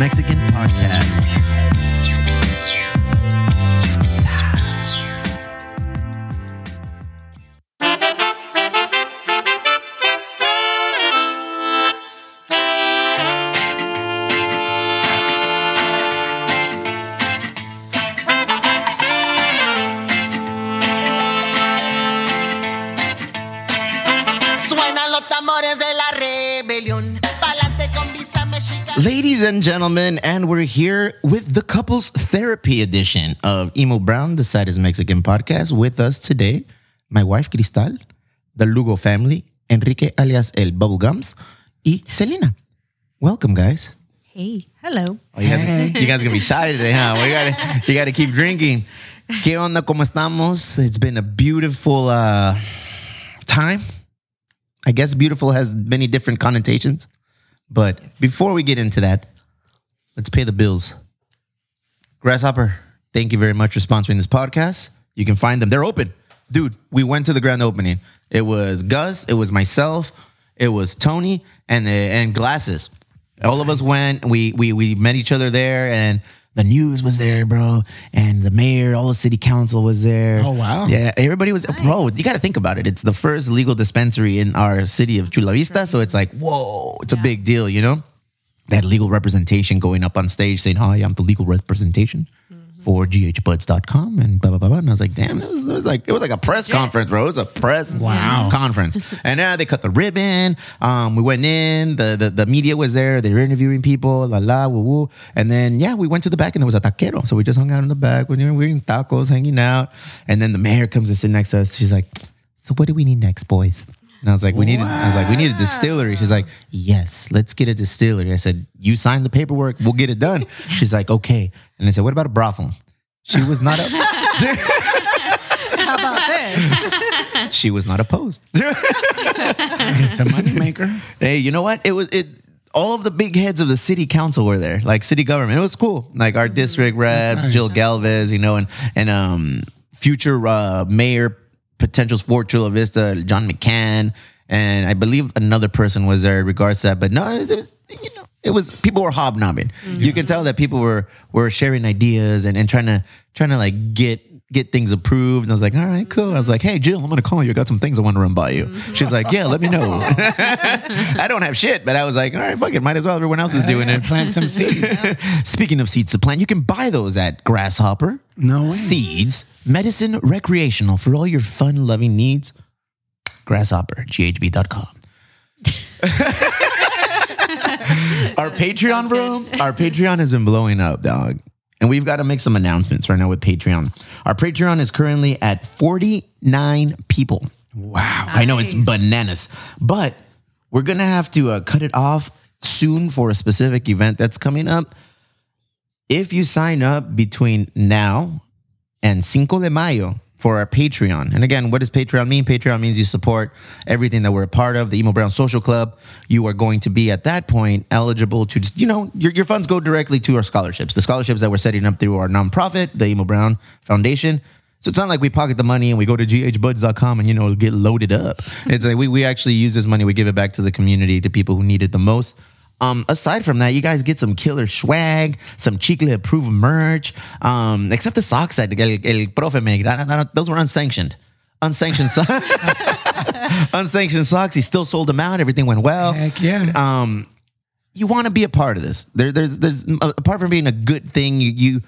Mexican podcast. We're here with the couples therapy edition of Emo Brown, the Side is Mexican podcast. With us today, my wife Cristal, the Lugo family, Enrique alias El Bubblegums, y Selena. Welcome, guys. Hey, hello. Oh, you, guys, you guys are gonna be shy today, huh? We gotta, you gotta keep drinking. ¿Qué onda? ¿Cómo estamos? It's been a beautiful uh, time. I guess beautiful has many different connotations. But before we get into that, let's pay the bills. Grasshopper, thank you very much for sponsoring this podcast. You can find them. They're open. Dude, we went to the grand opening. It was Gus, it was myself, it was Tony, and uh, and Glasses. All of us went. We we we met each other there, and the news was there, bro. And the mayor, all the city council was there. Oh, wow. Yeah, everybody was. Bro, you got to think about it. It's the first legal dispensary in our city of Chula Vista, so it's like, whoa, it's a big deal, you know. That legal representation going up on stage saying, "Hi, I'm the legal representation." For ghbuds.com and blah blah blah blah. And I was like, damn, it was, it was like it was like a press conference, bro. It was a press Wow. conference. And now they cut the ribbon. Um, we went in, the, the the media was there, they were interviewing people, la la, woo woo. And then yeah, we went to the back and there was a taquero. So we just hung out in the back we were eating tacos, hanging out. And then the mayor comes to sit next to us. She's like, So what do we need next, boys? And I was like, we need. I was like, we need a distillery. She's like, yes, let's get a distillery. I said, you sign the paperwork, we'll get it done. She's like, okay. And I said, what about a brothel? She was not. A, How about this? she was not opposed. It's a moneymaker. hey, you know what? It was it. All of the big heads of the city council were there, like city government. It was cool. Like our district reps, nice. Jill Galvez, you know, and and um future uh, mayor potentials for Chula Vista, John McCann, and I believe another person was there in regards to that. But no, it was, it was you know, it was people were hobnobbing. Mm-hmm. You can tell that people were were sharing ideas and, and trying to trying to like get get things approved. And I was like, all right, cool. I was like, hey, Jill, I'm gonna call you. I got some things I want to run by you. She's like, yeah, let me know. I don't have shit, but I was like, all right, fuck it, might as well. Everyone else is doing it. Plant some seeds. Speaking of seeds to plant, you can buy those at Grasshopper. No way. Seeds, medicine, recreational for all your fun loving needs. Grasshopper, ghb.com. our Patreon, bro, our Patreon has been blowing up, dog. And we've got to make some announcements right now with Patreon. Our Patreon is currently at 49 people. Wow. I know it's bananas, but we're gonna have to uh, cut it off soon for a specific event that's coming up. If you sign up between now and Cinco de Mayo for our Patreon, and again, what does Patreon mean? Patreon means you support everything that we're a part of, the Emo Brown Social Club. You are going to be at that point eligible to, just, you know, your, your funds go directly to our scholarships, the scholarships that we're setting up through our nonprofit, the Emo Brown Foundation. So it's not like we pocket the money and we go to ghbuds.com and you know get loaded up. It's like we, we actually use this money, we give it back to the community, to people who need it the most. Um, aside from that, you guys get some killer swag, some Chicle approved merch, um, except the socks that el, el profe made. I- I don't- those were unsanctioned. Unsanctioned socks. unsanctioned socks. He still sold them out. Everything went well Heck yeah. um, you want to be a part of this. There, there's, there's apart from being a good thing, you, you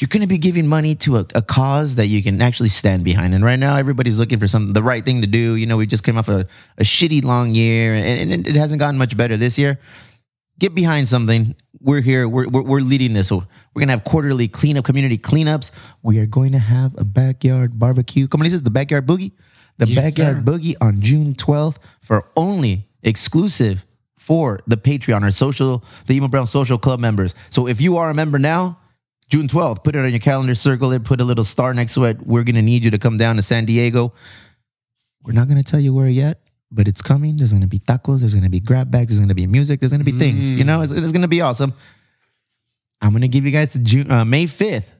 you're going to be giving money to a, a cause that you can actually stand behind. And right now, everybody's looking for some the right thing to do. You know, we just came off a, a shitty long year, and, and it hasn't gotten much better this year. Get behind something. We're here. We're, we're, we're leading this. So we're gonna have quarterly cleanup, community cleanups. We are going to have a backyard barbecue. Come on, this is the backyard boogie. The Yes, backyard sir. boogie on June 12th for only exclusive for the Patreon or social, the Emo Brown Social Club members. So if you are a member now, June 12th, put it on your calendar, circle it, put a little star next to it. We're gonna need you to come down to San Diego. We're not gonna tell you where yet, but it's coming. There's gonna be tacos, there's gonna be grab bags, there's gonna be music, there's gonna be things. You know, it's, it's gonna be awesome. I'm gonna give you guys to June, uh, May 5th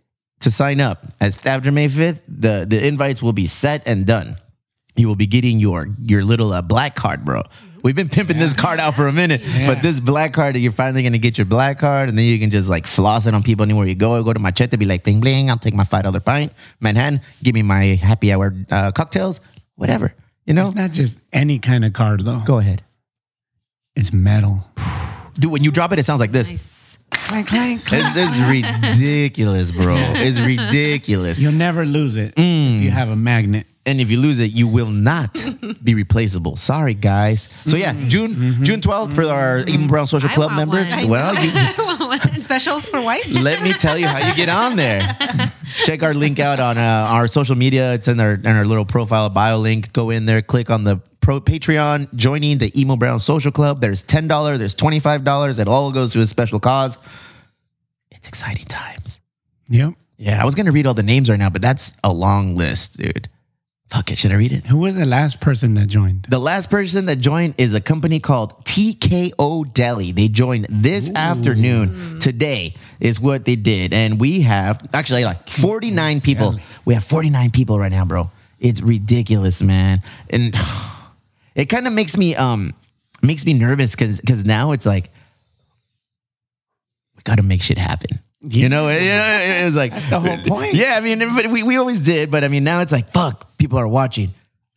to sign up. As after May 5th, the the invites will be set and done. You will be getting your your little uh, black card, bro. We've been pimping this card out for a minute, but this black card, you're finally gonna get your black card, and then you can just like floss it on people anywhere you go. Go to Machete, be like bling bling. I'll take my five dollar pint. Manhattan, give me my happy hour uh, cocktails, whatever. You know, It's not just any kind of card though. go ahead, It's metal. dude. When you drop it, it sounds like this. Nice. Clank, clank, clank. This is ridiculous, bro. It's ridiculous. You'll never lose it if you have a magnet. And if you lose it, you will not be replaceable. Sorry, guys. So yeah, mm-hmm. June mm-hmm. June twelfth for our mm-hmm. Emo Brown Social I Club want members. one. Well, you, Specials for wives. let me tell you how you get on there. Check our link out on uh, our social media. It's in our in our little profile bio link. Go in there, click on the pro Patreon, joining the Emo Brown Social Club. There's ten dollar. There's twenty five dollars. It all goes to a special cause. It's exciting times. Yep. Yeah, I was gonna read all the names right now, but that's a long list, dude. Fuck it, should I read it? Who was the last person that joined? The last person that joined is a company called TKO Deli. They joined this afternoon. Today is what they did. And we have actually like 49 people. We have 49 people right now, bro. It's ridiculous, man. And it kind of makes me um makes me nervous cuz cuz now it's like we got to make shit happen. You know, it, it was like the whole point. Yeah, I mean, but we, we always did, but I mean, now it's like, fuck, people are watching.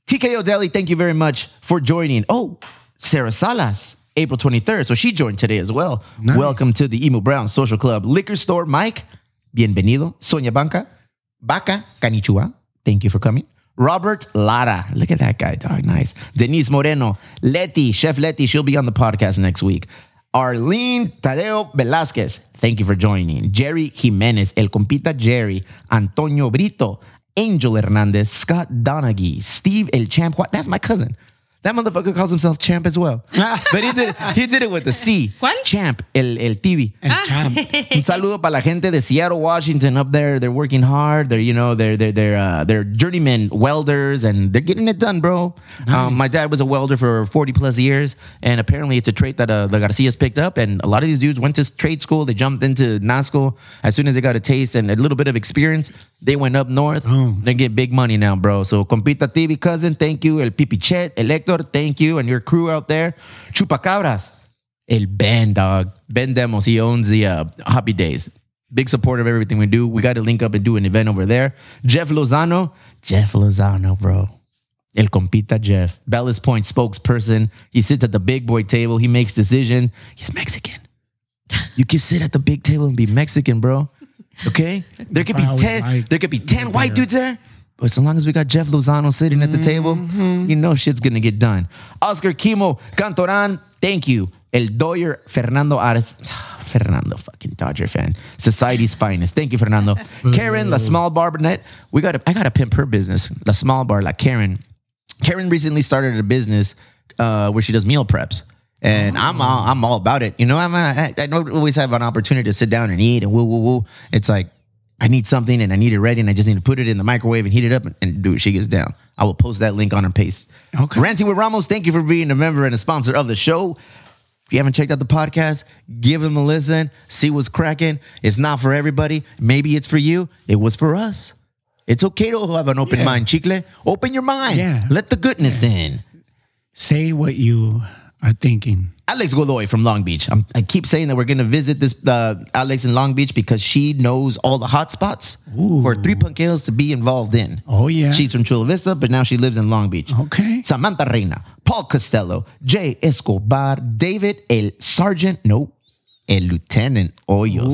TKO Deli, thank you very much for joining. Oh, Sarah Salas, April 23rd. So she joined today as well. Nice. Welcome to the Emo Brown Social Club. Liquor Store, Mike, bienvenido. Sonia Banca, Baca, Canichua, thank you for coming. Robert Lara, look at that guy, dog, nice. Denise Moreno, Letty, Chef Letty, she'll be on the podcast next week. Arlene Tadeo Velázquez, thank you for joining. Jerry Jimenez, El Compita Jerry, Antonio Brito, Angel Hernandez, Scott Donaghy, Steve El Champ. That's my cousin. That motherfucker calls himself Champ as well. but he did, he did it with a C. ¿Cuál? Champ, el, el TV. And champ. Un saludo para la gente de Seattle, Washington up there. They're working hard. They're, you know, they're they're they're uh, they're journeyman welders and they're getting it done, bro. Um, my dad was a welder for 40 plus years, and apparently it's a trait that uh, the Garcias picked up. And a lot of these dudes went to trade school. They jumped into NASSCO as soon as they got a taste and a little bit of experience. They went up north. They get big money now, bro. So compita TV cousin, thank you. El Pipichet, El Hector, thank you, and your crew out there. Chupacabras. El Ben, dog. Ben Demos. He owns the uh, Happy Days. Big supporter of everything we do. We got to link up and do an event over there. Jeff Lozano. Jeff Lozano, bro. El compita Jeff. Ballast Point spokesperson. He sits at the big boy table. He makes decision. He's Mexican. You can sit at the big table and be Mexican, bro. Okay? There could be 10, there could be 10 white dudes there. But so long as we got Jeff Lozano sitting at the table, you know shit's gonna get done. Oscar Kimo Cantoran, thank you. El Doyer Fernando Ares. Fernando, fucking Dodger fan. Society's finest. Thank you, Fernando. Karen, La Small Barbernet. We got I gotta pimp her business. La Small Bar, like Karen. Karen recently started a business uh, where she does meal preps. And I'm all, I'm all about it. You know, I'm a, I, I don't always have an opportunity to sit down and eat and woo woo woo. It's like I need something and I need it ready and I just need to put it in the microwave and heat it up and, and do it. She gets down. I will post that link on her page. Okay. Ranting with Ramos, thank you for being a member and a sponsor of the show. If you haven't checked out the podcast, give them a listen, see what's cracking. It's not for everybody. Maybe it's for you. It was for us. It's okay to have an open Yeah. mind, Chicle. Open your mind. Yeah. Let the goodness in. Say what you are thinking. Alex Godoy from Long Beach. I'm, I keep saying that we're going to visit this uh, Alex in Long Beach because she knows all the hot spots for Three Punk Ales to be involved in. Oh, yeah. She's from Chula Vista, but now she lives in Long Beach. Okay. Samantha Reina, Paul Costello, Jay Escobar, David El Sergeant, no, El Lieutenant Hoyos,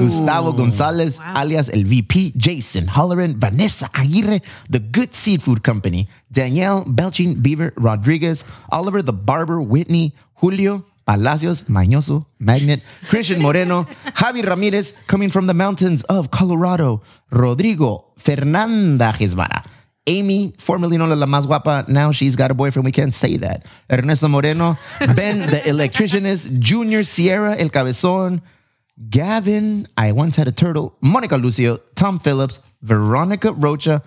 Gustavo Gonzalez, alias El VP, Jason Holleran, Vanessa Aguirre, The Good Seafood Company, Danielle Belching Beaver Rodriguez, Oliver the Barber Whitney, Julio Palacios, Mañoso, Magnet, Christian Moreno, Javi Ramirez, coming from the mountains of Colorado, Rodrigo Fernanda Gisbara, Amy, formerly known as La Más Guapa, now she's got a boyfriend. We can't say that. Ernesto Moreno, Ben, the electricianist, Junior Sierra, El Cabezón, Gavin, I once had a turtle, Monica Lucio, Tom Phillips, Veronica Rocha,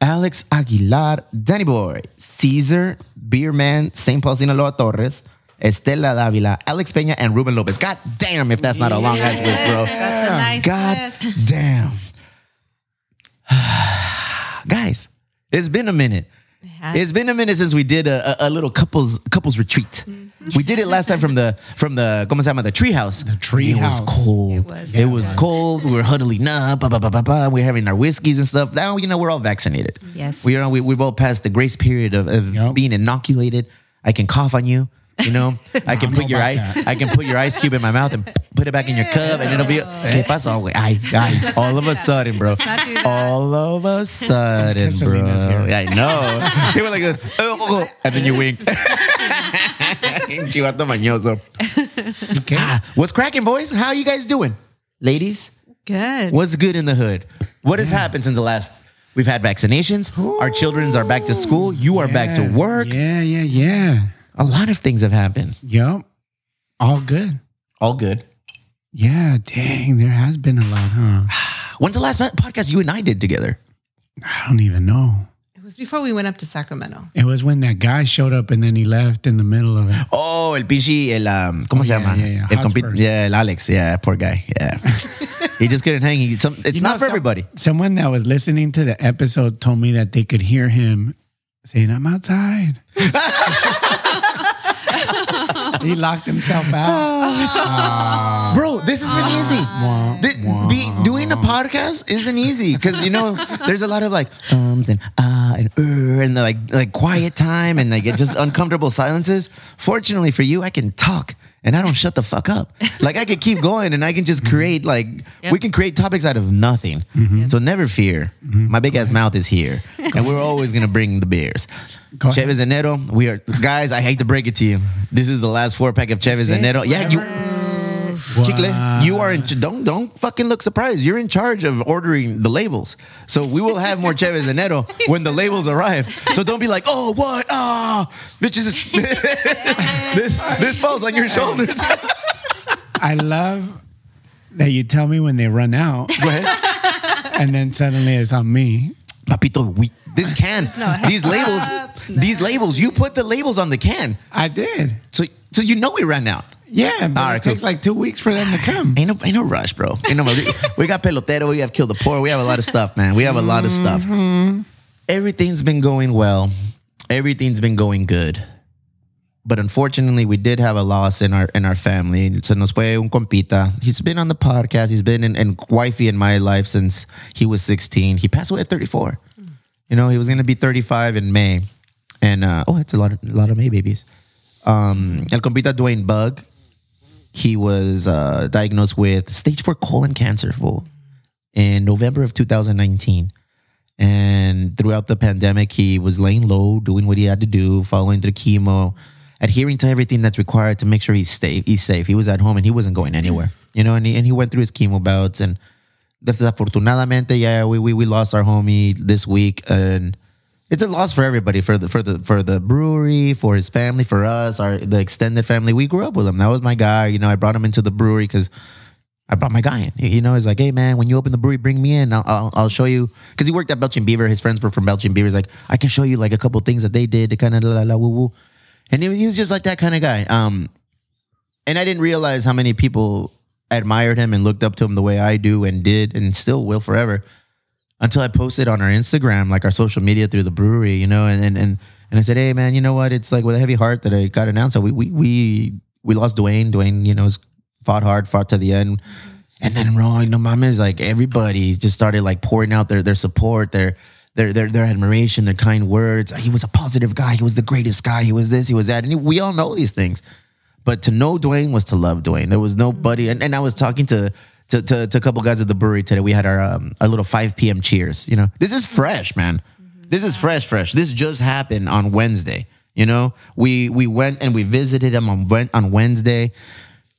Alex Aguilar, Danny Boy, Caesar, Beerman, St. Paul Sinaloa Torres, Estela Davila, Alex Peña, and Ruben Lopez. God damn, if that's not a long ass list, bro. That's a nice God list. damn. Guys, it's been a minute. has. It's been a minute since we did a, a, a little couples couples retreat. Mm-hmm. We did it last time from the from the ¿cómo se llama? The tree house. The tree It was cold. It was. It was cold. We were huddling up. Ba, ba, ba, ba, ba. We were having our whiskeys and stuff. Now you know we're all vaccinated. Yes. We are. We, we've all passed the grace period of, of Yup. being inoculated. I can cough on you. You know, I can don't put your about eye, that. I can put your ice cube in my mouth and put it back in your cup, and it'll be. ¿Qué pasó, güey? Ay, ay. All of a sudden, bro. not do that. All of a sudden, bro. Yeah, I know. You were like, "Oh," and then you winked. Chivato mañoso. Okay. Ah, what's cracking, boys? How you guys doing, ladies? Good. What's good in the hood? What has happened since the last? We've had vaccinations. Our childrens are back to school. You are back to work. Yeah, yeah, yeah. A lot of things have happened. Yep. All good. All good. Yeah, dang, there has been a lot, huh? When's the last podcast you and I did together? I don't even know. It was before we went up to Sacramento. It was when that guy showed up and then he left in the middle of it. Oh, el pinche, el, um, ¿cómo Oh, se yeah, llama? yeah, yeah. El compi- yeah, el Alex. Yeah, poor guy. Yeah. he just couldn't hang. He, some, it's You not know, for some- everybody. Someone that was listening to the episode told me that they could hear him saying, I'm outside. he locked himself out. Bro, this isn't easy. Thi- be, doing a podcast isn't easy because you know there's a lot of like ums and ah and er and like like quiet time and like just uncomfortable silences. Fortunately for you, I can talk and I don't shut the fuck up. Like I can keep going and I can just mm-hmm. create like we can create topics out of nothing. Mm-hmm. So never fear. Mm-hmm. My big ass mouth is here, and we're always gonna bring the beers. Go ahead. Cheves Enero, we are guys. I hate to break it to you. This is the last four pack of Cheves it? Enero. Yeah, you. Chicle, you are in. Don't don't fucking look surprised. You're in charge of ordering the labels, so we will have more Cheves Enero when the labels arrive. So don't be like, oh what, ah, bitches. this this falls on your shoulders. I love that you tell me when they run out Go ahead, and then suddenly it's on me. papito. We this can no these labels up. these labels. You put the labels on the can, I did. so so you know we ran out. Yeah, but All right, it cool. takes like two weeks for them to come. Ain't no, ain't no rush, bro. Ain't no, we got pelotero, we have kill the poor, we have a lot of stuff, man. We have a lot of stuff. Everything's been going well. Everything's been going good. But unfortunately, we did have a loss in our in our family. Se nos fue un compita. He's been on the podcast. He's been in, in wifey in my life since he was 16. He passed away at 34. You know, he was gonna be 35 in May. And uh, oh, that's a lot of a lot of May babies. Um, El compita Dwayne Bug, he was uh, diagnosed with stage four colon cancer in November of 2019. And throughout the pandemic, he was laying low, doing what he had to do, following the chemo, adhering to everything that's required to make sure he's safe. He's safe. He was at home and he wasn't going anywhere, you know. And he, and he went through his chemo bouts. And desafortunadamente, yeah, we, we we lost our homie this week, and it's a loss for everybody for the for the for the brewery, for his family, for us, our the extended family. We grew up with him. That was my guy. You know, I brought him into the brewery because I brought my guy in. You know, he's like, hey man, when you open the brewery, bring me in. I'll I'll, I'll show you because he worked at Belching Beaver. His friends were from Belching Beaver. He's like, I can show you like a couple things that they did to kind of la la la woo woo. And he, was- he was just like that kind of guy. Um, and I didn't realize how many people admired him and looked up to him the way I do and did and still will forever until I posted on our Instagram, like our social media through the brewery, you know, and and and, and I said, hey man, you know what? It's like with a heavy heart that I got announced that we we we we lost Dwayne. Dwayne, you know, fought hard, fought to the end. And then wrong, no mames, like everybody just started like pouring out their their support, their their their their admiration, their kind words. He was a positive guy. He was the greatest guy. He was this. He was that. And we all know these things. But to know Dwayne was to love Dwayne. There was nobody, and, and I was talking to to, to to a couple guys at the brewery today. We had our um, our little five p.m. cheers. You know, this is fresh, man. This is fresh, fresh. This just happened on Wednesday. You know, we we went and we visited him on on Wednesday.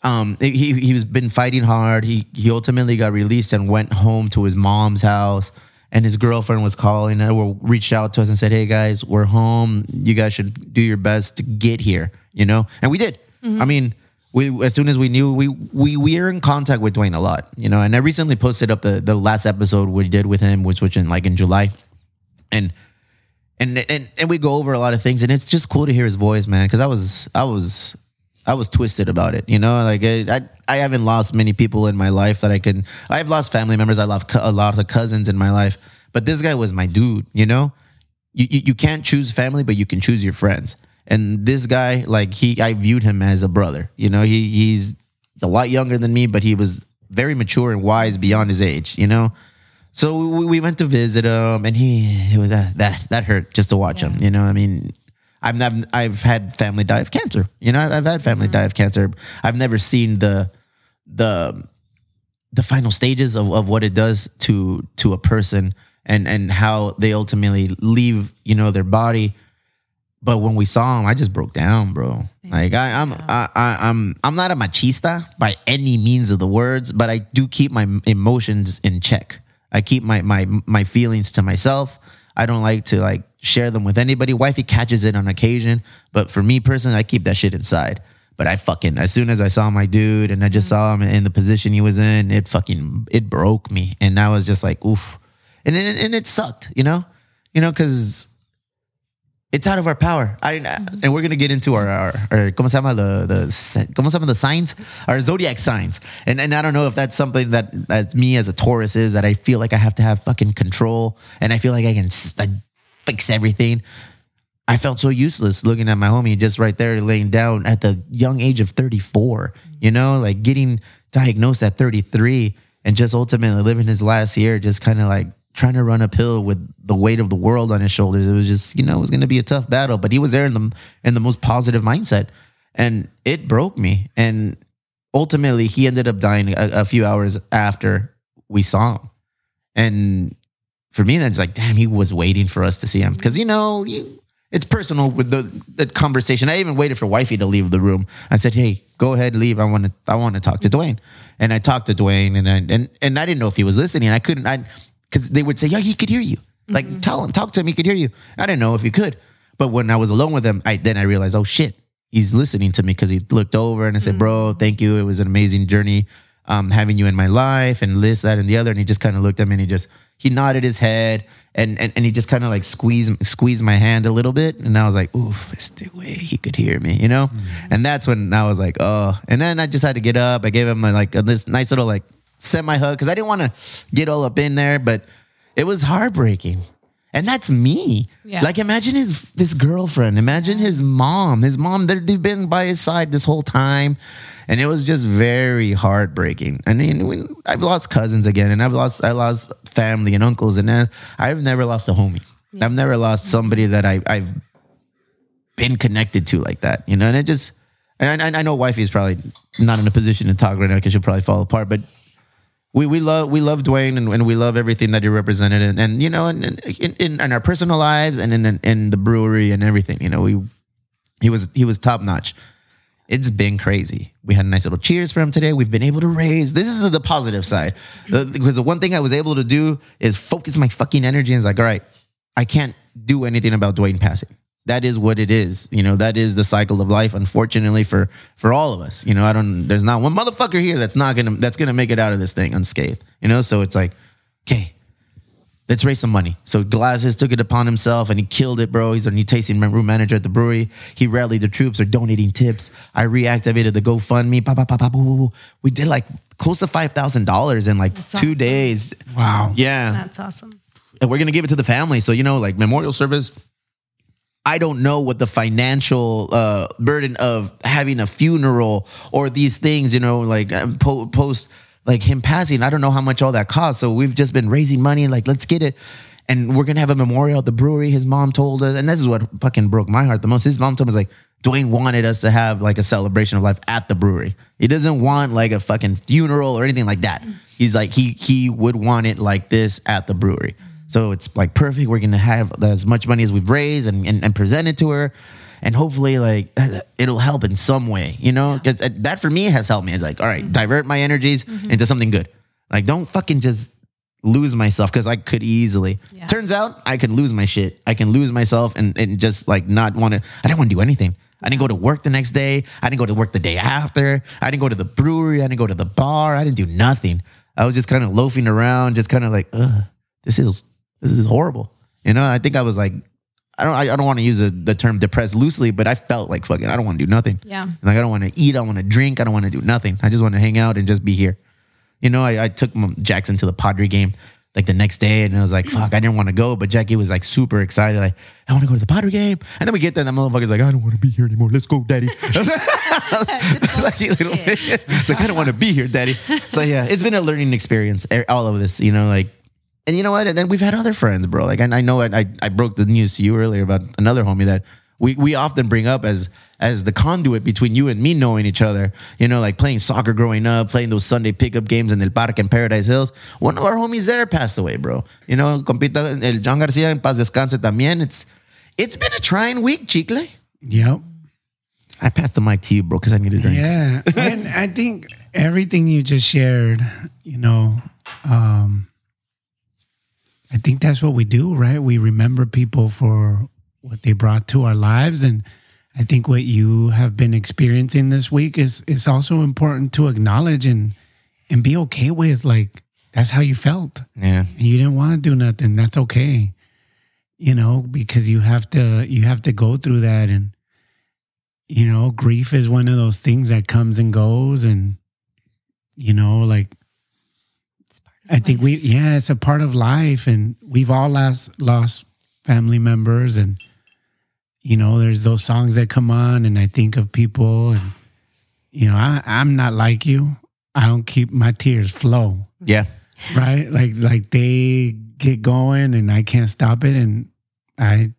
Um, he he was been fighting hard. He he ultimately got released and went home to his mom's house. And his girlfriend was calling and or reached out to us and said, "Hey guys, we're home. You guys should do your best to get here." You know, and we did. I mean, we as soon as we knew, we we we are in contact with Dwayne a lot. You know, and I recently posted up the the last episode we did with him, which was in like in July, and and and and we go over a lot of things, and it's just cool to hear his voice, man. Because I was I was I was twisted about it, you know. Like I, I I haven't lost many people in my life that I can. I've lost family members. I lost a lot of cousins in my life, but this guy was my dude, you know. you, you you can't choose family, but you can choose your friends. And this guy, like he, I viewed him as a brother. You know, he he's a lot younger than me, but he was very mature and wise beyond his age. You know, so we, we went to visit him, and he it was that that that hurt just to watch him. You know, I mean, I've never I've had family die of cancer. You know, I've had family mm-hmm. die of cancer. I've never seen the the the final stages of, of what it does to to a person and and how they ultimately leave you know their body but when we saw him i just broke down bro. Like I, i'm I, I, i'm i'm not a machista by any means of the words but i do keep my emotions in check. I keep my my my feelings to myself. I don't like to like share them with anybody. Wifey catches it on occasion but for me personally i keep that shit inside. But I fucking as soon as I saw my dude and I just saw him in the position he was in, it fucking it broke me, and I was just like, oof, and and, and it sucked, you know, you know, because it's out of our power. I and we're gonna get into our our, our ¿cómo se llama the the ¿cómo se llama the signs? Our zodiac signs, and and I don't know if that's something that that me as a Taurus is that I feel like I have to have fucking control, and I feel like I can fix everything. I felt so useless looking at my homie just right there laying down at the young age of 34, you know, like getting diagnosed at 33 and just ultimately living his last year, just kind of like trying to run uphill with the weight of the world on his shoulders. It was just, you know, it was going to be a tough battle, but he was there in the, in the most positive mindset and it broke me. And ultimately he ended up dying a, a few hours after we saw him. And for me, that's like, damn, he was waiting for us to see him. Cause you know, you, it's personal with the, the conversation. I even waited for wifey to leave the room. I said, "Hey, go ahead, leave. I want to. I want to talk to Dwayne." And I talked to Dwayne, and I, and and I didn't know if he was listening. I couldn't. I because they would say, "Yeah, he could hear you." Like mm-hmm. tell him, talk to him. He could hear you. I didn't know if he could. But when I was alone with him, I then I realized, oh shit, he's listening to me because he looked over and I said, "Bro, mm. thank you. It was an amazing journey." Um, having you in my life and this, that, and the other. And he just kind of looked at me and he just he nodded his head and and, and he just kind of like squeezed squeezed my hand a little bit. And I was like, oof, it's the way he could hear me, you know? Mm. And that's when I was like, oh. And then I just had to get up. I gave him like a, this nice little like semi hook because I didn't want to get all up in there, but it was heartbreaking. And that's me. Yeah. Like imagine his his girlfriend. Imagine his mom. His mom. They've been by his side this whole time, and it was just very heartbreaking. I mean, when, I've lost cousins again, and I've lost I lost family and uncles, and then I've never lost a homie. I've never lost somebody that I, I've been connected to like that. You know, and it just. And I, I know wifey is probably not in a position to talk right now because she'll probably fall apart, but we we love we love Dwayne and, and we love everything that he represented and, and you know and in, in, in our personal lives and in, in the brewery and everything you know we he was he was top notch. It's been crazy. We had a nice little cheers for him today. We've been able to raise this is the positive side. Uh, because the one thing I was able to do is focus my fucking energy and it's like all right I can't do anything about Dwayne passing that is what it is. You know, that is the cycle of life, unfortunately, for for all of us. You know, I don't there's not one motherfucker here that's not gonna that's gonna make it out of this thing unscathed. You know, so it's like, okay, let's raise some money. So Glasses took it upon himself and he killed it, bro. He's a new tasting room manager at the brewery. He rallied the troops, are donating tips. I reactivated the GoFundMe. Pa, pa, pa, pa, boo, boo, boo. We did like close to five thousand dollars in like two awesome. days. Wow. Yeah That's awesome. and we're gonna give it to the family. So you know, like memorial service. I don't know what the financial uh, burden of having a funeral or these things, you know, like um, po- post like him passing. I don't know how much all that costs. So we've just been raising money, like let's get it, and we're gonna have a memorial at the brewery. His mom told us, and this is what fucking broke my heart the most. His mom told us like Dwayne wanted us to have like a celebration of life at the brewery. He doesn't want like a fucking funeral or anything like that. He's like he he would want it like this at the brewery. So it's like perfect. We're gonna have as much money as we've raised and, and, and present it to her, and hopefully like it'll help in some way, you know? Because uh, that for me has helped me. It's like, all right, mm-hmm. divert my energies mm-hmm. into something good. Like don't fucking just lose myself because I could easily. Yeah. Turns out I can lose my shit. I can lose myself and, and just like not want to. I didn't want to do anything. I didn't go to work the next day. I didn't go to work the day after. I didn't go to the brewery. I didn't go to the bar. I didn't do nothing. I was just kind of loafing around, just kind of like, ugh, this is this is horrible. You know, I think I was like, I don't, I, I don't want to use a, the term depressed loosely, but I felt like fucking, I don't want to do nothing. Yeah. Like I don't want to eat. I don't want to drink. I don't want to do nothing. I just want to hang out and just be here. You know, I, I took Jackson to the Padre game. like the next day, and I was like, "Fuck, I didn't want to go," but Jackie was like super excited, like, "I want to go to the Padre game," and then we get there, and the motherfucker's like, "I don't want to be here anymore. Let's go, Daddy." It's like, it's like I don't want to be here, Daddy. So yeah, it's been a learning experience. All of this, you know, like, and you know what? And then we've had other friends, bro. Like, and I know I, I I broke the news to you earlier about another homie that we we often bring up as as the conduit between you and me knowing each other. You know, like playing soccer growing up, playing those Sunday pickup games in El Parque in Paradise Hills. One of our homies there passed away, bro. You know, compita el John Garcia en paz descanse también. It's it's been a trying week, Chicle. Yep. I passed the mic to you, bro, because I need a drink. Yeah. and I think everything you just shared, you know, um, I think that's what we do, right? We remember people for what they brought to our lives. And I think what you have been experiencing this week is is also important to acknowledge and and be okay with. Like that's how you felt. Yeah. and you didn't want to do nothing that's okay you know because you have to you have to go through that and you know grief is one of those things that comes and goes and you know like i think we yeah it's a part of life and we've all lost lost family members and you know there's those songs that come on and i think of people and you know I, i'm not like you i don't keep my tears flow Yeah. right? Like like they get going and I can't stop it, and I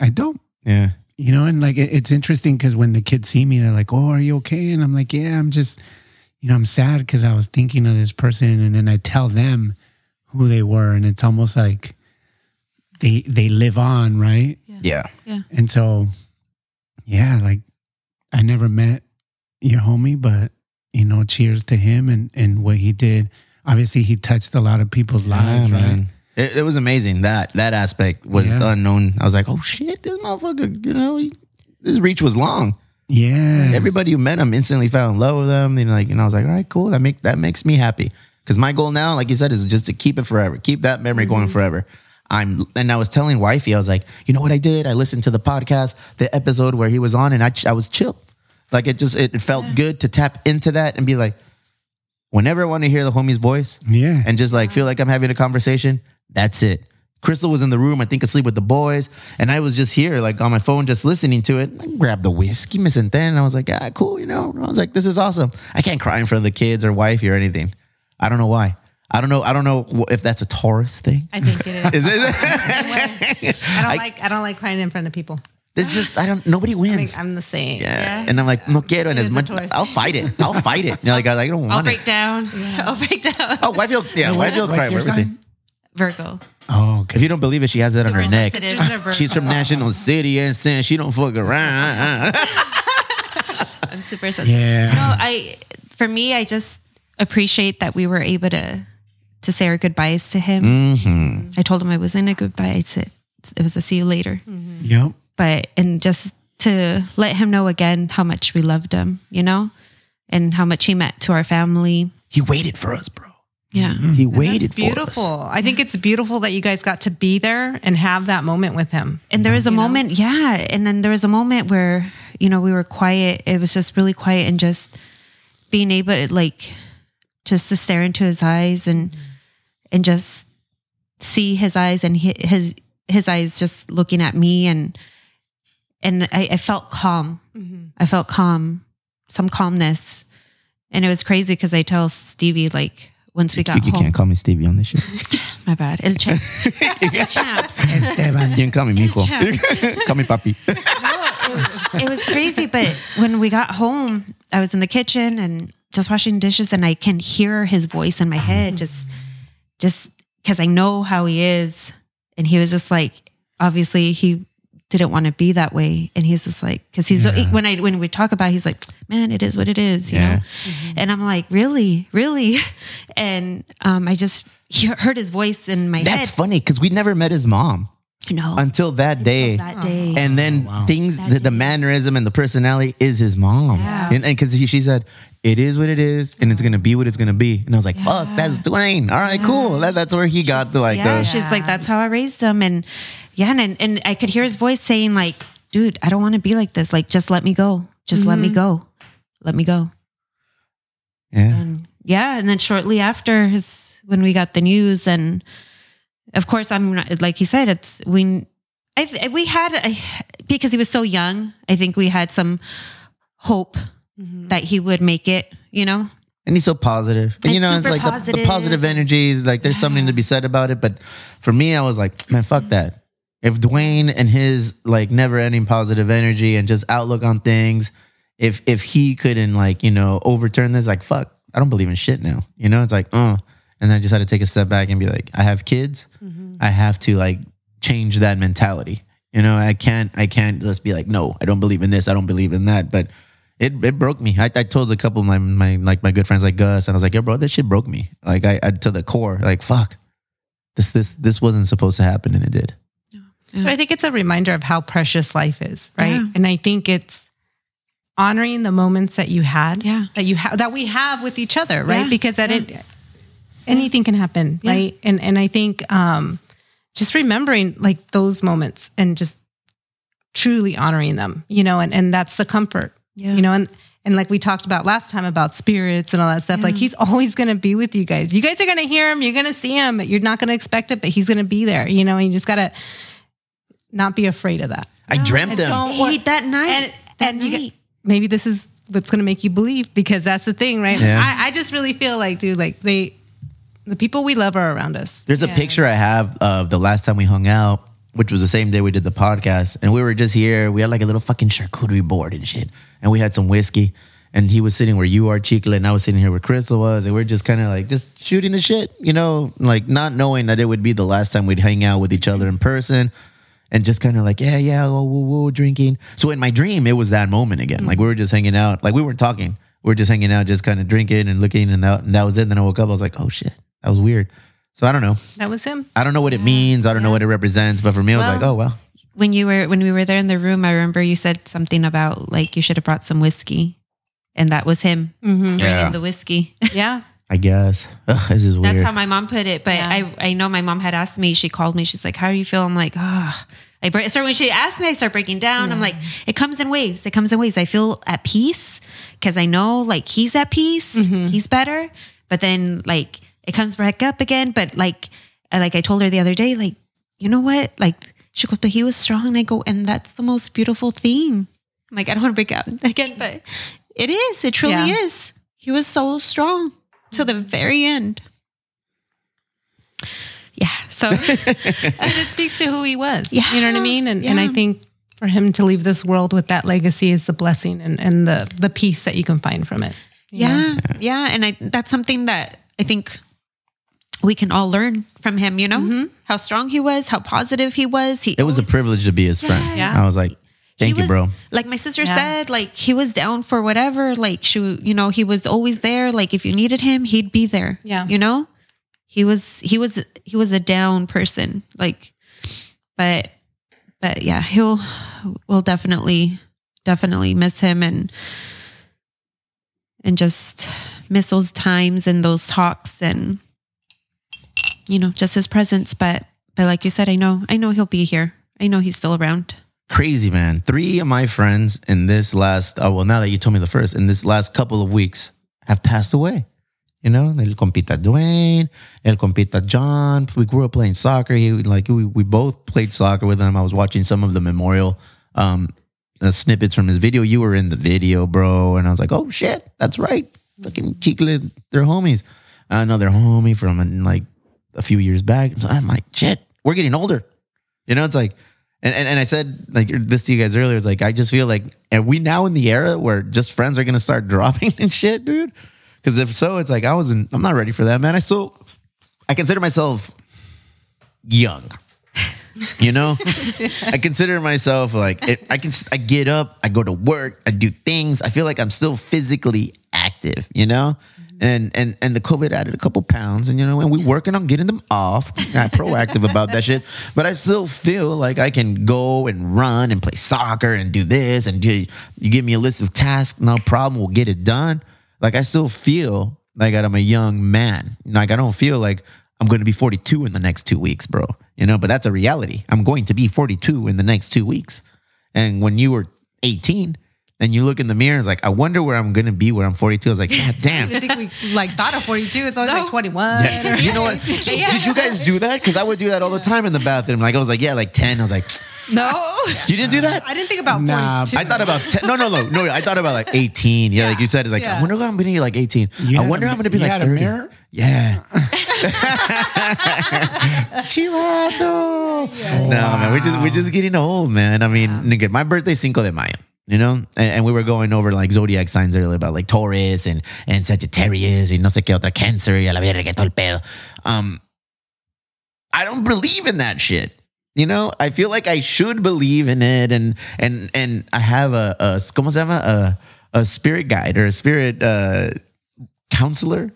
I don't. Yeah. You know, and like it, it's interesting because when the kids see me, they're like, "Oh, are you okay?" And I'm like, "Yeah, I'm just, you know, I'm sad because I was thinking of this person." And then I tell them who they were, and it's almost like they they live on, right? Yeah. Yeah. And so, yeah, like I never met your homie, but you know, cheers to him and and what he did. Obviously, he touched a lot of people's lives, right? It, it was amazing. That that aspect was Yeah. unknown. I was like, oh shit, this motherfucker, you know, he, his reach was long. Yeah, Everybody who met him instantly fell in love with him. And like, and I was like, all right, cool. That make that makes me happy. Because my goal now, like you said, is just to keep it forever, keep that memory going mm-hmm. forever. I'm, and I was telling wifey, I was like, you know what I did? I listened to the podcast, the episode where he was on, and I, I was chill. Like it just, it felt good to tap into that and be like, whenever I want to hear the homie's voice, Yeah. and just like feel like I'm having a conversation, that's it. Crystal was in the room, I think asleep with the boys, and I was just here, like on my phone, just listening to it. I grabbed the whiskey, me senté, and I was like, ah, cool, you know. I was like, this is awesome. I can't cry in front of the kids or wifey or anything. I don't know why. I don't know. I don't know if that's a Taurus thing. I think it is. Is it? I don't like I don't like crying in front of people. It's just I don't. Nobody I think wins. I'm the same. yeah. and I'm like, no quiero, and as is a much Taurus. I'll fight it. I'll fight it. You know, like I, I don't want I'll break it. down. I'll break down. Oh, wifey, will, yeah, wifey will What's cry everything. sign? Virgo. Oh, okay. If you don't believe it, she has it on her Super neck. sensitive. She's. She's from National City and saying she don't fuck around. I'm super sensitive. Yeah. No, I for me, I just appreciate that we were able to to say our goodbyes to him. Mm-hmm. I told him I wasn't a goodbye. I said it was a see you later. Yep. But and just to let him know again how much we loved him, you know, and how much he meant to our family. he waited for us, bro. Yeah. Mm-hmm. He waited That's beautiful. for us. I think it's beautiful that you guys got to be there and have that moment with him. And there was a You know? moment, yeah. And then there was a moment where, you know, we were quiet. It was just really quiet and just being able to like just to stare into his eyes and mm-hmm. and just see his eyes and his his eyes just looking at me and and I, I felt calm. Mm-hmm. I felt calm, some calmness. And it was crazy because I tell Stevie like once we got You, you home. can't call me Stevie on this shit. My bad. El champ. El champs. Esteban. You can call me Mijo. call me Papi. it was crazy. But when we got home, I was in the kitchen and just washing dishes, and I can hear his voice in my head, just, just because I know how he is, and he was just like, obviously he didn't want to be that way, and he's just like, because he's when I when we talk about, it, he's like, man, it is what it is, you Yeah. know, and I'm like, really, really, and um, I just he- heard his voice in my That's head. funny because we never met his mom No, until that day. that day. and then things, the, the mannerism and the personality is his mom. Yeah. And because she said, it is what it is and it's going to be what it's going to be. And I was like, fuck, that's Dwayne. All right, cool. That, that's where he got the like, yeah, the, she's like, that's how I raised him. And yeah, and, and I could hear his voice saying, like, dude, I don't want to be like this. Like, just let me go. Just let me mm-hmm. go. Let me go. yeah. And yeah, and then shortly after his when we got the news, and of course, I'm not, like he said, it's we. I th- we had a, because he was so young. I think we had some hope mm-hmm. that he would make it. You know, and he's so positive. And, And you know, it's like the, the positive. positive energy. Like there's something to be said about it. But for me, I was like, man, fuck that. If Dwayne and his like never ending positive energy and just outlook on things, if if he couldn't like you know overturn this, like fuck, I don't believe in shit now. You know, it's like, uh. And then I just had to take a step back and be like, I have kids. I have to like change that mentality. You know, I can't I can't just be like, no, I don't believe in this, I don't believe in that. But it it broke me. I, I told a couple of my my like my good friends like Gus, and I was like, yo, bro, this shit broke me. Like I, I to the core. Like fuck, this this this wasn't supposed to happen, and it did. But I think it's a reminder of how precious life is, right? Yeah. And I think it's honoring the moments that you had, Yeah. that you have, that we have with each other, right? Yeah. Because that it, anything can happen, Yeah. right? And and I think um, just remembering like those moments and just truly honoring them, you know, and and that's the comfort, Yeah. you know, and. And like we talked about last time about spirits and all that stuff, like he's always going to be with you guys. You guys are going to hear him. You're going to see him. You're not going to expect it, but he's going to be there, you know, and you just got to not be afraid of that. I dreamt them. don't- Hey, that night, And, that and night. get, maybe this is what's going to make you believe because that's the thing, right? Yeah. I, I just really feel like, dude, like they, the people we love are around us. There's a picture I have of the last time we hung out, which was the same day we did the podcast, and we were just here. We had like a little fucking charcuterie board and shit, and we had some whiskey. And he was sitting where you are, Chicle, and I was sitting here where Crystal was, and we are just kind of like just shooting the shit, you know, like not knowing that it would be the last time we'd hang out with each other in person, and just kind of like, yeah, yeah, whoa, whoa, whoa, drinking. So in my dream, it was that moment again. Like we were just hanging out, like we weren't talking, we were just hanging out, just kind of drinking and looking, and that, and that was it. And Then I woke up, I was like, oh shit, that was weird. So I don't know. That was him. I don't know what it means. I don't know what it represents. But for me, I was Well- like, oh well. when you were when we were there in the room, I remember you said something about like you should have brought some whiskey, and that was him Mm-hmm. Yeah. bringing the whiskey. Yeah. I guess Ugh, this is weird. That's how my mom put it. But Yeah. I I know my mom had asked me. She called me. She's like, "How do you feel?" I'm like, "Ah." I break, so when she asked me, I start breaking down. I'm like, it comes in waves. It comes in waves. I feel at peace because I know like he's at peace. He's better. But then like it comes back up again. But like I, like I told her the other day, like you know what? Like she goes, but he was strong. And I go, and that's the most beautiful thing. I'm like I don't want to break out again, but it is. It truly Yeah. is. He was so strong to the very end. Yeah. So And it speaks to who he was. Yeah. You know what I mean? And, and I think for him to leave this world with that legacy is the blessing and, and the, the peace that you can find from it. you know? yeah, yeah, and I that's something that I think we can all learn from him. You know mm-hmm. how strong he was, how positive he was. He it was a privilege to be his friend. Yes. I was like, thank he you, was- bro. Like my sister Yeah. said, like he was down for whatever. Like she, you know, he was always there. Like if you needed him, he'd be there. Yeah. you know, he was he was he was a down person. Like, but but yeah, he'll we'll definitely definitely miss him and and just miss those times and those talks and you know just his presence. But but like you said, I know I know he'll be here. I know he's still around. Crazy man. Three of my friends in this last, oh well, now that you told me the first, in this last couple of weeks have passed away. You know, el compita Dwayne, el compita John. We grew up playing soccer. He like we, we both played soccer with him. I was watching some of the memorial um uh, snippets from his video. You were in the video, bro, and I was like, oh shit, that's right. Fucking Chicle, they're homies. Another homie from like a few years back. I'm like, shit, we're getting older. You know, it's like, and, and, and I said like this to you guys earlier. It's like I just feel like, are we now in the era where just friends are gonna start dropping and shit, dude? Because if so, it's like I wasn't. I'm not ready for that, man. I still, I consider myself young. You know, I consider myself like it, I can. I get up, I go to work, I do things. I feel like I'm still physically active. You know, and and and the COVID added a couple pounds, and you know, and we're working on getting them off. Not proactive about that shit, but I still feel like I can go and run and play soccer and do this and do. You give me a list of tasks, no problem. We'll get it done. Like I still feel like I'm a young man. Like I don't feel like I'm going to be 42 in the next two weeks, bro. You know, but that's a reality. I'm going to be 42 in the next two weeks. And when you were 18, and you look in the mirror, and it's like, I wonder where I'm gonna be when I'm 42. I was like, God damn. I think we like thought of 42. It's always like 21. Yeah. or- You know what? Did you guys do that? Because I would do that all the time in the bathroom. Like I was like, yeah, like 10. I was like, No, you didn't do that? I didn't think about Nah, 42. I thought about 10. No, no, no. No, I thought about like 18. Yeah, like you said, it's like, I wonder what I'm going to be like 18. You I wonder a- how I'm going to be you like had a 30. mirror? Yeah. Chivato. No, man, we're just we're just getting old, man. I mean, nigga, my birthday's Cinco de Mayo. You know, and, and we were going over like zodiac signs earlier about like Taurus and and Sagittarius and no sé qué otra Cancer y a la verga todo el pedo. Um, I don't believe in that shit. You know, I feel like I should believe in it, and and and I have a, a ¿cómo se llama? A, a spirit guide or a spirit uh, counselor.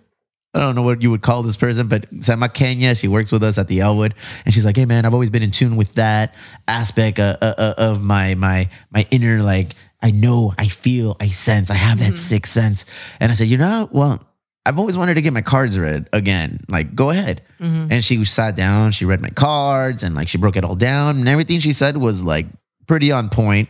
I don't know what you would call this person, but se llama Kenya. She works with us at the Elwood, and she's like, "Hey, man, I've always been in tune with that aspect uh, uh, uh, of my my my inner like I know, I feel, I sense, I have that mm-hmm. sixth sense." And I said, "You know, well, I've always wanted to get my cards read again. Like, go ahead." Mm-hmm. And she sat down, she read my cards, and like she broke it all down, and everything she said was like pretty on point.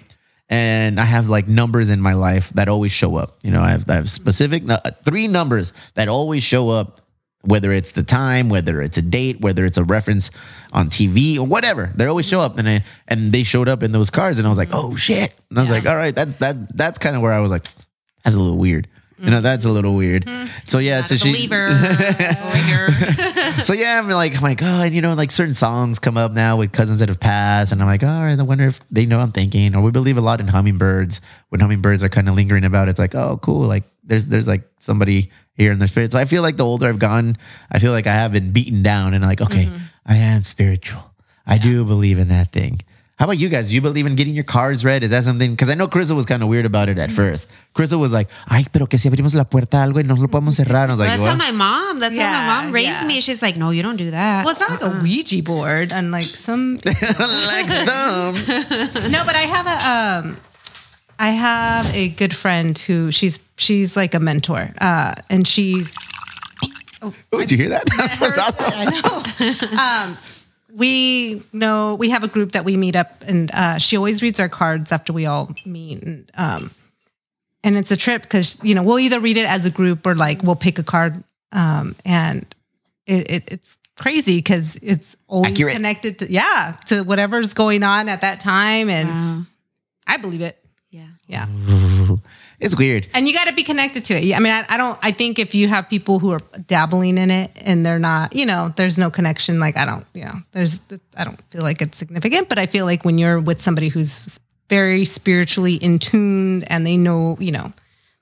and I have like numbers in my life that always show up. You know, I have, I have specific nu- three numbers that always show up, whether it's the time, whether it's a date, whether it's a reference on TV or whatever. They always show up, and I, and they showed up in those cars and I was like, oh shit, and I was like, all right, that's that that's kind of where I was like, that's a little weird. You know, that's a little weird. So yeah, so she believer so yeah, I'm like, I'm like, oh, and you know, like certain songs come up now with cousins that have passed, and I'm like, all right, I wonder if they know I'm thinking, or we believe a lot in hummingbirds. When hummingbirds are kind of lingering about, it's like, oh, cool, like there's there's like somebody here in their spirit. So I feel like the older I've gone, I feel like I have been beaten down, and like, okay, I am spiritual. I do believe in that thing. How about you guys? Do you believe in getting your cards read? Is that something? Because I know Crystal was kind of weird about it at first. Crystal was like, ay, pero que si abrimos la puerta algo y no lo podemos cerrar. I was like, That's what? how my mom. That's how my mom raised yeah. me. She's like, no, you don't do that. Well, it's not like a Ouija board and like some. like them. no, but I have a um, I have a good friend who she's she's like a mentor, uh, and she's Oh, did you hear that? That's what's awesome. I know. um, we know we have a group that we meet up, and uh, she always reads our cards after we all meet, and um, and it's a trip because you know we'll either read it as a group or like we'll pick a card, um, and it, it, it's crazy because it's always Accurate. connected to yeah to whatever's going on at that time, and I believe it. Yeah. It's weird. And you got to be connected to it. I mean, I, I don't, I think if you have people who are dabbling in it and they're not, you know, there's no connection. Like, I don't, you know, there's, I don't feel like it's significant, but I feel like when you're with somebody who's very spiritually in tune and they know, you know,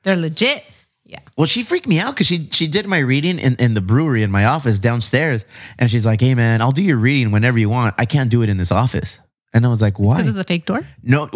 they're legit. Yeah. Well, she freaked me out because she she did my reading in, in the brewery in my office downstairs, and she's like, "Hey, man, I'll do your reading whenever you want. I can't do it in this office." And I was like, "Why?" Because of the fake door. No,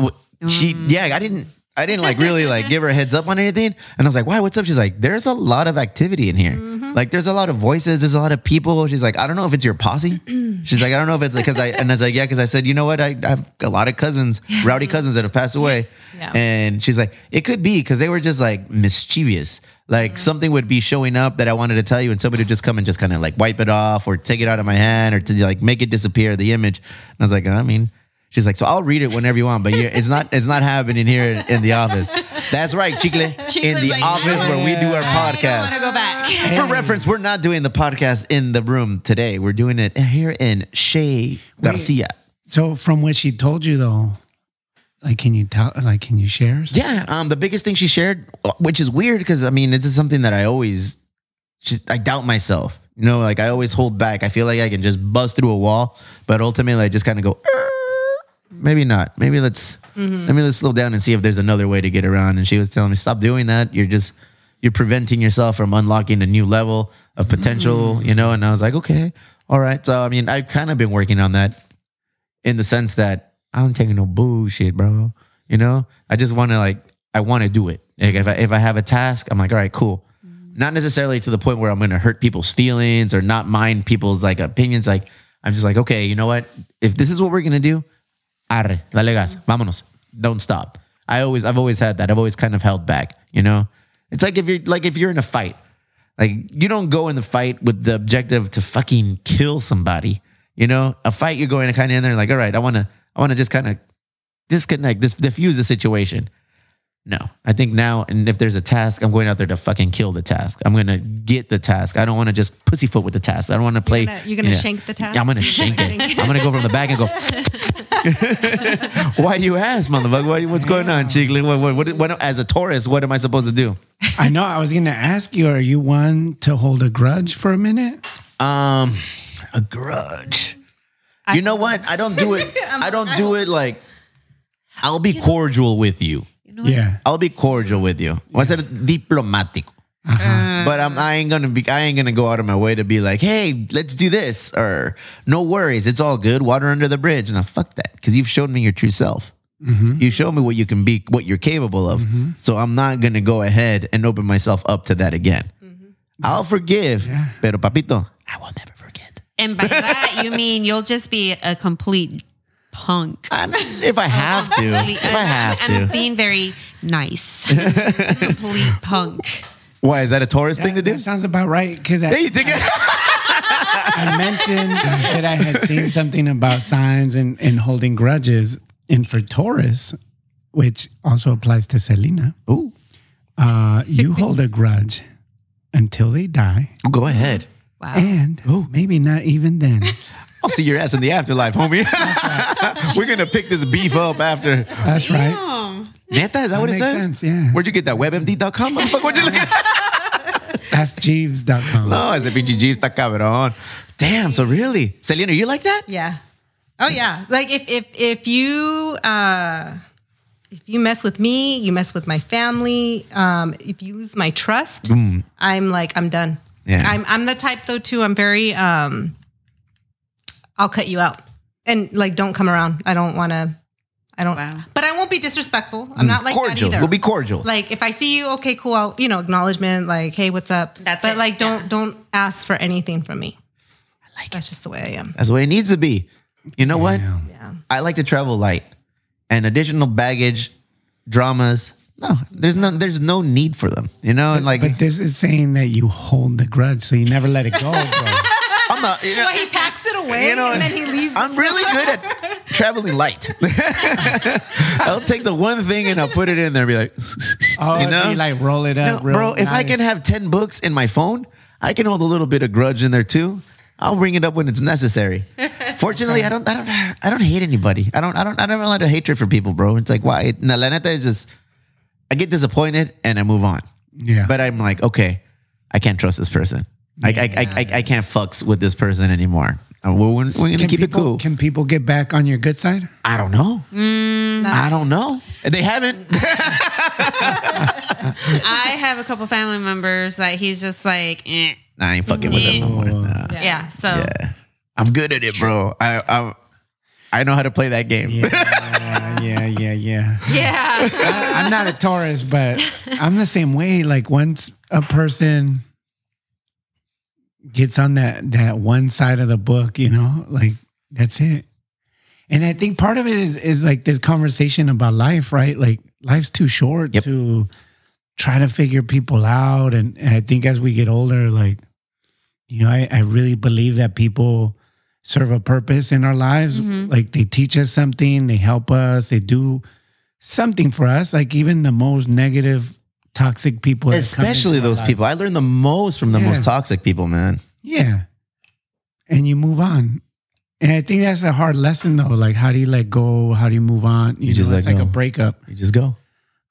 she mm. yeah, I didn't I didn't like really like give her a heads up on anything. And I was like, why? What's up? She's like, there's a lot of activity in here. Mm-hmm. Like, there's a lot of voices. There's a lot of people. She's like, I don't know if it's your posse. She's like, I don't know if it's like because I and I was like, yeah, because I said, you know what? I, I have a lot of cousins, rowdy cousins that have passed away. Yeah. And she's like, it could be because they were just like mischievous. Like mm-hmm. something would be showing up that I wanted to tell you, and somebody would just come and just kind of like wipe it off or take it out of my hand or to like make it disappear, the image. And I was like, I mean, She's like, so I'll read it whenever you want, but you it's not it's not happening here in, in the office. That's right, Chicle. in the like, office where we do our I want to podcast. go back. For reference, we're not doing the podcast in the room today. We're doing it here in Shea Garcia. So from what she told you though, like can you tell like can you share? Yeah, um, the biggest thing she shared, which is weird because I mean, this is something that I always just I doubt myself. You know, like I always hold back. I feel like I can just bust through a wall, but ultimately I just kind of go. "Er, Maybe not. Maybe let's mm-hmm. maybe let's slow down and see if there's another way to get around. And she was telling me, stop doing that. You're just you're preventing yourself from unlocking a new level of mm-hmm. potential. You know. And I was like, okay, all right. So I mean, I've kind of been working on that in the sense that I don't take no bullshit, bro. You know, I just want to like, I want to do it. Like if I if I have a task, I'm like, all right, cool. Mm-hmm. Not necessarily to the point where I'm going to hurt people's feelings or not mind people's like opinions. Like I'm just like, okay, you know what? If this is what we're gonna do, arre, dale gas, vámonos, don't stop. I always, I've always had that. I've always kind of held back. You know, it's like if you're like if you're in a fight, like you don't go in the fight with the objective to fucking kill somebody. You know, a fight you're going to kind of in there like, all right, I want to, I want to just kind of disconnect, this diffuse the situation. No, I think now, and if there's a task, I'm going out there to fucking kill the task. I'm gonna get the task. I don't want to just pussyfoot with the task. I don't want to play. gonna- you're gonna shank the task? Yeah, I'm gonna shank it. I'm gonna go from the back and go. Why do you ask, motherfucker? What, what's going on, Chigley? What, what, what, what, as a Taurus, what am I supposed to do? I know. I was going to ask you, are you one to hold a grudge for a minute? Um, a grudge. You know what? I don't do it. I don't do it like. I'll be cordial with you. Yeah. I'll be cordial with you. Voy a ser diplomático. Uh-huh. Uh. But I'm, I ain't gonna be. I ain't gonna go out of my way to be like, "Hey, let's do this," or "No worries, it's all good. Water under the bridge." And I fuck that because you've shown me your true self. Mm-hmm. You show me what you can be, what you're capable of. Mm-hmm. So I'm not gonna go ahead and open myself up to that again. Mm-hmm. I'll forgive, Yeah. pero papito, I will never forget. And by that you mean you'll just be a complete punk. I- if I have to, if I have I'm, I'm to. being very nice. complete punk. Why is that a Taurus thing to do? That sounds about right. Because Hey, I, you think it? I mentioned that I had seen something about signs and, and holding grudges. And for Taurus, which also applies to Selena, Ooh, uh, you hold a grudge until they die. go ahead. Wow. And maybe not even then. I'll see your ass in the afterlife, homie. We're gonna pick this beef up after. That's right. Neta, is that, what it says? sense, yeah. Where'd you get that? WebMD.com? what Motherfucker, where'd you look at? That's Jeeves.com. No, ese pinche G está cabrón. Damn, so really? Selena, you like that? Yeah. Oh yeah. Like if if if you uh if you mess with me, you mess with my family. Um, if you lose my trust, I'm like I'm done. Yeah. I'm I'm the type though too. I'm very um. I'll cut you out and like don't come around. I don't want to. I don't. Wow. But I won't be disrespectful. I'm mm. not like cordial. that either. We'll be cordial. like if I see you, okay, cool. I'll, you know, acknowledgement, like, hey, what's up? That's but it, like, don't yeah. don't ask for anything from me. I like That's just the way I am. That's the way it needs to be. You know what? Yeah. I like to travel light. And additional baggage, dramas. No, there's no there's no need for them. You know, and like But this is saying that you hold the grudge, so you never let it go, bro. I'm you know, Well, he packs it away You know, and then he leaves. I'm really good at traveling light. I'll take the one thing and I'll put it in there and be like, Oh, you know, so you like roll it No, up, real bro. If I can have ten books in my phone, I can hold a little bit of grudge in there too. I'll bring it up when it's necessary. Fortunately, I don't, I don't, I don't hate anybody. I don't, I don't, I don't have a lot of hatred for people, bro. It's like why? No, la neta is just, I get disappointed and I move on. Yeah. But I'm like, okay, I can't trust this person. I, I, I, I, I can't fucks with this person anymore. Uh, We're, we're gonna Can keep people, it cool. Can people get back on your good side? I don't know. I don't know. They haven't. I have a couple family members that he's just like, eh. I ain't fucking with them no more. Nah. yeah. So Yeah. I'm good at it, bro. I I I know how to play that game. Yeah, yeah, yeah, yeah. yeah. I, I'm not a Taurus, but I'm the same way. Like once a person gets on that that one side of the book, you know, like that's it. And I think part of it is is like this conversation about life, right? Like life's too short Yep. to try to figure people out. And, and I think as we get older, like, you know, I, I really believe that people serve a purpose in our lives. Mm-hmm. Like they teach us something, they help us, they do something for us. Like even the most negative, toxic people, Especially those people. I learned the most from the Yeah. most toxic people, man. Yeah. And you move on. And I think that's a hard lesson though. Like how do you let go? How do you move on? You, You just know, let it's like go. a breakup, You just go.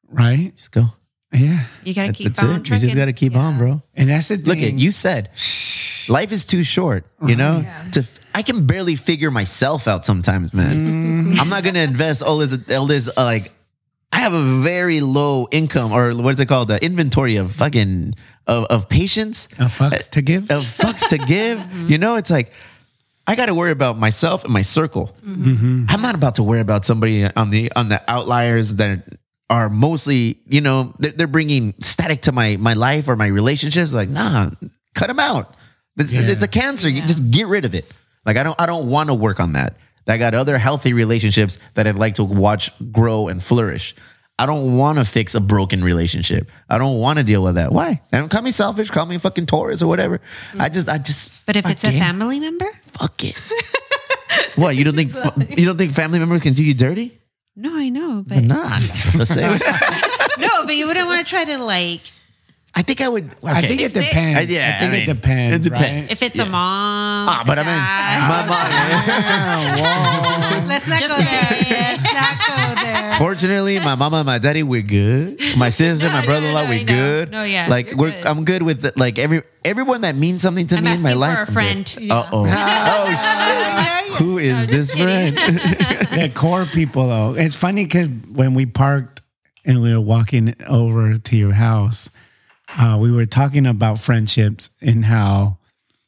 right? Just go. Yeah. You gotta That- keep That's on it. You just got to keep on, bro. And that's the thing. Look at you said life is too short, you know? To I can barely figure myself out sometimes, man. I'm not going to invest all this all this uh, like I have a very low income or what's it called? The inventory of fucking of, of patience. Of fucks uh, to give. of fucks to give. Mm-hmm. You know, it's like I got to worry about myself and my circle. Mm-hmm. Mm-hmm. I'm not about to worry about somebody on the on the outliers that are mostly, you know, they're, they're bringing static to my my life or my relationships. Like, nah, cut them out. It's, Yeah. it's a cancer. You just get rid of it. Like, I don't I don't want to work on that. I got other healthy relationships that I'd like to watch grow and flourish. I don't want to fix a broken relationship. I don't want to deal with that. Why? And call me selfish, call me fucking Taurus or whatever. I just, I just. But if it's a it. family member, fuck it. what you don't think? You don't think family members can do you dirty? no, I know, but that's the no, but you wouldn't want to try to like I think I would. Okay. I think it Fix it. depends. Uh, yeah, I think I it depends. it depends. if it's a mom. Ah, but I mean, dad. my mom. Let's not Just go there. saying. Let's not go there. Fortunately, my mama and my daddy, we're good. My sister, No, my no, brother-in-law, no, I we're know. good. No, yeah, like you're we're, good. I'm good with the, like every everyone that means something to I'm me in my asking life. for a I'm friend. Uh oh. oh shit. Who is this friend? the core people though. It's funny because when we parked and we were walking over to your house, uh, we were talking about friendships and how,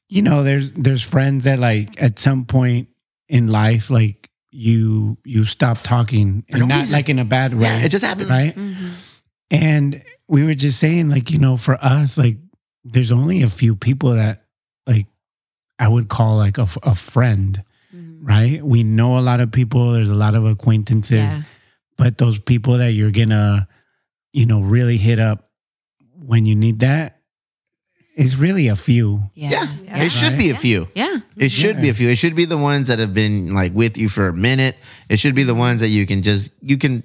you know, there's there's friends that like at some point in life, like you you stop talking and no not reason. like in a bad way. Yeah, it just happened. right. And we were just saying, like, you know, for us, like, there's only a few people that, like, I would call like a, a friend, right? We know a lot of people, there's a lot of acquaintances, Yeah. but those people that you're gonna, you know, really hit up when you need that is really a few. Yeah. Yeah, it should be a few. Yeah. It should be a mm-hmm. few. It should be the ones that have been like with you for a minute. It should be the ones that you can just you can.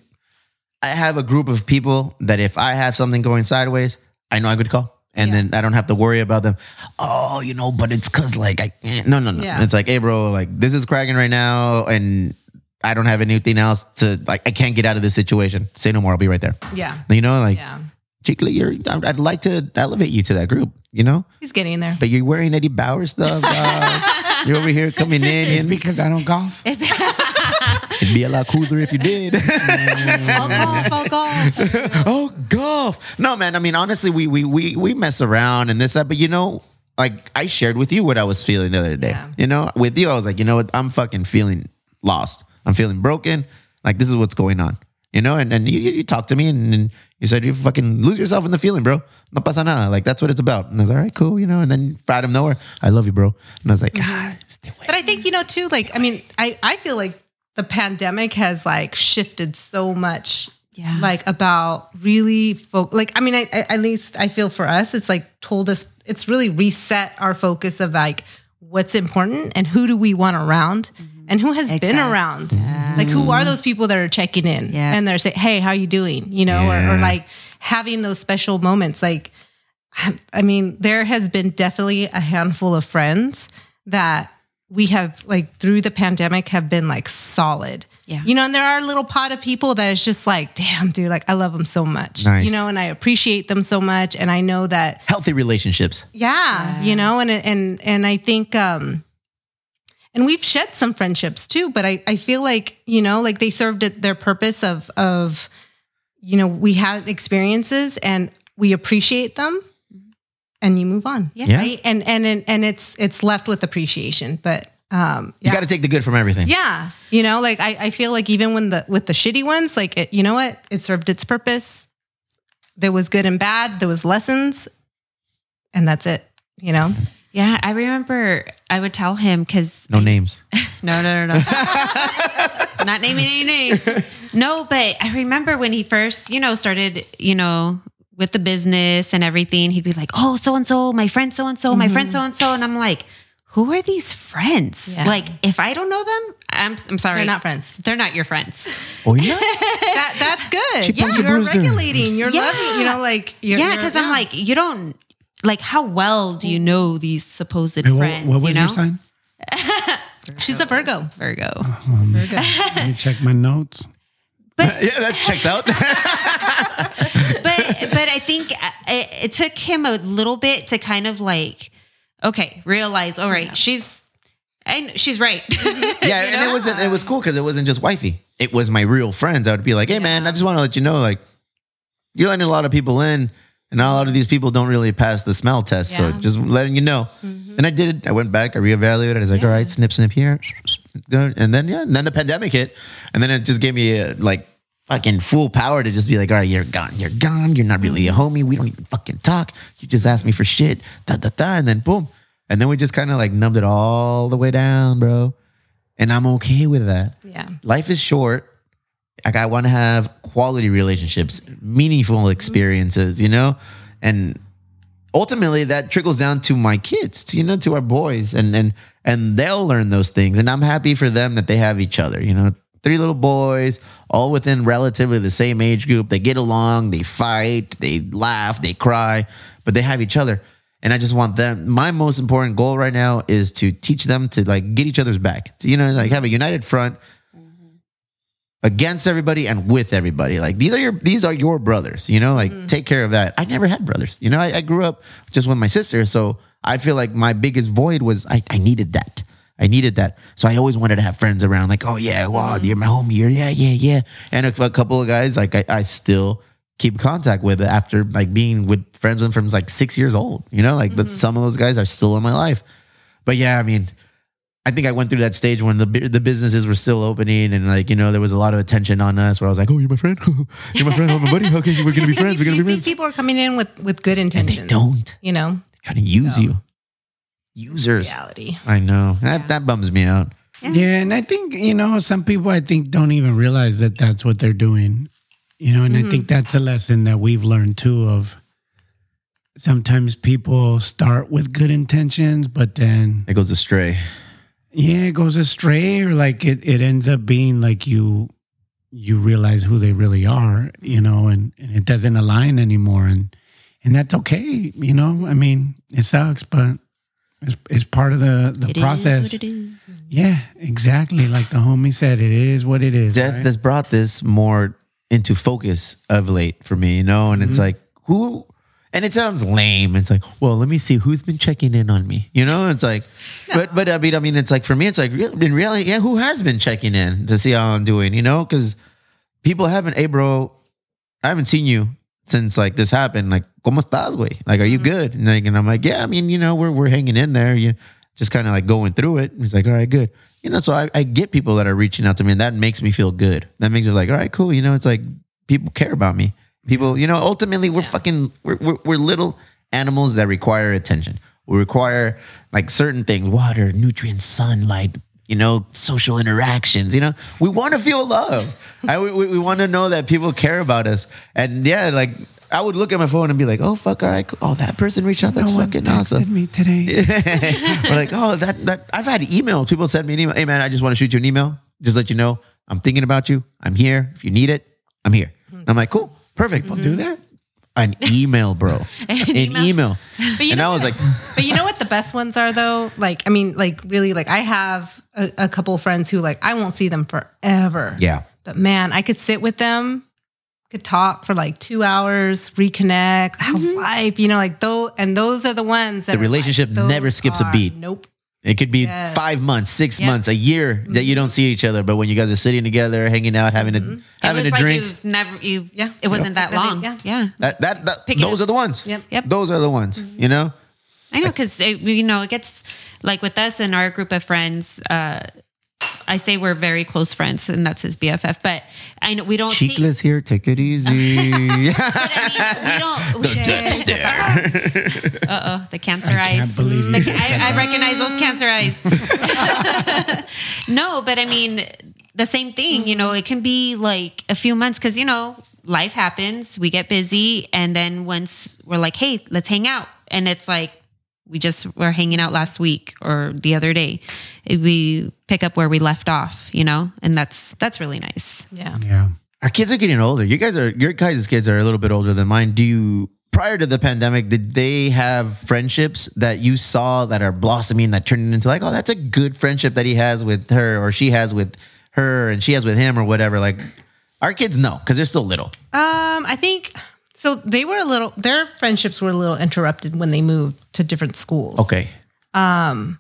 I have a group of people that if I have something going sideways, I know I could call, and then I don't have to worry about them. Oh, you know, but it's cause like I can't. No, no, no. Yeah. It's like, hey, bro, like this is cracking right now, and I don't have anything else to like. I can't get out of this situation. Say no more. I'll be right there. Yeah. You know, like, Yeah. Chickly, you're. I'd I'd like to elevate you to that group. You know, He's getting there. but you're wearing Eddie Bauer stuff. dog. Uh, you're over here coming in. It's because I don't golf. It'd be a lot cooler if you did. I'll golf. I'll golf. oh, golf. No, man. I mean, honestly, we we we we mess around and this that, but you know, like I shared with you what I was feeling the other day. Yeah. You know, with you, I was like, you know what? I'm fucking feeling lost. I'm feeling broken. Like this is what's going on. You know, and and you, you you talked to me and, and you said you fucking lose yourself in the feeling, bro. No pasa nada. Like that's what it's about. And I was like, all right, cool. You know, and then out of nowhere, I love you, bro. And I was like, mm-hmm. God, stay away. But I think, you know, too, like, I mean, I, I feel like the pandemic has like shifted so much. Yeah. Like about really, fo- like, I mean, I, I, at least I feel for us, it's like told us, it's really reset our focus of like what's important and who do we want around mm-hmm. And who has been Exactly. around. Like, who are those people that are checking in Yeah. and they're saying, hey, how you doing? You know, or, or like having those special moments. Like, I mean, there has been definitely a handful of friends that we have like through the pandemic have been like solid. Yeah. You know, and there are a little pot of people that it's just like, damn, dude, like I love them so much. Nice. You know, and I appreciate them so much. And I know that Healthy relationships. yeah, you know, and and and I think um and we've shed some friendships too, but I I feel like, you know, like they served their purpose of of you know, we had experiences and we appreciate them and you move on. Yeah. Yeah. Right? And and and, and it's it's left with appreciation, but um You yeah. got to take the good from everything. yeah, you know, like I, I feel like even when the with the shitty ones, like it, you know what, it served its purpose. There was good and bad. There was lessons, and that's it. You know, Yeah. I remember I would tell him because No names. No, no, no, no. Not naming any names. No, but I remember when he first, you know, started, you know, with the business and everything, he'd be like, oh, so and so, my friend so and so, my friend so and so. And I'm like, who are these friends? Yeah. Like, if I don't know them, I'm, I'm sorry. They're not friends. They're not your friends. Oh, yeah. that that's good. Yeah, you're regulating. You're Yeah. loving. You know, like you're, yeah, you're- because I'm like, you don't, like, how well do you know these supposed Hey, what, friends? what was you know? your sign? she's a Virgo. Virgo. Virgo. Let me check my notes. yeah, that checks out. but but I think uh, it, it took him a little bit to kind of like, okay, realize, all right, she's, and she's right. yeah, and it wasn't. It was cool because it wasn't just wifey. It was my real friends. I would be like, "Hey, man, I just want to let you know, like, you're letting a lot of people in, and a lot of these people don't really pass the smell test. So just letting you know." Mm-hmm. And I did it. I went back. I reevaluated. I was like, "All right, snip, snip here," and then yeah, and then the pandemic hit, and then it just gave me a, like fucking full power to just be like, "All right, you're gone. You're gone. You're not really a mm-hmm. homie. We don't even fucking talk. You just ask me for shit." Da da da, and then boom. And then we just kind of like numbed it all the way down, bro. And I'm okay with that. Yeah. Life is short. Like I want to have quality relationships, meaningful experiences, you know? And ultimately that trickles down to my kids, to, you know, to our boys and and and they'll learn those things. And I'm happy for them that they have each other, you know. three little boys, all within relatively the same age group. They get along, they fight, they laugh, they cry, but they have each other. And I just want them. My most important goal right now is to teach them to like get each other's back. To, you know, like have a united front against everybody and with everybody. Like these are your these are your brothers. You know, like mm. take care of that. I never had brothers. You know, I, I grew up just with my sister, so I feel like my biggest void was I, I needed that. I needed that. So I always wanted to have friends around. Like, oh yeah, wow, mm. you're my homie. You're yeah, yeah, yeah. And a, a couple of guys like I, I still keep contact with after like being with friends with from like six years old. You know, like the, mm-hmm. some of those guys are still in my life. But yeah, I mean, I think I went through that stage when the the businesses were still opening and like you know there was a lot of attention on us where I was like, oh, you're my friend, you're my friend, oh, my buddy. Okay, we're gonna be friends. We're gonna be friends. people are coming in with with good intentions. And they don't. You know, They're trying to use you. Users. reality. I know that that bums me out. Yeah, and I think you know some people I think don't even realize that that's what they're doing. You know, and I think mm-hmm. that's a lesson that we've learned too. Of sometimes people start with good intentions, but then It goes astray. Yeah, it goes astray, or like it it ends up being like you you realize who they really are. You know, and, and it doesn't align anymore, and and that's okay. You know, I mean, it sucks, but. It's, it's part of the, the It is process. what it is. Yeah, exactly. Like the homie said, it is what it is. Death right? has brought this more into focus of late for me, you know, and it's mm-hmm. like who and it sounds lame. It's like, well, let me see who's been checking in on me. You know, it's like, but but I mean, I mean, it's like for me, it's like re- in reality, yeah, who has been checking in to see how I'm doing? You know, because people haven't. Hey, bro, I haven't seen you since like this happened. Like, ¿cómo estás, güey? Like, are you mm-hmm. good? And, like, and I'm like, yeah, I mean, you know, we're we're hanging in there. You just kind of like going through it. And he's like, all right, good. You know, so I, I get people that are reaching out to me, and that makes me feel good. That makes me like, all right, cool. You know, it's like people care about me. People, you know, ultimately we're fucking we're, we're we're little animals that require attention. We require like certain things: water, nutrients, sunlight. You know, social interactions. You know, we want to feel love. I, we we, we want to know that people care about us. And yeah, like I would look at my phone and be like, "Oh fuck, all right, cool. oh that person reached out. That's no fucking texted awesome." me today. We're like, oh, that that I've had emails. People send me an email. Hey man, I just want to shoot you an email. Just let you know I'm thinking about you. I'm here. If you need it, I'm here. And I'm like, cool, perfect. People do mm-hmm. that. An email, bro. An email. But you And know I was what- like, but you know what the best ones are though? Like, I mean, like really, like I have a, a couple of friends who like I won't see them forever. yeah, But man, I could sit with them, could talk for like two hours, reconnect. How's mm-hmm. life? You know, like those, and those are the ones that The are, like, relationship never skips a beat. Nope. It could be Yes. five months, six Yeah. months, a year that you don't mm-hmm. see each other. But when you guys are sitting together, hanging out, having a mm-hmm. It having was a like drink, you've never you Yeah. it wasn't that long. Yeah. Yeah. that that, that those up. are the ones. Yep. Yep. Those are the ones. Mm-hmm. You know. I know because you know it gets like with us and our group of friends. Uh, I say we're very close friends, and that's his BFF. But I know we don't see. Cheekless here. Take it easy. But I mean, we don't. We, uh oh, the cancer I can't eyes. believe The just ca- I, I recognize those cancer eyes. no, but I mean the same thing. You know, it can be like a few months because you know life happens. We get busy, and then once we're like, "Hey, let's hang out," and it's like we just were hanging out last week or the other day. We pick up where we left off. You know, and that's that's really nice. Yeah. Yeah. Our kids are getting older. You guys are your guys' kids are a little bit older than mine. Do you prior to the pandemic, did they have friendships that you saw that are blossoming that turned into like, oh, that's a good friendship that he has with her or she has with her and she has with him or whatever? Like our kids no, because they're still little. Um, I think so. They were a little. Their friendships were a little interrupted when they moved to different schools. Okay. Um,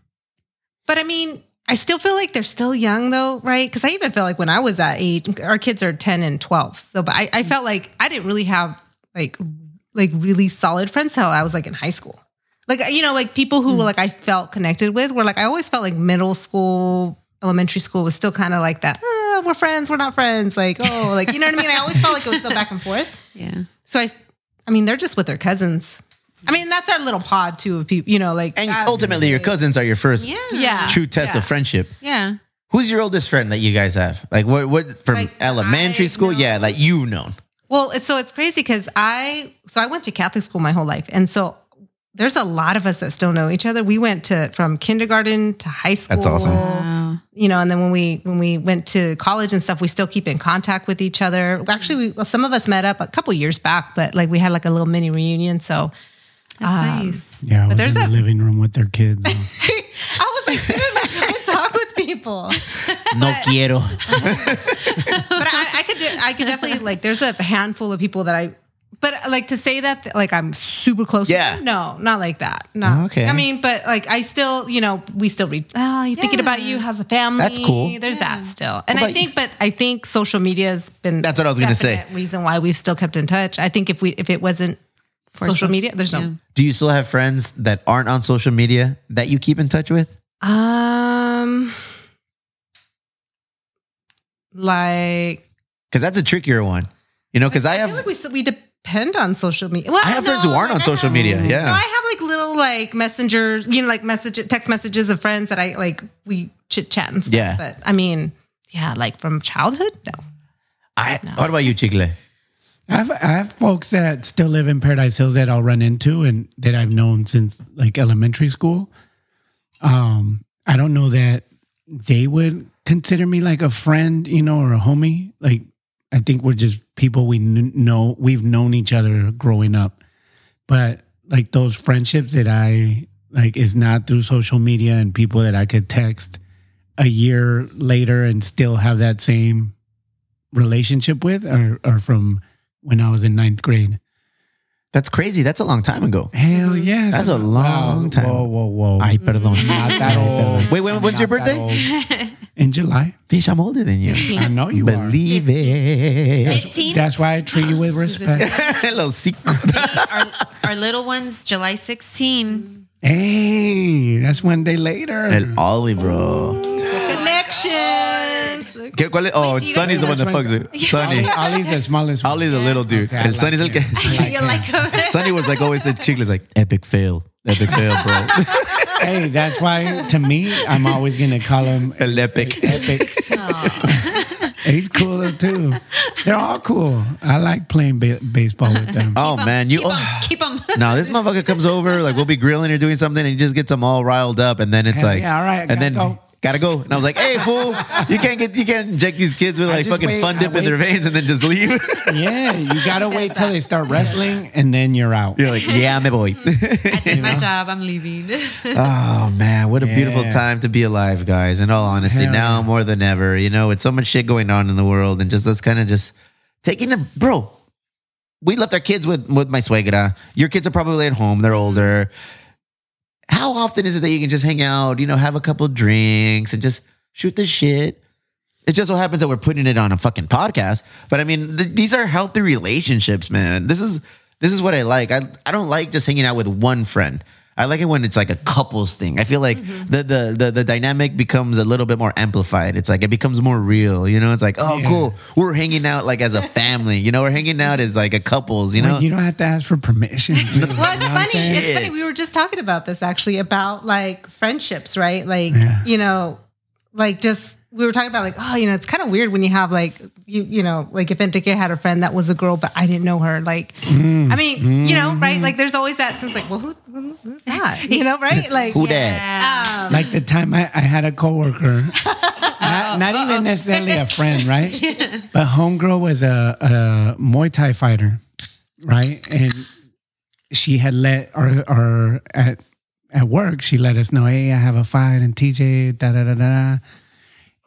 But I mean, I still feel like they're still young though, right? Because I even felt like when I was that age, our kids are 10 and 12. So, but I, I felt like I didn't really have like, like really solid friends till I was like in high school. Like, you know, like people who were like I felt connected with were like, I always felt like middle school, elementary school was still kind of like that. "Ah, we're friends, we're not friends. Like, oh, like, you know what I mean? I always felt like it was still back and forth. Yeah. So I, I mean, they're just with their cousins. I mean, that's our little pod too of people, you know, like, And that's- ultimately, your cousins are your first Yeah. yeah, true test yeah. of friendship. Yeah. Who's your oldest friend that you guys have? Like what? What from Like, elementary I school? know. Yeah, like you've known. Well, it's so it's crazy because I so I went to Catholic school my whole life, and so there's a lot of us that still know each other. We went to from kindergarten to high school. That's awesome. you know, and then when we when we went to college and stuff, we still keep in contact with each other. Actually, we, well, some of us met up a couple years back, but like we had like a little mini reunion. So That's Um, nice. Yeah, I was there's in a- the living room with their kids. I was like, dude, like, talk with people. No quiero. but I, I could do, I could definitely like. There's a handful of people that I, but like to say that like I'm super close. Yeah. with no, not like that. No. Okay. I mean, but like I still, you know, we still read. Oh, you thinking about you? How's the family? That's cool. There's that still, and I about think, but I think social media has been. That's what I was gonna say. Reason why we've still kept in touch. I think if we if it wasn't For social so- media, there's yeah. no. Do you still have friends that aren't on social media that you keep in touch with? Um. Like Because that's a trickier one. You know, because I I have feel like we still- we depend on social media. Well, I have friends who aren't on no, social no. media. Yeah. No, I have like little like messengers, you know, like message text messages of friends that I like we chit chat and stuff. Yeah. But I mean, yeah, like from childhood, no. I, what about you, Chicle? I have, I have folks that still live in Paradise Hills that I'll run into and that I've known since like elementary school. Um, I don't know that they would consider me like a friend, you know, or a homie. Like, I think we're just people we kn- know, we've known each other growing up. But like those friendships that I like is not through social media and people that I could text a year later and still have that same relationship with are, are from when I was in ninth grade. That's crazy. That's a long time ago. Hell mm-hmm. yes. That's a long time. Whoa, whoa, whoa. Ay, perdón. Not that old. Wait, wait, when's your Not that birthday? old. In July. Bitch, I'm older than you. I know you are. Believe it. 15? That's why I treat you with respect. Hello, cinco. our, our little ones, July 16. hey, that's one day later. El Ollie, bro. Connections. ¿Qué- cuál es? Oh, do you Sonny's the one guys- that fucks it. Sonny. Ollie's the smallest one. Ollie's the little dude. Okay, I El like Sonny's el que. him. You like them? Sonny was like always said, Chicle's like, epic fail. Epic fail, bro. Hey, that's why to me, I'm always gonna call him El epic. epic. He's cool too. They're all cool. I like playing ba- baseball with them. Oh, man. You. Keep them. Oh. Keep them. No, this motherfucker comes over, like we'll be grilling or doing something, and he just gets them all riled up, and then it's Hell like, yeah, all right, and gotta then go. Gotta go. And I was like, hey, fool, you can't get, you can't inject these kids with I like fucking wait- fun I dip in their veins and then just leave. Yeah, you gotta wait till they start wrestling and then you're out. You're like, yeah, me boy. I did my job. I'm leaving. oh man, what a beautiful time to be alive, guys. In all honesty, Hell now yeah. more than ever, you know, with so much shit going on in the world, and just us kind of just taking a bro. We left our kids with with my suegra. Your kids are probably at home; they're mm-hmm. older. How often is it that you can just hang out, you know, have a couple drinks and just shoot the shit? It just so happens that we're putting it on a fucking podcast. But I mean, th- these are healthy relationships, man. This is this is what I like. I I don't like just hanging out with one friend. I like it when it's like a couples thing. I feel like mm-hmm. the, the the the dynamic becomes a little bit more amplified. It's like it becomes more real. You know, it's like, oh, Yeah. cool. We're hanging out like as a family. You know, we're hanging out as like a couples. You know, Well, you don't have to ask for permission. Well, it's You know what I'm funny. It's funny. We were just talking about this actually about like friendships, right? Like, Yeah. you know, like just we were talking about like, oh, you know, it's kind of weird when you have like you, you know, like if Enrique had a friend that was a girl, but I didn't know her. Like, Mm. I mean, you know, right? Like, there's always that sense, like, well, who, who who's that? You know, right? Like, who that? um, Like the time I, I had a coworker, not, not even necessarily a friend, right? But homegirl was a, a Muay Thai fighter, right? And she had let our, our at at work, she let us know, hey, I have a fight and TJ, da da da da.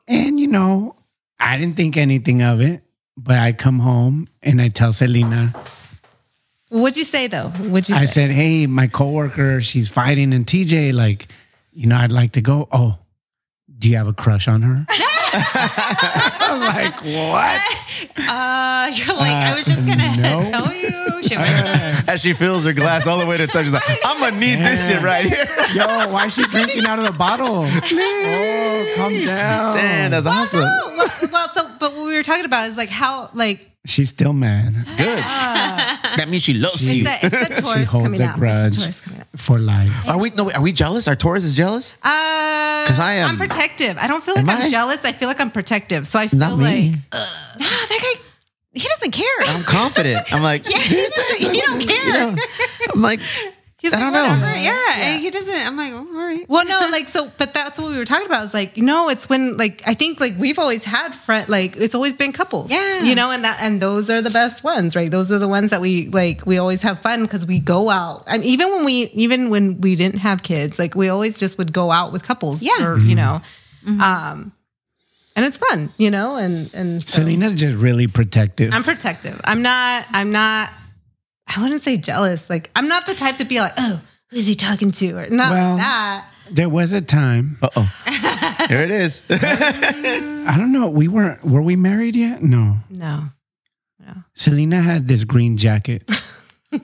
And you know, I didn't think anything of it, but I come home and I tell Selena, what'd you say though? What'd you I say? said, "Hey, my coworker, she's fighting in TJ. Like, you know, I'd like to go. Oh, do you have a crush on her?" I'm like, what? Uh, you're like, I was just going to no. tell you. Should As she fills her glass all the way to the top, she's like, I'm gonna need this shit right here. Yo, why is she drinking out of the bottle? oh, calm down. Damn, that's awesome. Oh, well, well, so, but what we were talking about is like how, like, She's still mad Good. that means she loves it's you. the, it's the Taurus holds coming a out. It's grudge. the Taurus coming out. for life. Are we no? Are we jealous? Are Taurus is jealous? Uh, 'Cause I am- I'm protective. I don't feel like Am I'm I? jealous. I feel like I'm protective. So I feel Not like me. Nah, that guy, he doesn't care. I'm confident. I'm like, Yeah, he doesn't- he don't care. I'm like, He's I like, don't know. whatever. Yeah. And he doesn't. I'm like, oh, all right. Well, no, like so, but that's what we were talking about. Is like, no, it's when like I think like we've always had friend, like it's always been couples. Yeah. you know, and that and those are the best ones, right? Those are the ones that we like. We always have fun because we go out. I mean, even when we even when we didn't have kids, like we always just would go out with couples. Yeah. or you know, um, and it's fun, you know, and and so Selena's just really protective. I'm protective. I'm not. I'm not. I wouldn't say jealous. Like I'm not the type to be like, oh, who's he talking to, or not Well- like that. there was a time. Uh oh. Here it is. I don't know. We weren't. Were we married yet? No. No. No. Selena had this green jacket,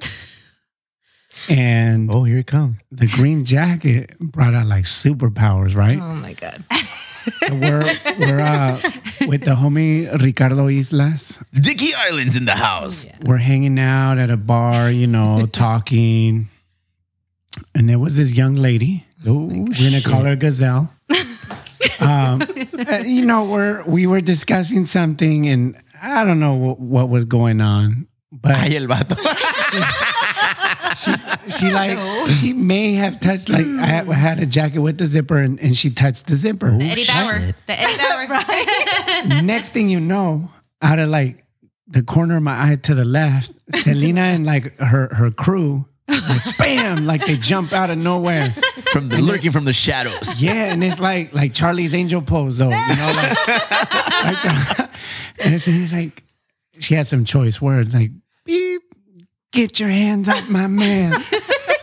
and oh, here it comes. the green jacket brought out like superpowers, right? Oh my god. So we're we're uh, with the homie Ricardo Islas. Dicky Island's in the house. We're hanging out at a bar, you know, talking, and there was this young lady. Oh, We're gonna call her Gazelle. um, uh, you know, we're we were discussing something, and I don't know what, what was going on, but Ay, el vato. she like she may have touched like I had, had a jacket with the zipper, and, and she touched the zipper. Eddie Bauer. The Eddie Bauer. Next thing you know, out of like the corner of my eye to the left, Selena and like her her crew, like, bam, like they jump out of nowhere. from the lurking from the shadows. Yeah, and it's like like Charlie's angel pose though, you know, like, like the- and it's like she had some choice words like beep, get your hands off my man.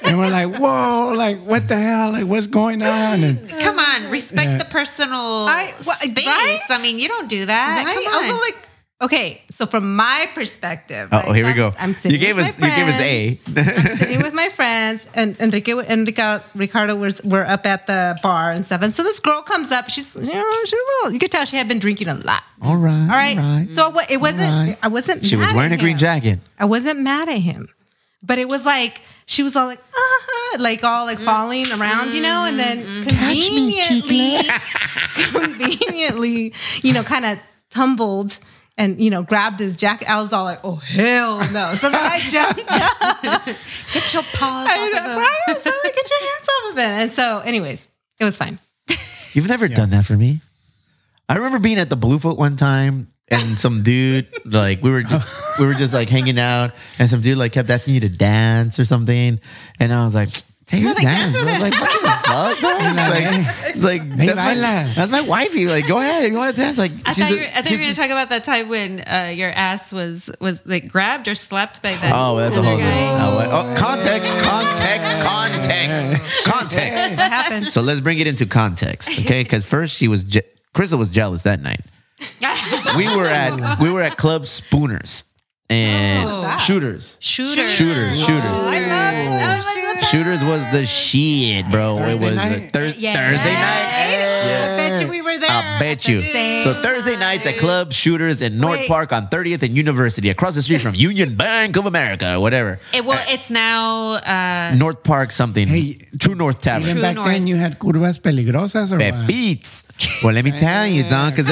And we're like, whoa, like what the hell? Like what's going on? And Come on, respect Yeah. the personal I- what- space. right? I mean, you don't do that. Right? Come on. Also, like, okay, so from my perspective, Oh, right, here we go. I'm sitting. You gave with us. my You gave us friends. A. sitting with my friends, and Enrique and Ricardo, Ricardo was were up at the bar and stuff. And so this girl comes up. She's you know she's a little. You could tell she had been drinking a lot. All right. All right. So what? It wasn't. right. I wasn't. She was mad wearing a green him. jacket. I wasn't mad at him, but it was like she was all like, ah, like all like falling around, you know, and then conveniently, conveniently, you know, kind of tumbled and you know grabbed his jacket. I was all like, oh hell no! So then I jumped up. Get your paws I off of him. right? I was like, get your hands off of it. And so, anyways, it was fine. You've never done that for me. I remember being at the Bluefoot one time, and some dude like we were just, we were just like hanging out, and some dude like kept asking you to dance or something, and I was like. Take her like, dance. dance with I was like, what the fuck? dog? It's like, it's like that's, my, baila. that's my wifey. Like, go ahead. You want to dance? Like, I she's thought, a- you were, I thought you were going to talk about that time when uh, your ass was was like grabbed or slapped by that. Oh, that's a whole guy. oh, oh, context, context, context, context. What happened? So let's bring it into context, okay? Because first she was je- Crystal was jealous that night. We were at we were at Club Spooners and shooters. Shooters. Shooters, shooters. Oh, Shooters was the shit, bro. it was night? Thur- Yeah. Thursday night. I bet you we were there. I bet you. So Thursday nights at Club Shooters in North Wait. Park on 30th and University, across the street from Union Bank of America, or whatever. It, well, it's now. Uh, North Park something. Hey, True North even Tavern. back north. then you had curvas peligrosas or what? Pepeats. Well, let me tell you, Don, because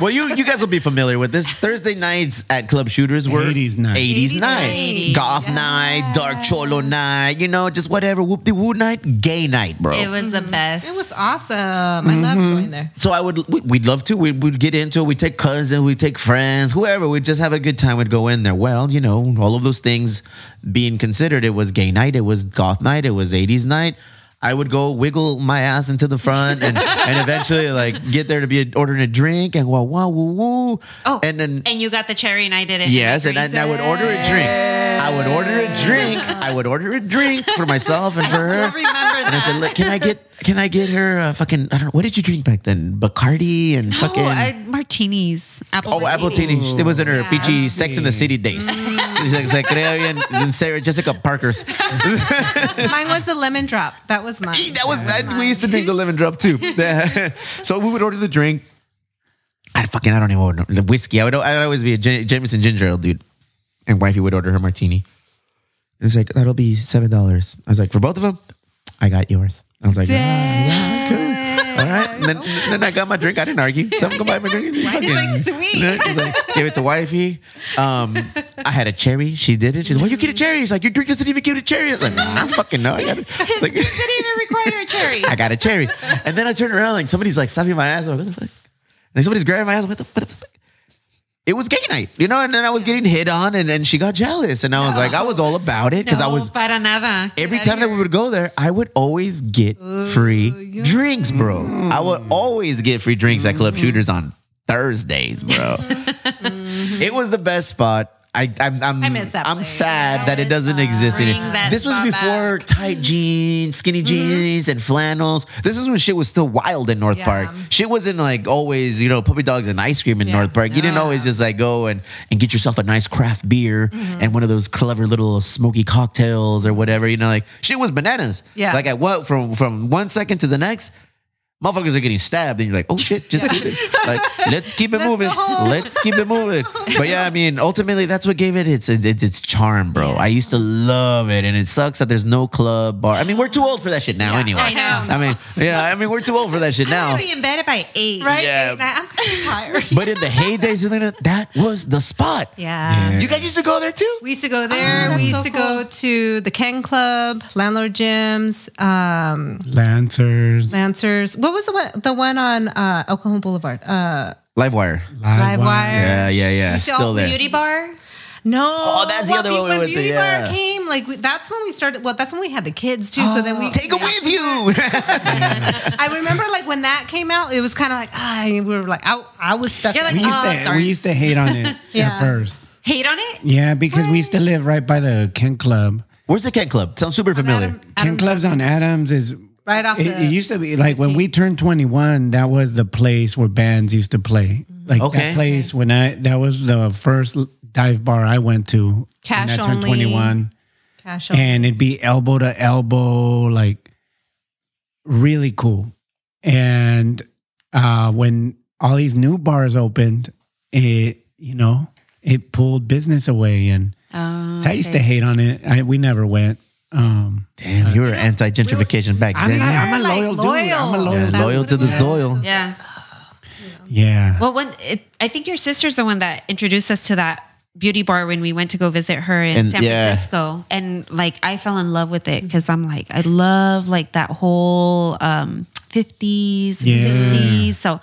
well, you you guys will be familiar with this. Thursday nights at Club Shooters were 80s night. 80s, 80s night, night. goth night, dark cholo night. You know, just whatever, whoop de woo night, gay night, bro. it was the mm-hmm. best. It was awesome. I loved mm-hmm. going there. so I would we- we'd love to. We'd, we'd get into it. We'd take cousins, we'd take friends, whoever. We'd just have a good time. We'd go in there. Well, you know, all of those things being considered, it was gay night, it was goth night, it was 80s night. I would go wiggle my ass into the front and, and eventually like get there to be ordering a drink and wow wow woo woo. Oh, and then and you got the cherry and I didn't. Yes, and I, and I would order a drink. I would order a drink. I would order a drink for myself and for her. remember And I said, "Look, can I get can I get her a fucking I don't know what did you drink back then? Bacardi and fucking Oh, I, martinis. Apple Oh, apple martinis. It was in her peachy Sex in the City days. Mm. So she's like, se crea bien Sarah Jessica Parker's. Mine was the lemon drop. That was mine. that was that. We used to drink the lemon drop too. so we would order the drink. I fucking I don't even order the whiskey. I would I'd always be a Jameson ginger ale dude, and wifey would order her martini. It was like that'll be seven dollars. I was like for both of them, I got yours. I was like, "Ah, yeah, cool." All right. And then, then I got my drink. I didn't argue. Someone go buy my drink. Fucking- like, sweet. She's like, Give it to wifey. Um, I had a cherry. She did it. She's like, why you get a cherry? She's like, your drink doesn't even give a cherry. I was like, I don't fucking know. I got it. It's like, didn't even require a cherry. I got a cherry. And then I turned around, like somebody's like slapping my ass. I'm like, what the fuck? And somebody's grabbing my ass. What the, what the fuck? It was gay night, you know, and then I was getting hit on, and then she got jealous, and I was like, I was all about it because I was para nada. Every time that we would go there, I would always get free drinks, bro. I would always get free drinks at Club mm. Shooters on Thursdays, bro. it was the best spot. I, I'm, I'm, I miss that I'm place. sad that it doesn't exist Bring anymore. This was before tight jeans, skinny jeans, and flannels. This is when shit was still wild in North Yeah. Park. Shit wasn't like always, you know, puppy dogs and ice cream in Yeah. North Park. You didn't always just like go and, and get yourself a nice craft beer Mm-hmm. and one of those clever little smoky cocktails or whatever. You know, like shit was bananas. Yeah. Like at what from from one second to the next. Motherfuckers are getting stabbed, and you're like, "Oh shit, just keep it. Like, let's keep it moving. Let's keep it moving." But yeah, I mean, ultimately, that's what gave it its its, its charm, bro. I used to love it, and it sucks that there's no club bar. I mean, we're too old for that shit now, anyway. I know. I mean, yeah, I mean, we're too old for that shit now. I'm now. gonna be in bed by eight. Right? Yeah. And I- I'm kind of tired. But in the heydays, Selena, that was the spot. yeah. You guys used to go there too. We used to go there. we used to go to the Ken Club, Landlord Jim's, um, Lancers, Lancers. What was the one? The one on uh, El Cajon Boulevard. Uh, Livewire. Livewire. Yeah, yeah, yeah. used to Still there. Beauty bar. no. Oh, that's the Well, other one we When went to, Beauty yeah. Bar came, like we, that's when we started. Well, that's when we had the kids too. so then we Take it with you. I remember like when that came out, it was kind of like ah, we were like I, I was stuck. You're in like, we used Oh, to darn. we used to hate on it Yeah. at first. Hate on it. Yeah, because we used to live right by the Ken Club. Where's the Kent Club? Sounds super familiar. Adam- Ken Adam- Club's on Adams is Right off It, the it used to be like when we turned 21, that was the place where bands used to play. Like Okay. that place when I that was the first dive bar I went to Cash when I turned only. 21 cash on. and it'd be elbow to elbow like really cool. And uh when all these new bars opened, it you know, it pulled business away and Oh, I used to hate on it. I we never went. Um Damn, you were anti gentrification back I'm, then. not. I'm a like loyal, dude. I'm a loyal. loyal. Yeah, loyal to the soil. yeah. Yeah. Well, when it, I think your sister's the one that introduced us to that beauty bar when we went to go visit her in And- San yeah. Francisco, and like I fell in love with it because I'm like I love like that whole um 50s, Yeah. 60s. So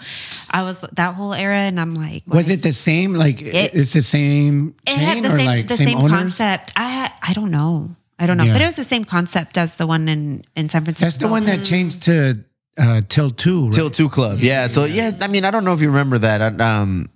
I was that whole era, and I'm like, Was it the same? Like it's the same It chain had the or same like the same, same, concept. I had, I don't know. I don't know, Yeah. but it was the same concept as the one in in San Francisco. That's the one that changed to uh, till two. Right? Till two club. Yeah. So yeah, I mean, I don't know if you remember that. Um,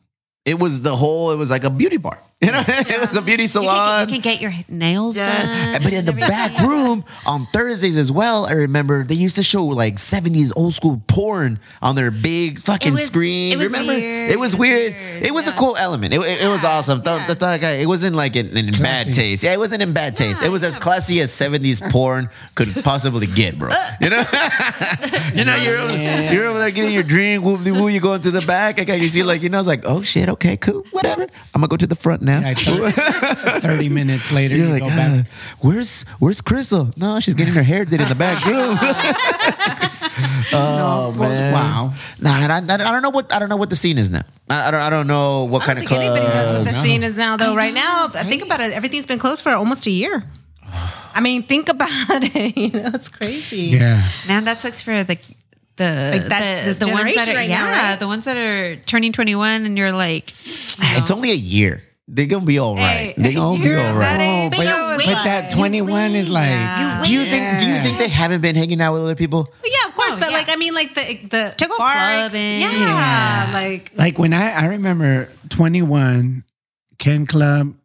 it was the whole. It was like a beauty bar. You know, it was a beauty You can, salon. get, you can get your nails Yeah. done. But in the back room on Thursdays as well, I remember they used to show like 70s old school porn on their big fucking was- screen. it was remember? weird. It was weird. weird. It was a cool element. It, it, it was awesome. The- yeah. the guy- it wasn't like in, in bad taste. Yeah, it wasn't in bad taste. It was as classy as 70s porn could possibly get, bro. You know? you know, you're over, you're over there getting your drink, whoop de woo, you go into the back. Okay, you see, like, you know, it's like, oh shit, okay, cool, whatever. I'm gonna go to the front now. Yeah, thir- Thirty minutes later, You're you like, go "Ah, back. where's where's Crystal? No, she's getting her hair did in the back room. oh man, wow. Nah, I, I, I don't know what I don't know what the scene is now. I, I don't I don't know what I kind don't of think anybody knows what the club. scene is now, though. Right now, I think about it. Everything's been closed for almost a year. I mean, think about it. You know, it's crazy. Yeah. Man, that sucks for the the Like that- the, this the ones that are right now, yeah right? the ones that are turning twenty one and you're like It's only a year. They're gonna be all right. Hey, They're gonna be you're that right. but, but like- that 21 is like, Yeah. Do you think? Do you think they haven't been hanging out with other people? Yeah, of course, Oh, but yeah. like I mean, like the the To go bar clubbing. Yeah, Yeah. like like when I, I remember 21, Ken Club,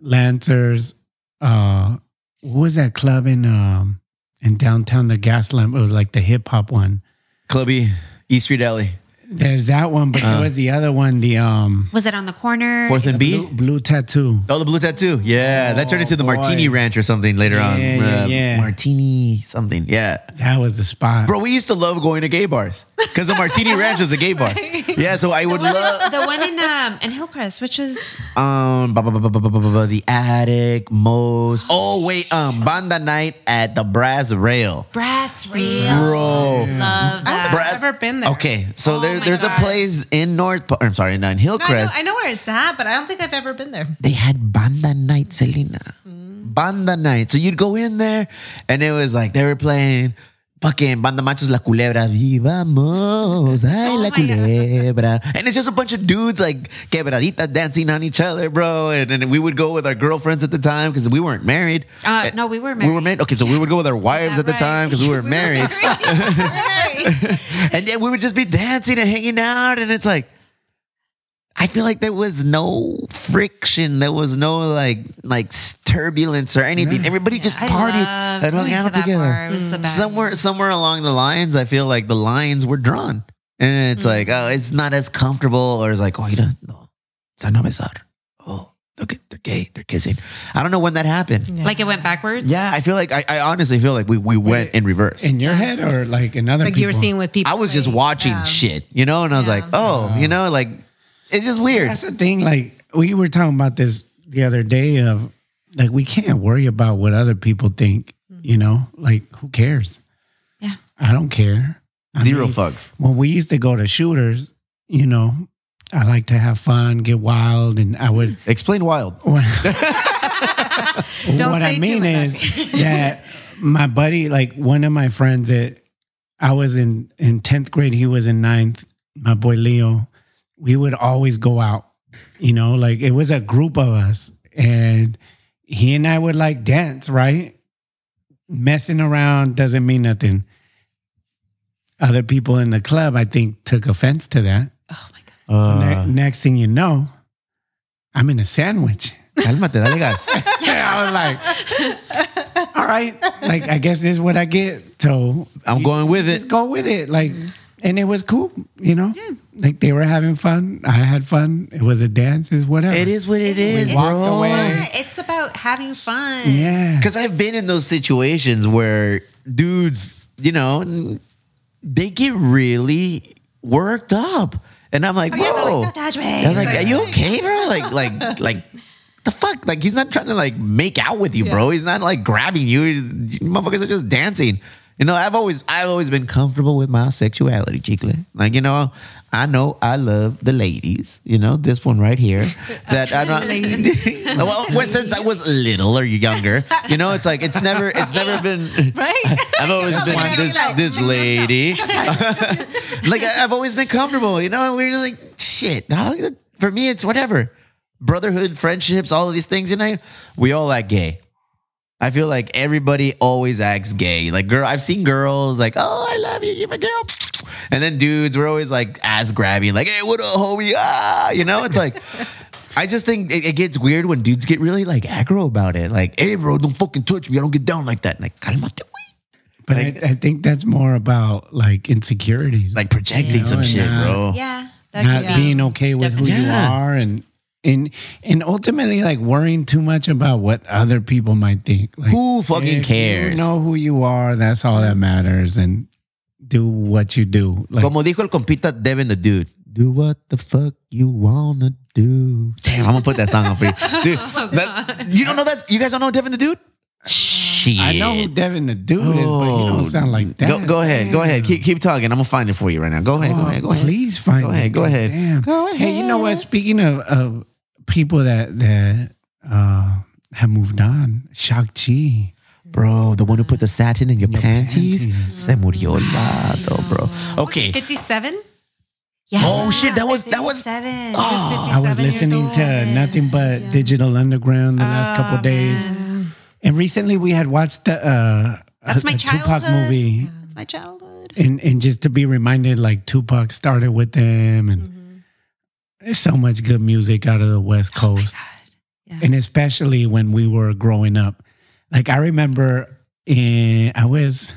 Lancers, uh, what was that club in, um, in downtown, the gas lamp? It was like the hip hop one. Clubby, East Street Alley. There's that one, but there uh. was the other one. The um, was it on the corner? Fourth and B, blue, blue tattoo. Oh, the blue tattoo. Yeah, oh, that turned into the oh, boy. Martini Ranch or something later yeah, on. Yeah, uh, yeah, Martini something. Yeah, that was the spot, bro. We used to love going to gay bars because the Martini Ranch was a gay bar. right. Yeah, so I would love the one in um in Hillcrest, which is um bu- bu- bu- the attic, Moe's. Oh wait, um Banda Night at the Brass Rail. Brass Rail, bro. Love that. I've never been there. Okay, so oh. there's there, my there's a place in North. I'm sorry, in No, I, know, Hillcrest. I know where it's at, but I don't think I've ever been there. they had banda night, Selena. Mm. Banda night. So you'd go in there and it was like they were playing fucking Banda Machos La Culebra. Vivamos, ay la Oh God. culebra. And it's just a bunch of dudes like quebraditas dancing on each other, bro. And, and we would go with our girlfriends at the time because we weren't married. Uh, no, we were We were married. married. Okay, so we would go with our wives that at the right? time because we were married. Right. and then we would just be dancing and hanging out and it's like i feel like there was no friction there was no like like turbulence or anything mm-hmm. everybody just I partied and hung going to out together bar. It was the best. somewhere somewhere along the lines i feel like the lines were drawn and it's mm-hmm. like oh it's not as comfortable or it's like oh you don't know it's no besar oh look at they're gay they're kissing i don't know when that happened yeah, Like it went backwards. Yeah, I feel like I, I honestly feel like we, we went in reverse in your head or like in other Like you were seeing with people. I was just watching yeah. shit, you know, and I was like, oh, you know, like it's just weird. That's the thing. Like we were talking about this the other day of like we can't worry about what other people think. You know, like who cares? Yeah. I don't care. I Zero mean, fucks. When we used to go to shooters, you know, I like to have fun, get wild, and I would. Explain wild. Don't what I mean is that my buddy, like one of my friends that I was in in tenth grade, he was in ninth. My boy Leo, we would always go out. You know, like it was a group of us, and he and I would like dance. Right, messing around doesn't mean nothing. Other people in the club, I think, took offense to that. Oh my god. So Uh, ne- next thing you know, I'm in a sandwich. cálmate, dale gas. I was like, all right, like I guess this is what I get. So I'm going with it. go with it. Like, and it was cool, you know. Like they were having fun. I had fun. It was a dance. It's whatever. It is what it is, walked bro. away. Yeah, it's about having fun. Yeah. Because I've been in those situations where dudes, you know, they get really worked up, and I'm like, Oh, yeah, bro, like, "Don't touch me." I was like, are you okay, bro? Like, like, like. The fuck, like he's not trying to like make out with you, bro. He's not like grabbing you. He's, you motherfuckers are just dancing. You know, I've always, I've always been comfortable with my sexuality, chicle. Like, you know, I know I love the ladies. You know, this one right here. That I don't. well, well, since I was little or younger, you know, it's like it's never, it's never been. Right? I've always been like, this like, this lady. like I- I've always been comfortable, you know. And we're just like shit. dog. For me, it's whatever. Brotherhood, friendships, all of these things. You know, we all act gay. I feel like everybody always acts gay. Like girl, I've seen girls like, oh, I love you, you're my girl. And then dudes were always like ass grabbing, like, hey, what up, homie? Ah, you know, it's like. I just think it, it gets weird when dudes get really like aggro about it. Like, hey, bro, don't fucking touch me. I don't get down like that. Like, calmate. But I, I think that's more about like insecurities, like projecting Yeah, some and, shit, uh, bro. Yeah. That not could be. being okay with who you Yeah. are, and and and ultimately like worrying too much about what other people might think. Like, Who fucking if cares? You know who you are. That's all that matters, and do what you do. Like, Como dijo el compita Devin the dude. Do what the fuck you wanna do. Damn, I'm gonna put that song on for you. Dude, oh that- you don't know that? You guys don't know Devin the dude? Shit. I know who Devin the dude is, but he don't oh. sound like that. Go, go ahead. Go ahead. Keep, keep talking. I'm gonna find it for you right now. Go ahead. go Oh, ahead. Go ahead. Please find Go it. ahead, go ahead. Damn. Go Hey, you know what? Speaking of, of people that that uh, have moved on, Shock G. Bro, the one who put the satin in your, Your panties. panties. Se murió el vato, bro. Okay. 57? Yeah. Oh, shit, that was- that was- Seven. Oh, I was listening to nothing but Digital Underground the last couple of days, and recently we had watched the uh, That's a, my a Tupac childhood. movie, That's my childhood. and and just to be reminded, like Tupac started with them, and Mm-hmm. There's so much good music out of the West Oh Coast. and especially when we were growing up. Like I remember, in, I was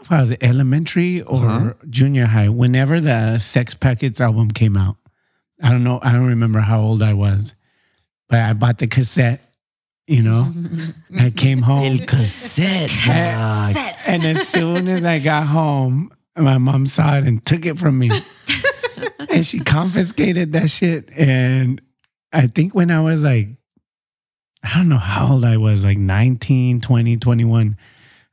if I was elementary or uh-huh. junior high, whenever the Sex Packets album came out. I don't know. I don't remember how old I was, but I bought the cassette. You know, I came home. cassette. And, and as soon as I got home, my mom saw it and took it from me. and she confiscated that shit. And I think when I was like, I don't know how old I was, like 19, 20, 21,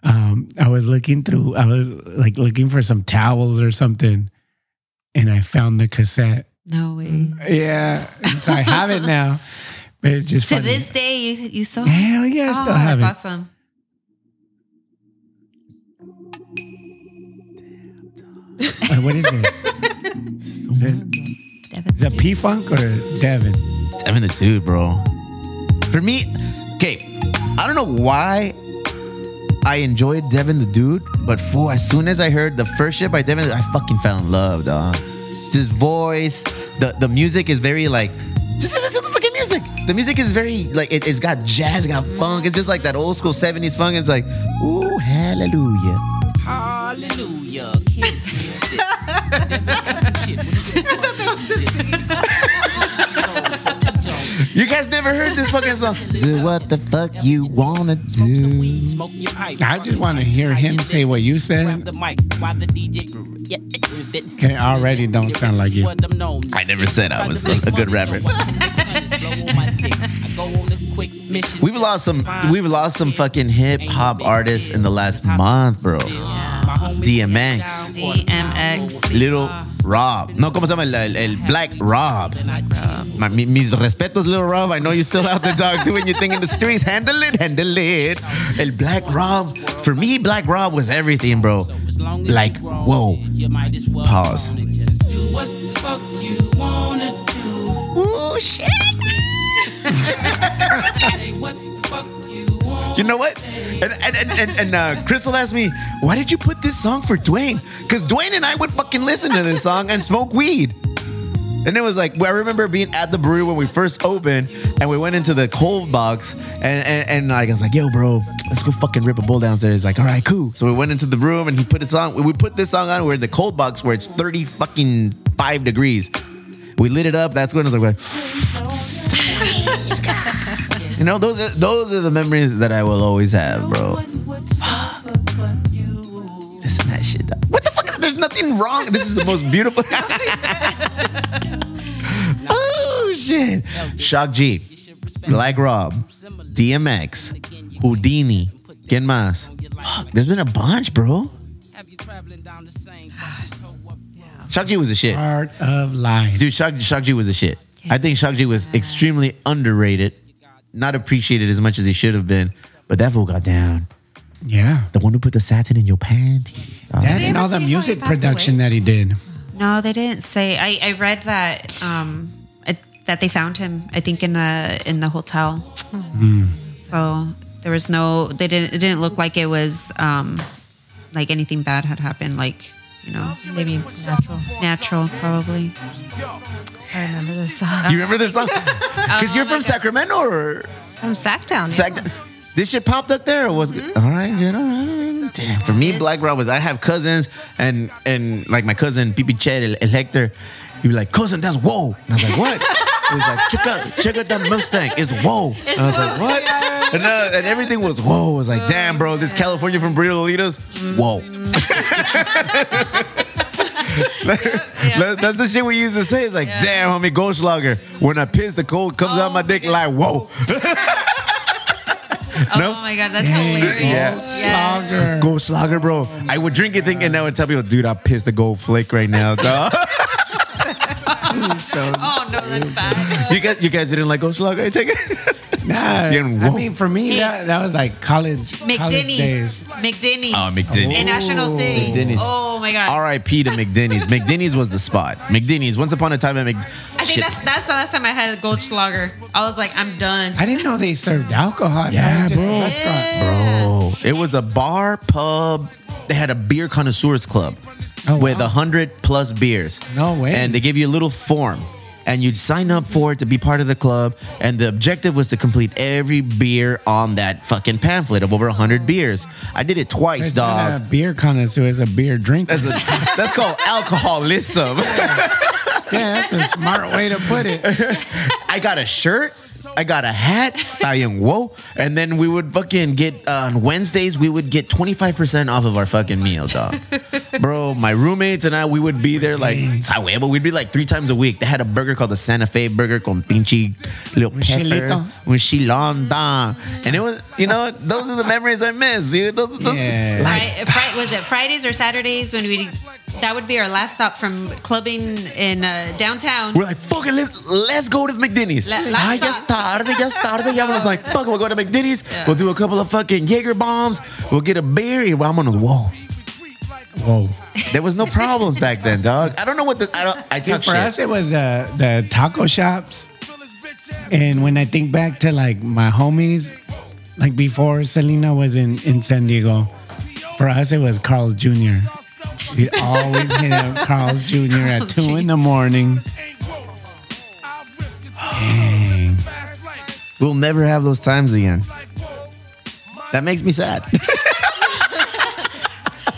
um, I was looking through, I was like looking for some towels or something. And I found the cassette. No way. Yeah. So I have it now. But it's just To funny. this day, you you still Hell yeah, I oh, still have that's it. awesome. Uh, what is this? Devin. the P Funk or Devin? Devin the dude, bro. For me, okay, I don't know why I enjoyed Devin the dude, but fool, as soon as I heard the first shit by Devin, I fucking fell in love, dog. His voice, the the music is very like, just listen to the fucking music. The music is very like it, it's got jazz, it got funk. It's just like that old school '70s funk. It's like, ooh, hallelujah. Hallelujah. Can't this. Never got some shit when you guys never heard this fucking song? Do what the fuck you wanna do. Smoke your pipe. I just want to hear him say what you said. the mic while the DJ. Okay, already don't sound like you. I never said I was a good rapper. We've lost some. We've lost some fucking hip hop artists in the last month, bro. DMX, DMX. Little Rob. No, ¿cómo se llama? El, el- el Black Rob. My, mi- mis respetos, Little Rob. I know you're still out there, dog, doing your thing in the streets. Handle it, handle it. El Black Rob. For me, Black Rob was everything, bro. Like, whoa. Pause. Ooh, shit. You know what? And and and, and, and uh, Crystal asked me, why did you put this song for Dwayne? Because Dwayne and I would fucking listen to this song and smoke weed. And it was like, well, I remember being at the brewery when we first opened, and we went into the cold box, and and, and like, I was like, yo, bro, let's go fucking rip a bowl downstairs. He's like, all right, cool. So we went into the room, and he put this song. We put this song on. We're in the cold box where it's thirty fucking five degrees. We lit it up. That's when I was like, you know, those are those are the memories that I will always have, bro. Listen to that shit. dog. What the fuck? There's nothing wrong. This is the most beautiful. oh shit! Shock G, Black Rob, DMX, Houdini, ¿Quién más? Fuck, there's been a bunch, bro. Shock G was a shit. Part of life. Dude, Shock, Shock G was a shit. I think Shock G was extremely underrated, not appreciated as much as he should have been. But that fool got down. Yeah. The one who put the satin in your panties. Oh, That and all the see how he music production away? that he did. No, they didn't say. I, I read that um it, that they found him. I think in the in the hotel. So there was no. They didn't. It didn't look like it was um like anything bad had happened. Like you know maybe natural. Natural probably. I remember this song. You remember this song? Because you're from Sacramento or From Sacktown. Sac- this shit popped up there or was Mm-hmm. All right, good, all right. Damn, for me, Black Rob was I have cousins and and like my cousin Pipi Chet, El, El Hector, he'd be like, cousin, that's whoa. And I was like, what? He was like, check out, check out that Mustang. It's whoa. and I was like, what? And, uh, and everything was whoa. I was like, damn, bro, this California from Burrito Lolitas, whoa. That- That's the shit we used to say. It's like, damn, homie, Goldschlager. When I piss, the cold comes out oh, my dick like, whoa. No? Oh my god, that's hilarious. Yeah. Yes. Goldschlager, bro. I would drink it thinking I would tell people, dude, I pissed a gold flake right now, dog. Oh no, that's bad. you guys, you guys didn't like Goldschlager? I take it. Nah, I mean, for me, that, that was like college, college McDini's. days. McDini's. Oh, McDini's. In National oh, City. McDini's. Oh my god. R.I.P. to McDini's. McDini's was the spot. McDini's. Once upon a time at Mc. I think Shit. that's that's the last time I had a Goldschlager. I was like, I'm done. I didn't know they served alcohol. Yeah, That was just a bro. restaurant. Bro, it was a bar, pub. They had a beer connoisseurs club Oh, with wow. a hundred plus beers. No way. And they give you a little form. and you'd sign up for it to be part of the club. And the objective was to complete every beer on that fucking pamphlet of over 100 beers. I did it twice, It's not dog. a beer connoisseur, it's a beer drinker. That's, a, that's called alcoholism. yeah, that's a smart way to put it. I got a shirt. I got a hat. Tayo whoa. And then we would fucking get uh, on Wednesdays. We would get twenty five percent off of our fucking meal, dog. Bro, my roommates and I, we would be there like sa huevo. We'd be like three times a week. They had a burger called the Santa Fe Burger con pinche little pepper chilito. with chilonda. And it was, you know, those are the memories I miss, dude. Those, those Yeah. like, Fri- Fri- was it Fridays or Saturdays when we? That would be our last stop from clubbing in uh, downtown. We're like, fuck it, let's, let's go to McDini's. La- la- Ay, ya es tarde, ya es tarde. Ya was like, fuck we'll go to McDini's. We'll do a couple of fucking Jaeger bombs. We'll get a beer. And vámonos. Whoa. Whoa. There was no problems back then, dog. I don't know what the, I don't, I Dude, talk for shit. us, it was the the taco shops. And when I think back to like my homies, like before Selena was in, in San Diego, for us it was Carl's Jr. We'd always hit up Carl's Jr. at Carl's two in the morning. We'll never have those times again. That makes me sad.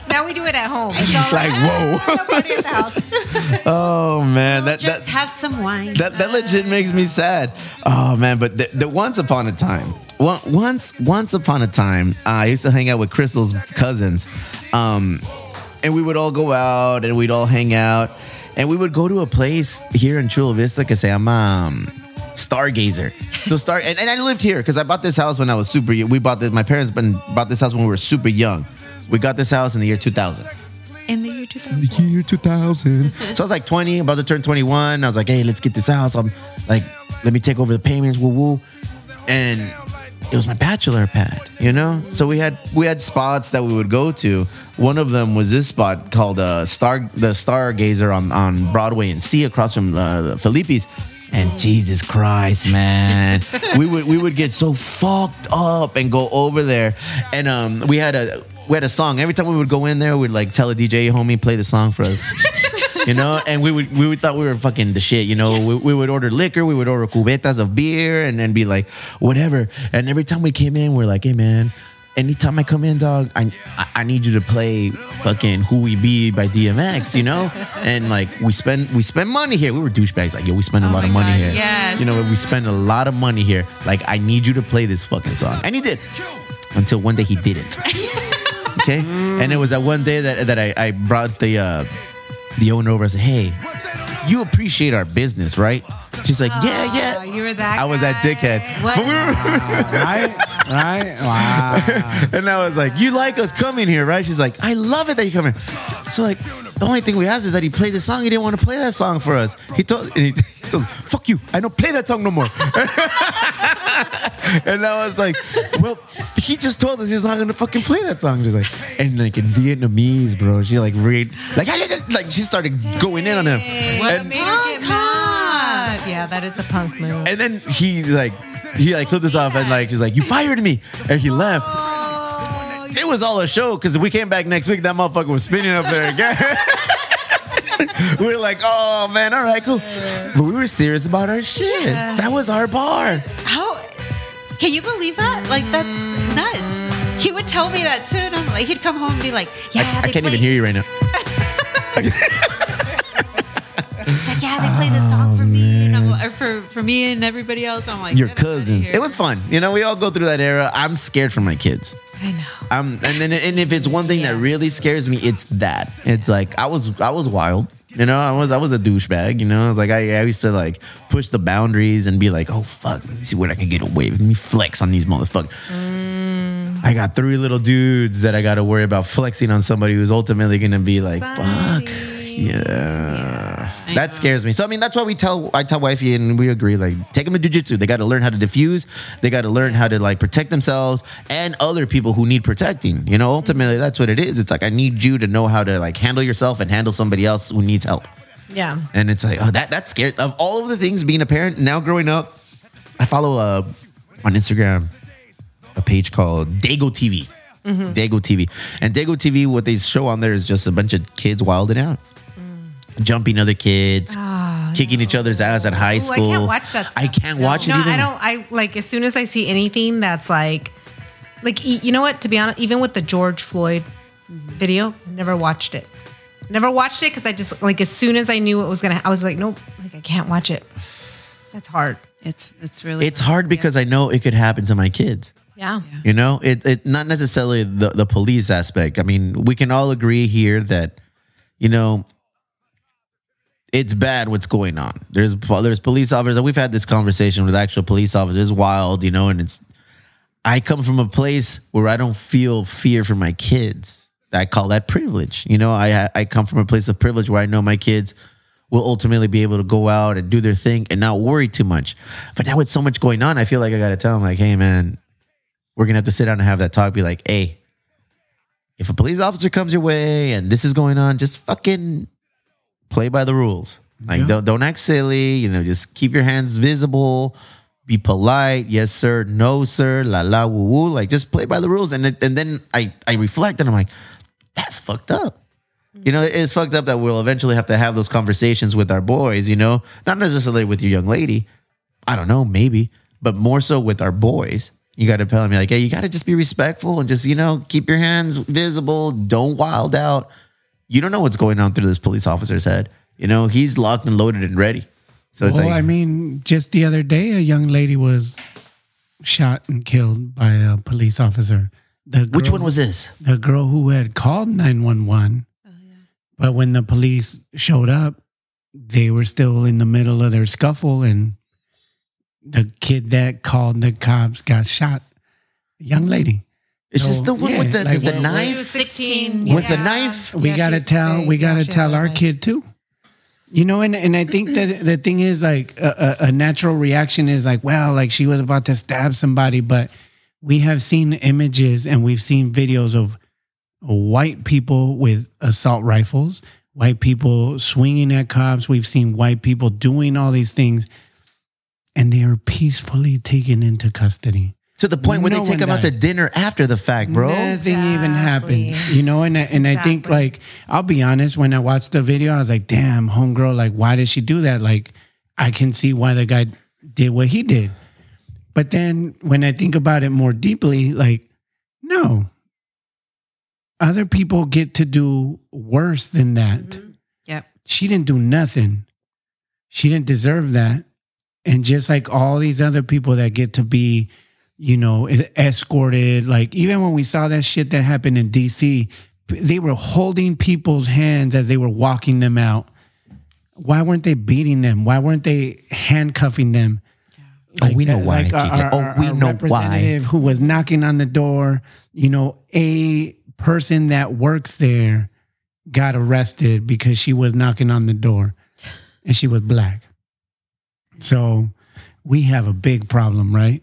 Now we do it at home. It's all like, whoa. no party at the house. Oh, man. That, Just that, have some wine. that, that legit makes me sad. Oh, man. But the, the once upon a time, once once upon a time, uh, I used to hang out with Crystal's cousins. Um, and we would all go out and we'd all hang out. And we would go to a place here in Chula Vista que se llama um, Stargazer. So Star and, and I lived here because I bought this house when I was super young. We bought this, my parents been, bought this house when we were super young. We got this house in the year 2000. in the year 2000. year 2000. so I was like 20, about to turn 21. I was like, hey, let's get this house. I'm like, let me take over the payments, woo woo. And it was my bachelor pad, you know? So we had we had spots that we would go to. One of them was this spot called uh, Star the Stargazer on, on Broadway and C across from uh, the Felipe's. And Jesus Christ, man, we would we would get so fucked up and go over there, and um, we had a we had a song. Every time we would go in there, we'd like tell a DJ, homie, play the song for us. you know, and we would we would thought we were fucking the shit. You know, we, we would order liquor, we would order cubetas of beer, and then be like, whatever. And every time we came in, we're like, hey man, anytime I come in, dog, I I- need you to play fucking Who We Be by DMX. You know, and like we spend we spend money here. We were douchebags. Like yo, we spend a lot of money here. yes. You know, we spend a lot of money here. Like I need you to play this fucking song, and he did. Until one day he didn't. Okay, and it was that one day that that I, I brought the uh, the owner over. I said, "Hey, you appreciate our business, right?" She's like, "Yeah, yeah." You were that. I was that guy. dickhead. What? But we were- Right? Right? Wow. and I was like, "You like us coming here, right?" She's like, "I love it that you come here." So like, the only thing we asked is that he played the song. He didn't want to play that song for us. He told, and he, "Fuck you! I don't play that song no more." and I was like, "Well, he just told us he's not gonna fucking play that song." She's like, and like in Vietnamese, bro, she like read like like she started going in on him. What And- made her get mad? Yeah, that is a punk move. And then he like he like flipped us off and like he's like, "You fired me," and he left. Oh, it was all a show because we came back next week. That motherfucker was spinning up there again. we were like, "Oh man, all right, cool." But we were serious about our shit. That was our bar. How can you believe that? Like that's nuts. He would tell me that too, and I'm like, he'd come home and be like, "Yeah, I, I can't play, even hear you right now. Like, yeah, they play this song for oh, me, and I'm, or for for me and everybody else. I'm like, Your cousins. It was fun. You know, we all go through that era. I'm scared for my kids. I know. Um, and then and if it's one thing that really scares me, it's that. It's like I was I was wild. You know, I was I was a douchebag. You know, I was like I, I used to like push the boundaries and be like, oh fuck, let me see what I can get away with. Let me flex on these motherfuckers. I got three little dudes that I got to worry about flexing on somebody who's ultimately gonna be like, fuck, yeah. That scares me. So I mean, that's why we tell I tell wifey and we agree like take them to jujitsu. They got to learn how to diffuse. They got to learn how to like protect themselves and other people who need protecting. You know, ultimately that's what it is. It's like I need you to know how to like handle yourself and handle somebody else who needs help. Yeah. And it's like oh that that's scary. Of all of the things being a parent now growing up, I follow uh on Instagram a page called Dago TV. Dago TV. And Dago TV, what they show on there is just a bunch of kids wilding out, jumping other kids, ah, kicking each other's ass at high Ooh, I school. can't watch that. I can't watch no, it either. I don't. I like as soon as I see anything that's like, like you know what? To be honest, even with the George Floyd video, never watched it. Never watched it because I just like as soon as I knew it was gonna, I was like, nope, like I can't watch it. That's hard. It's it's really It's hard because I know it could happen to my kids. Yeah. You know, it it not necessarily the the police aspect. I mean, we can all agree here that you know it's bad what's going on. There's there's police officers, and we've had this conversation with actual police officers. It's wild, you know, and it's. I come from a place where I don't feel fear for my kids. I call that privilege. You know, I I come from a place of privilege where I know my kids will ultimately be able to go out and do their thing and not worry too much. But now with so much going on, I feel like I got to tell them like, hey man, we're gonna have to sit down and have that talk. Be like, hey, if a police officer comes your way and this is going on, just fucking play by the rules. Like don't don't act silly. You know, just keep your hands visible. Be polite. Yes, sir. No, sir. La la woo woo. Like just play by the rules. And then, and then I I reflect and I'm like, that's fucked up. You know, it's fucked up that we'll eventually have to have those conversations with our boys. You know, not necessarily with your young lady. I don't know, maybe, but more so with our boys. You got to tell them like, hey, you got to just be respectful and just you know keep your hands visible. Don't wild out. You don't know what's going on through this police officer's head. You know, he's locked and loaded and ready. So it's well, like, I mean, just the other day, a young lady was shot and killed by a police officer. The which one was this? the girl who had called 911. But when the police showed up, they were still in the middle of their scuffle and the kid that called the cops got shot. A young lady. It's So, just the one yeah, with the, like the we're- She knife. 16 With the knife? We Yeah, gotta tell they- we gotta she tell our a- kid too. You know, and, and I think that the thing is like a, a, a natural reaction is like, well, like she was about to stab somebody, but we have seen images and we've seen videos of white people with assault rifles, white people swinging at cops. We've seen white people doing all these things, and they are peacefully taken into custody. To the point where No they take one him out to dinner after the fact, bro. Nothing even happened. You know, and I, and I think like I'll be honest, when I watched the video, I was like, damn, homegirl, like why did she do that? Like I can see why the guy did what he did. But then when I think about it more deeply, like, no. Other people get to do worse than that. Mm-hmm. Yep. She didn't do nothing. She didn't deserve that. And just like all these other people that get to be, you know, escorted, like even when we saw that shit that happened in DC, they were holding people's hands as they were walking them out. Why weren't they beating them? Why weren't they handcuffing them? Oh, we know uh, why, Like our, our- Oh, we our know why. representative who was knocking on the door, you know, a person that works there got arrested because she was knocking on the door and she was black. So we have a big problem, right?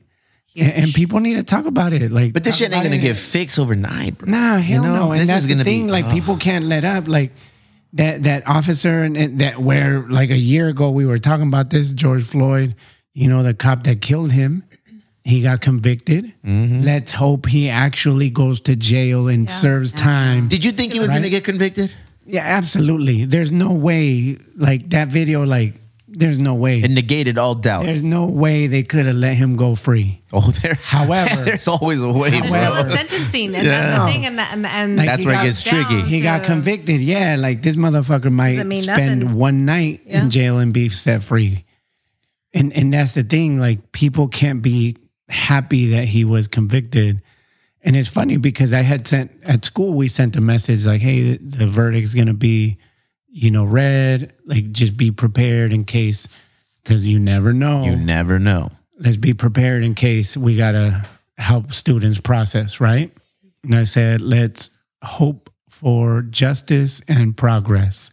And, and people need to talk about it. Like, But this shit ain't gonna it. get fixed overnight, bro. Nah, hell You know, no. And this that's is the gonna thing. be- like oh. people can't let up. Like that that officer and, and that where like a year ago we were talking about this George Floyd. You know the cop that killed him. He got convicted. Mm-hmm. Let's hope he actually goes to jail and serves time. Did you think he was Right. gonna get convicted? Yeah, absolutely. There's no way. Like that video. Like there's no way. It negated all doubt. There's no way they could have let him go free. oh, there. However- there's always a way. There's still a sentencing, and that's the thing. And that, and, and Like, That's where it gets tricky. He got convicted. Yeah, like this motherfucker might spend nothing. one night Yeah. in jail and be set free. And and that's the thing. Like people can't be happy that he was convicted. And it's funny because I had sent at school. We sent a message like, "Hey, the, the verdict's gonna be, you know, read. Like, just be prepared in case, because you never know. You never know. Let's be prepared in case we gotta help students process, right? And I said, let's hope for justice and progress.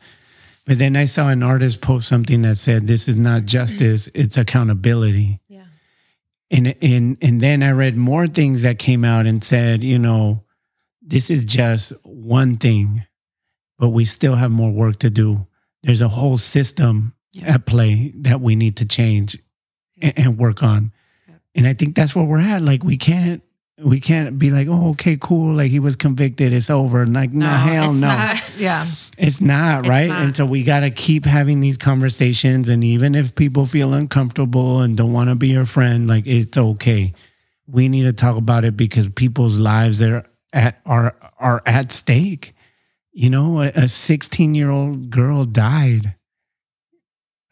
But then I saw an artist post something that said, this is not justice, it's accountability. Yeah. And, and, and then I read more things that came out and said, you know, this is just one thing, but we still have more work to do. There's a whole system at play that we need to change and, and work on. And I think that's where we're at. Like we can't We can't be like, oh, okay, cool. Like he was convicted. It's over. And Like, no, hell it's no. not. Yeah. It's not, right? not. And so we got to keep having these conversations. And even if people feel uncomfortable and don't want to be your friend, like it's okay. We need to talk about it because people's lives are at are are at stake. You know, a 16 year old girl died.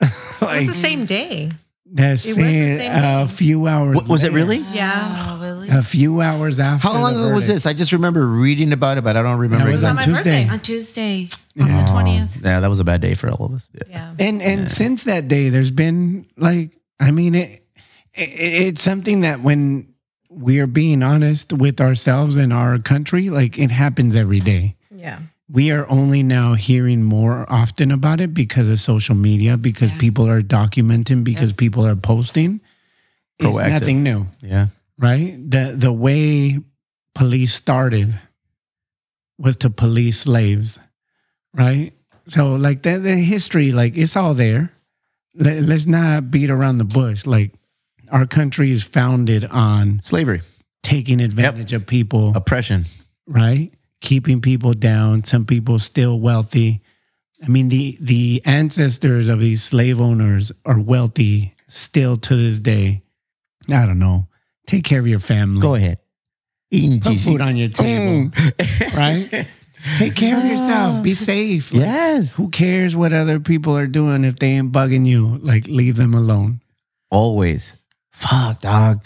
It was the same day. that's was the saying same a few hours. What, was it really? Yeah. Oh, really? A few hours after. How long the ago was this? I just remember reading about it, but I don't remember That was on exactly. my birthday. Tuesday. On Tuesday, on the oh, twentieth. Yeah, that was a bad day for all of us. Yeah. Yeah. And and since that day, there's been like, I mean, it, it it's something that when we're being honest with ourselves and our country, like it happens every day. Yeah. We are only now hearing more often about it because of social media, because people are documenting, because people are posting. It's nothing new, Yeah. right? The the way police started was to police slaves, right? So like the, the history, like it's all there. Let, let's not beat around the bush. Like our country is founded on Slavery, taking advantage of people, oppression. right? Keeping people down. Some people still wealthy. I mean, the the ancestors of these slave owners are wealthy still to this day. I don't know. Take care of your family. Go ahead. Eating Put food on your table, Mm. right? Take care of yourself. Be safe. Like, Yes. Who cares what other people are doing if they ain't bugging you? Like, leave them alone. Always. Fuck, dog.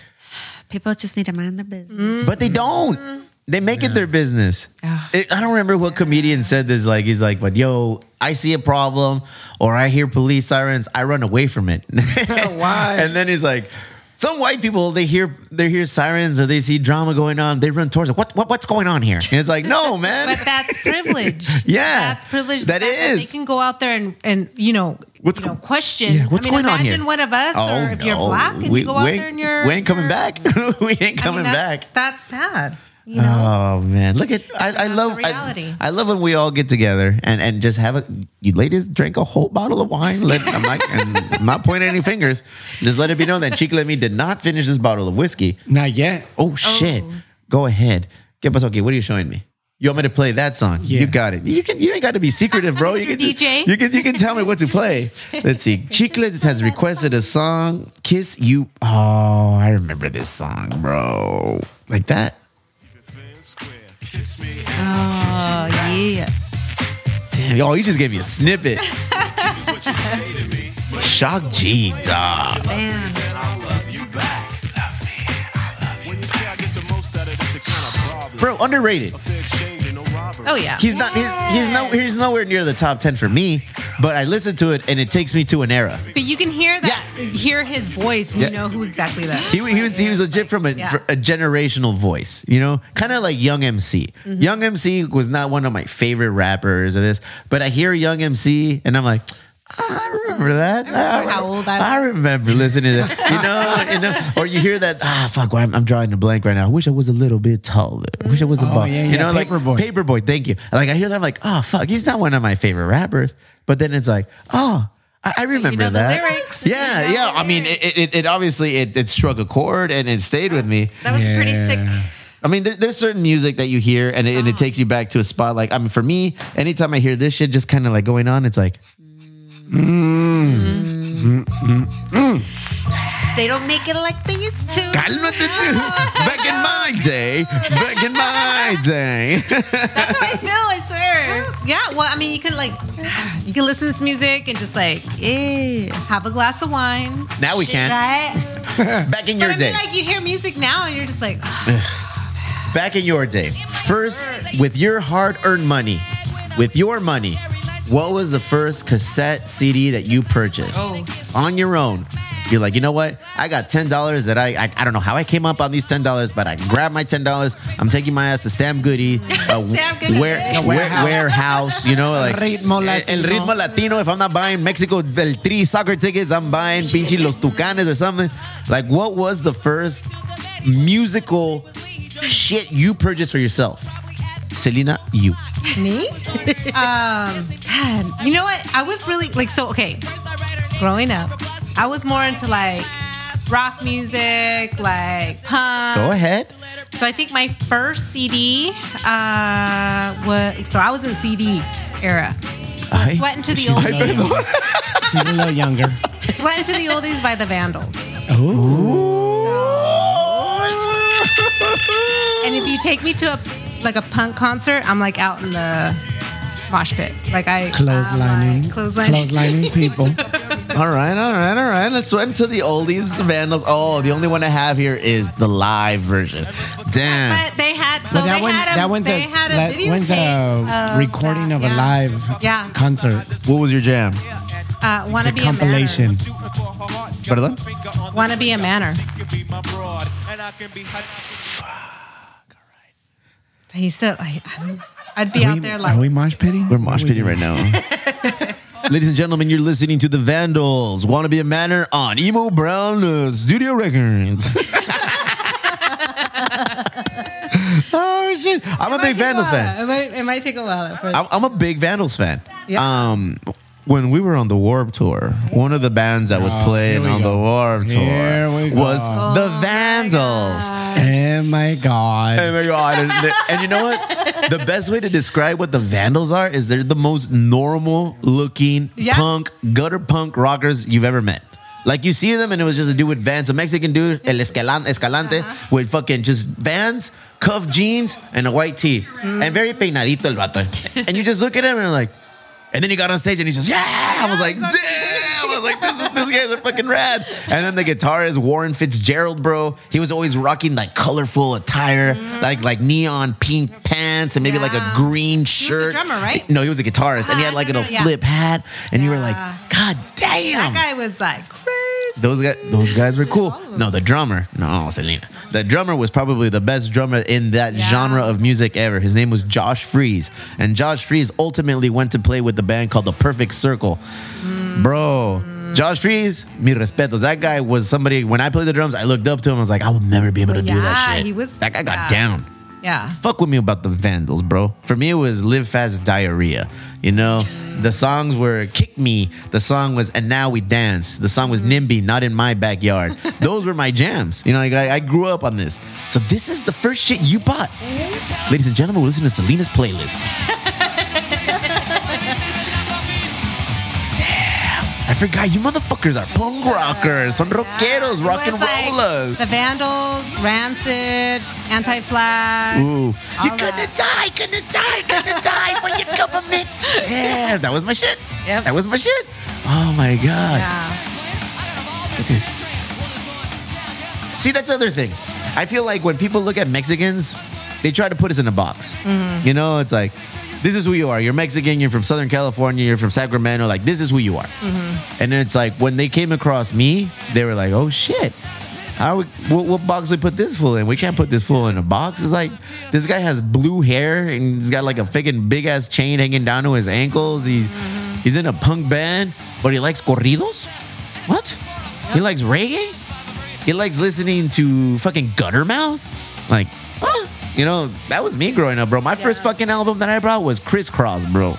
People just need to mind their business. But they don't. They make it their business. It- I don't remember what comedian said this. Like he's like, but yo, I see a problem or I hear police sirens, I run away from it. Why? And then he's like, some white people they hear they hear sirens or they see drama going on, they run towards it. What, what what's going on here? And it's like, no, man. But that's privilege. Yeah. that's privilege. That The fact is. they can go out there and and you know, What's you know, go- question. Yeah, what's I mean, going on imagine here? one of us, oh, or if you're black and you go out there and you're we ain't coming you're- back. we ain't I mean, coming that's- back. That's sad. You know. Oh man, look at I, I love reality. I, I love when we all get together and and just have a you ladies drink a whole bottle of wine. Let, I'm not and I'm not pointing any fingers. Just let it be known that Chica Let Me did not finish this bottle of whiskey. Not yet. Oh shit! Oh. Go ahead. ¿Qué pasó? Okay, what are you showing me? You want me to play that song? Yeah. You got it. You can. You ain't got to be secretive, bro. You Mr. can just- DJ. you can. You can tell me what to play. Let's see. Chiclet has requested a song. Kiss you. Oh, I remember this song, bro. Like that. Oh yeah. Damn, oh, you just gave me a snippet. Shock G, dog. Damn. Bro, underrated. Oh yeah. He's not. He's, he's no. He's nowhere near the top ten for me. But I listen to it and it takes me to an era. But you can hear that, hear his voice, and Yeah. you know who exactly that. He, he was he was legit from a, Yeah. fr- a generational voice, you know, kind of like Young MC. Mm-hmm. Young MC was not one of my favorite rappers or this, but I hear Young MC and I'm like, I remember that. remember how old I was. I remember listening to that. You know, you know, or you hear that. Ah, fuck. I'm, I'm drawing a blank right now. I wish I was a little bit taller. I wish I was a Oh, ball. yeah, you yeah, know, like Paperboy. Paperboy. Thank you. Like I hear that. I'm like, oh fuck. He's not one of my favorite rappers. But then it's like, oh. I I remember know that. lyrics. Yeah, You know yeah. the I mean, it, it, it obviously it, it struck a chord and it stayed with me. That was pretty sick. I mean, there, there's certain music that you hear and it, and it takes you back to a spot. Like, I mean, for me, anytime I hear this shit just kind of like going on, it's like, They don't make it like they used to. cálmate tú. back in my day, back in my day. That's how I feel. I swear. Yeah. Well, I mean, you can like, you can listen to this music and just like, Yeah. have a glass of wine. now we can. Right? Back in But your I day. mean, like you hear music now and you're just like, back in your day, first with your hard-earned money, with your money, what was the first cassette CD that you purchased Oh. on your own? You're like, you know what? I got ten dollars that I, I I don't know how I came up on these ten dollars, but I grabbed my ten dollars. I'm taking my ass to Sam Goody, uh, Sam Goody. where, The where- warehouse. you know, like Ritmo el- El Latino. ritmo latino. If I'm not buying Mexico del three soccer tickets, I'm buying pinche los tucanes or something. Like, what was the first musical shit you purchased for yourself? Selena, you. me? um, God, you know what? I was really like, so, okay, growing up, I was more into like rock music, like punk. Go ahead. So I think my first CD uh, was so I was in CD era. I- Sweat into the She's oldies. little. She's a little younger. Sweatin' to the Oldies by the Vandals. And if you take me to a like a punk concert, I'm like out in the mosh pit. Like I Clotheslining. I'm like, clotheslining. Clotheslining people. All right, all right, all right. Let's went to the oldies the Vandals. Oh, the only one I have here is the live version. Damn. But they had so But that they one, had a that one's they a, had a that one's a videotape of recording that, of a yeah. live Yeah. concert. What was your jam? Uh, wanna be compilation. Pardon? a manor. Wanna be a manor. He said, I, I'm- I'd be Are out we, there like. are we mosh pitting? We're mosh pitting right now. Ladies and gentlemen, you're listening to the Vandals. Want to be a manor on Emo Brown uh, Studio Records. oh shit! I'm a It might big Vandals fan. It might, it might take a while at first. I'm, I'm a big Vandals fan. Yeah. Um, when we were on the Warp Tour, one of the bands that was Oh, playing here we on the go. Warp Tour Here we go. was Oh the Vandals. Oh my god. Oh my god! And, the- and you know what? The best way to describe what the Vandals are is they're the most normal looking Yeah. punk, gutter punk rockers you've ever met. Like you see them, and it was just a dude with Vans, a Mexican dude, El Escalan- Escalante, Uh-huh. with fucking just Vans, cuff jeans, and a white tee, Mm. and very peinadito el vato. And you just look at him and like, and then he got on stage and he says, "Yeah!" I was like, "Damn!" I was like, "This is this guys are fucking rad." And then the guitarist Warren Fitzgerald, bro, he was always rocking like colorful attire, like like neon pink pants and maybe like a Yeah. green shirt. drummer, right? No, he was a guitarist, and he Ah, had like a no, yeah. flip hat, and you were like, "God damn!" that guy was like. Those guys, those guys were cool. No, the drummer, no, Selena. The drummer was probably the best drummer in that Yeah. genre of music ever. His name was Josh Freese, and Josh Freese ultimately went to play with the band called the Perfect Circle. Mm. Bro, Josh Freese, mi respetos. That guy was somebody. When I played the drums, I looked up to him. I was like, I will never be able to Well, do that yeah, shit. he was- that guy got yeah. down. Yeah. Fuck with me about the Vandals, bro. For me, it was Live Fast Diarrhea. You know, the songs were Kick Me. The song was And Now We Dance. The song was NIMBY, Not in My Backyard. Those were my jams. You know, like, I, I grew up on this. So this is the first shit you bought. Mm-hmm. Ladies and gentlemen, we're listening to Selena's playlist. forgot you motherfuckers are punk rockers, son rockeros, rock and like rollers. The Vandals, Rancid, Anti Flag. Ooh. You're gonna die, gonna die, gonna die for your government. Damn, that was my shit. Yep. That was my shit. Oh my God. Yeah. Look at this. See, that's the other thing. I feel like when people look at Mexicans, they try to put us in a box. Mm-hmm. You know, it's like, this is who you are. You're Mexican, you're from Southern California, you're from Sacramento. Like, this is who you are. Mm-hmm. And then it's like, when they came across me, they were like, oh shit. How we, what, what box we put this fool in? We can't put this fool in a box. It's like this guy has blue hair and he's got like a fucking big ass chain hanging down to his ankles. He's he's in a punk band, but he likes corridos. What? He likes reggae. He likes listening to fucking Guttermouth. Like, huh? You know, that was me growing up, bro. My first fucking album that I brought was Kris Kross, bro.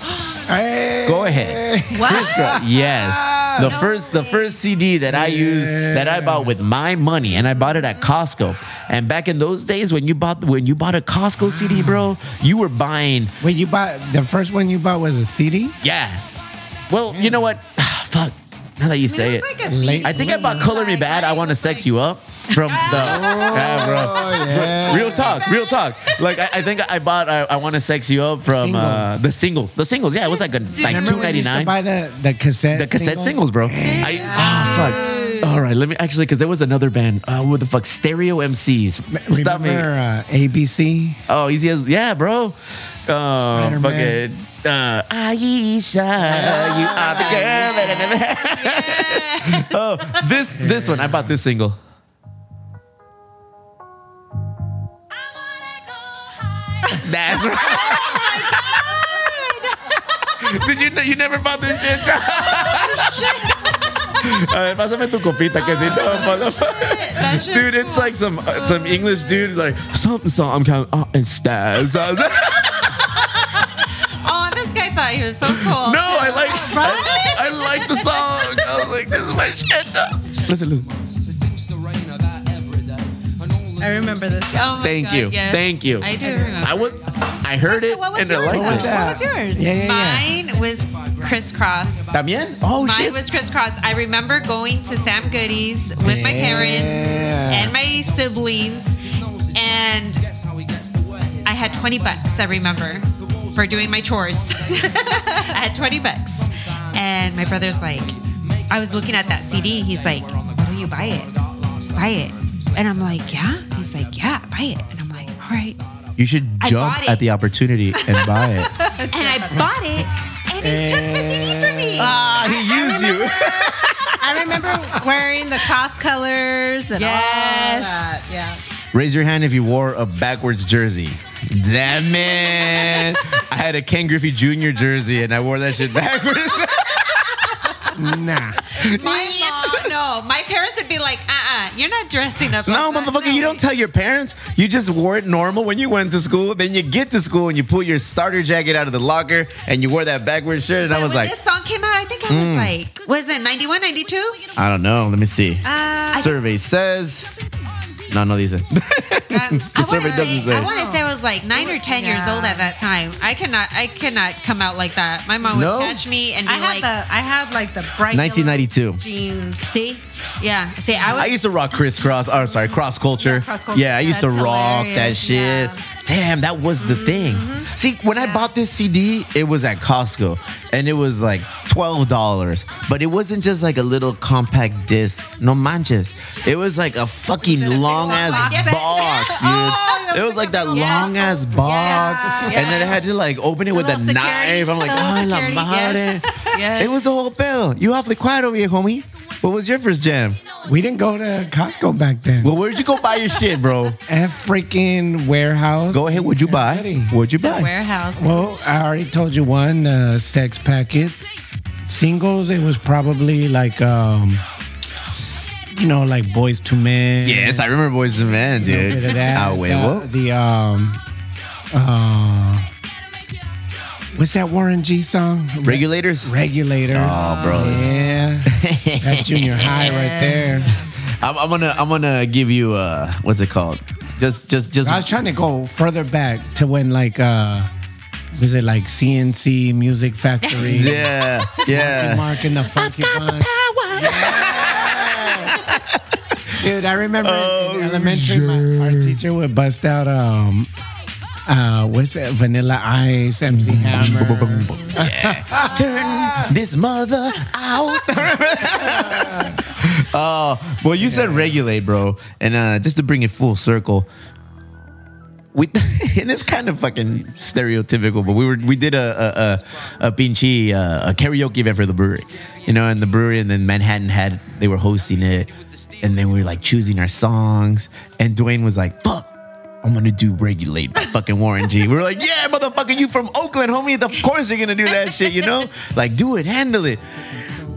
Hey. Go ahead. What? Kris Kross. Yes. The first the first CD that I used that I bought with my money and I bought it at Costco. And back in those days when you bought when you bought a Costco CD, bro, you were buying Wait, you bought the first one you bought was a CD? yeah. Well, you know what? Fuck. Now that you say it. Like I think I bought Color Me Badd. I want to sex you up from the yeah, bro. yeah. Real talk, real talk. Like I, I think I bought I, I want to sex you up from uh, the singles. The singles, yeah, it was like a, like Remember two when you used to. Buy the the cassette. The cassette singles, bro. I oh, fuck. All right, let me actually because there was another band. Uh, what the fuck? Stereo MCs. Stop me. Uh, ABC? Oh, easy as yeah, bro. Oh, Spider-Man. fucking. Uh, Iesha, you are the girl that I never had. oh, this this one I bought this single. That's right. Oh Did you know you never bought this shit? A ver, pásame tu copita, que si no, motherfucker. Dude, it's like some uh, some English dude like something song. I'm kind of uh, and stars. I was like, Oh, this guy thought he was so cool. no, I like I, I like the song. I was like, this is my shit. Listen, listen. I remember this. Oh Thank God, you. yes. Thank you. I do remember. I was, I heard it. What was and I yours? liked What was it. that? What was yours? Yeah, yeah, yeah. Mine was Kris Kross. También? Oh Mine shit. was Kris Kross. I remember going to Sam Goody's with my parents Yeah. and my siblings, and I had 20 bucks, I remember, for doing my chores. I had 20 bucks. And my brother's like, I was looking at that CD. He's like, Why don't you buy it? Buy it. And I'm like, Yeah? He's like, Yeah, buy it. And I'm like, All right. You should I jump it. at the opportunity and buy it. And I bought it, and he took the CD from me. ah, he used you. I remember wearing the cross colors and all Yes. that. Yeah. Raise your hand if you wore a backwards jersey. Damn it. I had a Ken Griffey Jr. jersey and I wore that shit backwards. Nah. My mom, no, my parents would be like, uh-uh, you're not dressing up. no, like motherfucker, you No. don't tell your parents. You just wore it normal when you went to school. Then you get to school and you pull your starter jacket out of the locker and you wore that backwards shirt. And I was when like, this song came out, I think I was like, was it 91, 92? I don't know. Let me see. Uh, Survey says. No, no, dice. Um, I, I survey wanna doesn't say, say. I want to say I was like nine or ten years Yeah. old at that time. I cannot, I cannot come out like that. My mom would No? catch me and be I had like, the I had like the bright yellow 1992. jeans. see, yeah, see, I was. I used to rock crisscross. Or sorry, cross culture. Yeah, cross culture. Yeah, I used to That's rock that hilarious. shit. Yeah. Mm-hmm. Damn, that was the thing. See, when I bought this CD, it was at Costco, and it was like twelve dollars. But it wasn't just like a little compact disc. No manches. It was like a fucking long ass Yes. box, dude. Oh, it was like that yes. long ass box, Yes. and then I had to like open it with a knife. I'm like, oh la madre. yes. Yes. It was a whole bill. You awfully quiet over here, homie. What was your first jam? We didn't go to Costco back then. Well, where'd you go buy your shit, bro? A freaking warehouse. Go ahead. What'd you buy? What'd you the buy? warehouse. Well, I already told you one, uh, sex packets. Singles, it was probably like, um, you know, like Boyz II Men. Yes, I remember Boys and Men, a bit dude. of that. Ah, huevo. The, the, um, uh, what's that Warren G song? Regulators. Regulators. Oh, bro. Yeah. that junior high right there. I'm, I'm gonna I'm gonna give you uh what's it called? Just just just I was trying to go further back to when like uh was it like C+C Music Factory? yeah yeah. Mark and the Funky Bunch. Dude, I remember Oh, in elementary, my art teacher would bust out um uh what's that? Vanilla Ice, MC Hammer. Turn this mother out. Oh, well, you said regulate, bro, and uh just to bring it full circle. We, and it's kind of fucking stereotypical, but we were we did a a a, a pinche uh, a karaoke event for the brewery, you know, and the brewery, and then Manhattan had they were hosting it, and then we were like choosing our songs, and Dwayne was like, "Fuck, I'm gonna do Regulate by fucking Warren G." We are like, "Yeah, motherfucker, you from Oakland, homie? Of course you're gonna do that shit, you know? Like, do it, handle it."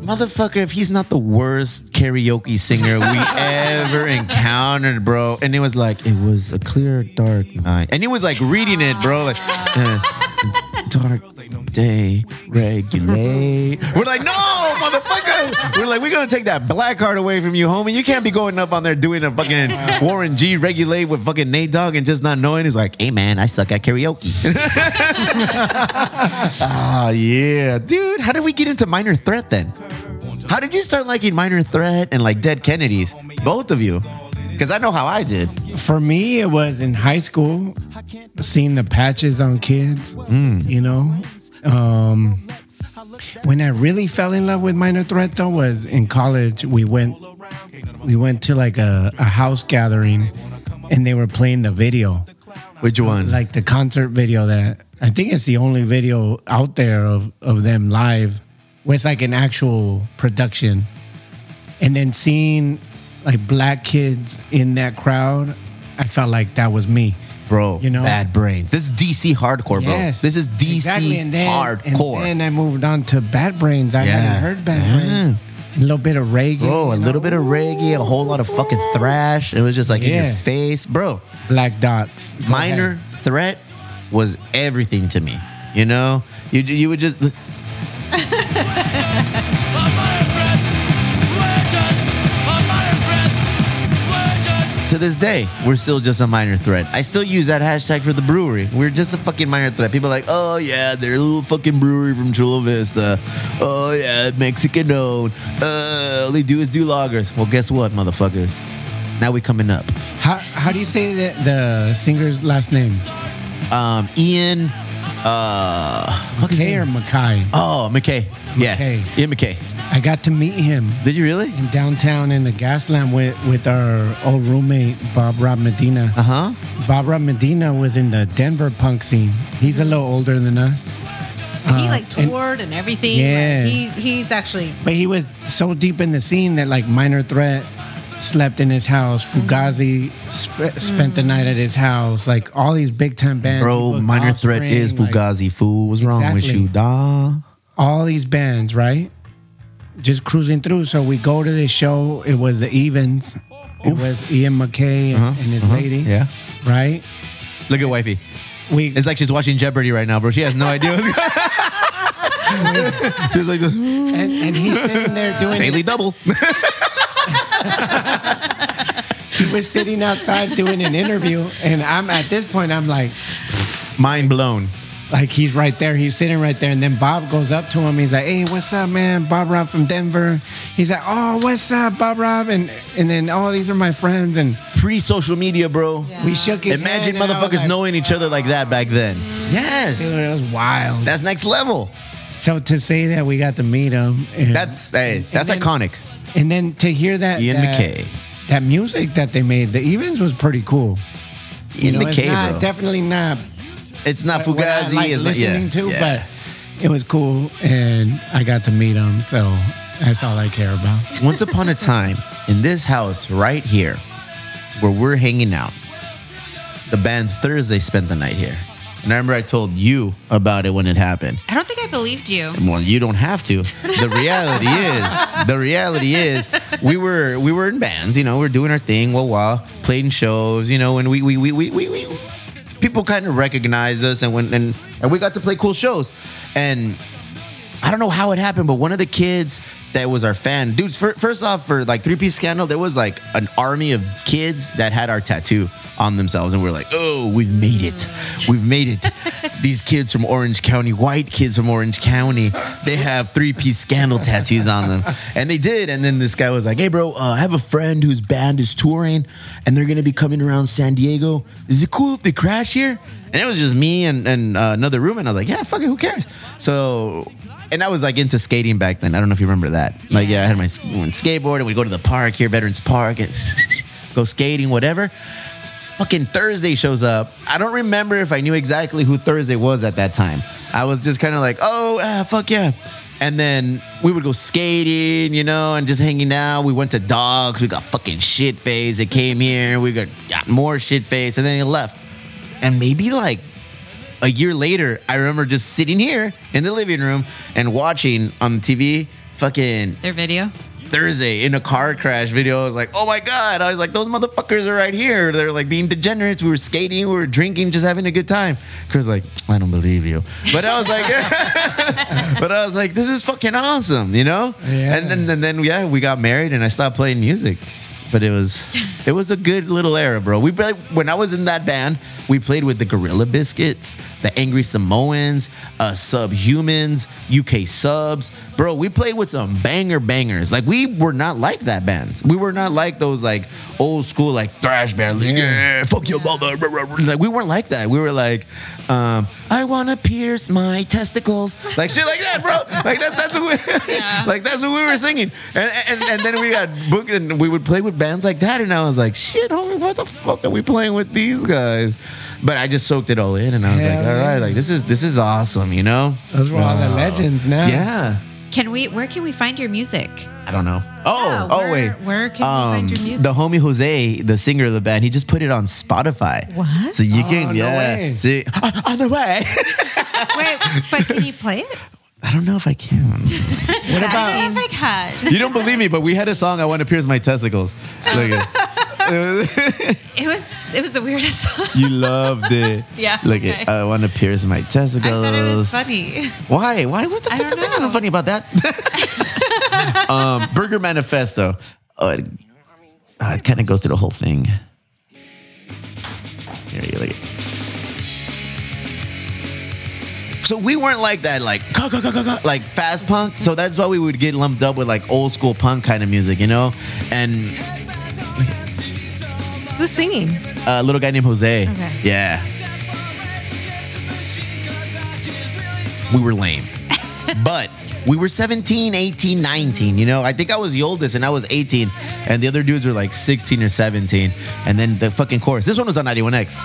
Motherfucker, if he's not the worst karaoke singer we ever encountered, bro. And it was like, it was a clear, dark night. And he was like reading it, bro. Like, uh, dark day, regulate. We're like, no, motherfucker. We're like, we're gonna take that black card away from you, homie. You can't be going up on there doing a fucking Warren G regulate with fucking Nate Dogg and just not knowing. He's like, hey man, I suck at karaoke. Ah, yeah, dude. How did we get into Minor Threat then? How did you start liking Minor Threat and like Dead Kennedys? Both of you. Because I know how I did. For me, it was in high school, seeing the patches on kids. You know, um, when I really fell in love with Minor Threat though was in college. We went, we went to like a, a house gathering, and they were playing the video, Which one? like the concert video that I think it's the only video out there of of them live, where it's like an actual production, and then seeing like black kids in that crowd, I felt like that was me. Bro, you know- Bad Brains. This is DC hardcore, bro. Yes, This is DC exactly. And then, hardcore. And then I moved on to Bad Brains. I Yeah. hadn't heard Bad Yeah. Brains. A little bit of reggae, bro, a you little know? bit of reggae, a whole lot of fucking thrash. It was just like in your Yeah. face. Bro, black dots. Go Minor ahead. Threat was everything to me. You know? You, you would just. to this day, we're still just a minor threat. I still use that hashtag for the brewery. We're just a fucking minor threat. People are like, oh yeah, they're a little fucking brewery from Chula Vista. Oh yeah, Mexican owned. Uh, all they do is do lagers. Well, guess what, motherfuckers? Now we coming up. How how do you say the, the singer's last name? Um, Ian, uh, fuck his Kay or name? Mackay? Oh, MacKaye. Yeah, MacKaye. Ian MacKaye. I got to meet him Did you really? in downtown in the Gaslamp with with our old roommate Bob Rob Medina. Uh huh. Bob Rob Medina was in the Denver punk scene. He's a little older than us. he like toured and, everything. Yeah. Like, he he's actually But he was so deep in the scene that like Minor Threat slept in his house. Mm-hmm. Fugazi sp- spent the night at his house. Like all these big time bands. Bro, people, minor threat Offspring, is like, Fugazi. Fool, what's wrong with you, da? all these bands, right? Just cruising through. So we go to this show. It was the Evens. It was Ian MacKaye and, and his lady. Uh-huh, Yeah. Right. Look at wifey. We It's like she's watching Jeopardy right now, bro. She has no idea. what's she's like this. and, and he's sitting there doing. Daily double. He was sitting outside doing an interview, and I'm at this point. I'm like, Mind blown. Like he's right there. He's sitting right there, and then Bob goes up to him. He's like, "Hey, what's up, man? Bob Rob from Denver." He's like, "Oh, what's up, Bob Rob?" And and then, "Oh, these are my friends." And Pre social media, bro. we shook his Imagine hand, and I was motherfuckers like, knowing each other like that back then. Mm. Yes. Dude, it was wild. That's next level. So to say that we got to meet him, and, That's hey, that's then- iconic. and then to hear that Ian that, MacKaye. that music that they made, the Evens was pretty cool. Ian know, it's MacKaye, not, bro. Definitely not it's not what I Fugazi. like it's not, yeah, listening to, yeah. but it was cool, and I got to meet him. So that's all I care about. Once upon a time, in this house right here, where we're hanging out, the band Thursday spent the night here. And I remember I told you about it when it happened. I don't think I believed you. Well, you don't have to. The reality is, the reality is, we were we were in bands, you know, we are doing our thing, wah wah, playing shows, you know, and we we we we we, we people kind of recognize us, and when and and we got to play cool shows, and I don't know how it happened, but one of the kids that was our fan, dudes. fir- First off, for like three piece scandal, there was like an army of kids that had our tattoo on themselves, and we are like, oh, we've made it, we've made it. These kids from Orange County, white kids from Orange County, they have three piece scandal tattoos on them, and they did. And then this guy was like, hey, bro, uh, I have a friend whose band is touring, and they're gonna be coming around San Diego. Is it cool if they crash here? And it was just me and, and uh, another room, and I was like, yeah, fuck it, who cares? So and I was like into skating back then. I don't know if you remember that. Like, yeah, I had my skateboard and we go to the park here, Veterans Park, and go skating, whatever. Fucking Thursday shows up. I don't remember if I knew exactly who Thursday was at that time. I was just kind of like, oh, ah, fuck yeah. And then we would go skating, you know, and just hanging out. We went to dogs. We got fucking shit face. They came here. We got, got more shit face. And then he left. And maybe like a year later, I remember just sitting here in the living room and watching on the TV fucking Their video. Thursday in a car crash video. I was like, oh my God. I was like, those motherfuckers are right here. They're like being degenerates. We were skating, we were drinking, just having a good time. Chris was like, I don't believe you. But I was like, but I was like, this is fucking awesome, you know? Yeah. And then, and then, yeah, we got married and I stopped playing music. But it was, it was a good little era, bro. We played, when I was in that band, we played with the Gorilla Biscuits, the Angry Samoans, uh, Subhumans, UK Subs, bro. We played with some banger bangers. Like we were not like that bands. We were not like those like old school like thrash band. Like, yeah, fuck your mother. Like we weren't like that. We were like, um, I wanna pierce my testicles, like shit like that, bro. Like that, that's what we, like that's what we were singing. And, and and then we got booked and we would play with bands like that. And I was like, shit, homie, what the fuck are we playing with these guys? But I just soaked it all in, and I was Hell like, all right, yeah. like this is this is awesome, you know? Those were all the legends now. Yeah. Can we? Where can we find your music? I don't know. Oh, Yeah, oh where- wait. where can we find um, your music? The homie Jose, the singer of the band, he just put it on Spotify. What? So you Oh, can, no yeah. way. See, ah, ah, on the way. Wait, but can you play it? I don't know if I can. What about I don't know if I could. you don't believe me, but we had a song. I want to pierce my testicles. Look at. It was. It was the weirdest you loved it. Yeah, Look okay. at. I want to pierce my I testicles. thought it was funny. Why? Why? What the I fuck? don't There's nothing funny about that. um, Burger Manifesto. Oh, it, uh, it kind of goes through the whole thing. here, look. So we weren't like that, like "Ka, ka, ka, ka, ka," like fast punk. So that's why we would get lumped up with like old school punk kind of music, you know. And Who's singing? a little guy named Jose. Okay. Yeah. We were lame. but we were 17, 18, 19, you know? I think I was the oldest and I was 18 and the other dudes were like 16 or 17. And then the fucking chorus. This one was on 91X.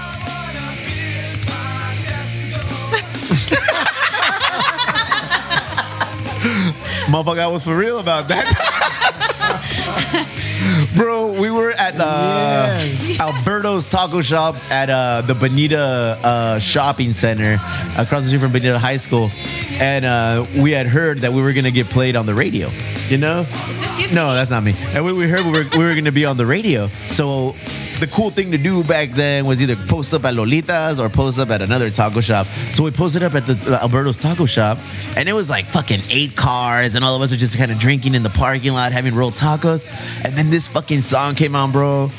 Motherfucker, I was for real about that. Bro, we were at uh, Alberto's Taco Shop at uh, the Bonita uh, Shopping Center across the street from Bonita High School, and uh, we had heard that we were gonna get played on the radio. You know? this you No, that's not me. And we, we heard we were, we were gonna be on the radio. So the cool thing to do back then was either post up at Lolita's or post up at another taco shop. So we posted up at the uh, Alberto's Taco Shop, and it was like fucking eight cars, and all of us were just kind of drinking in the parking lot, having rolled tacos. And then this fucking song came on, bro.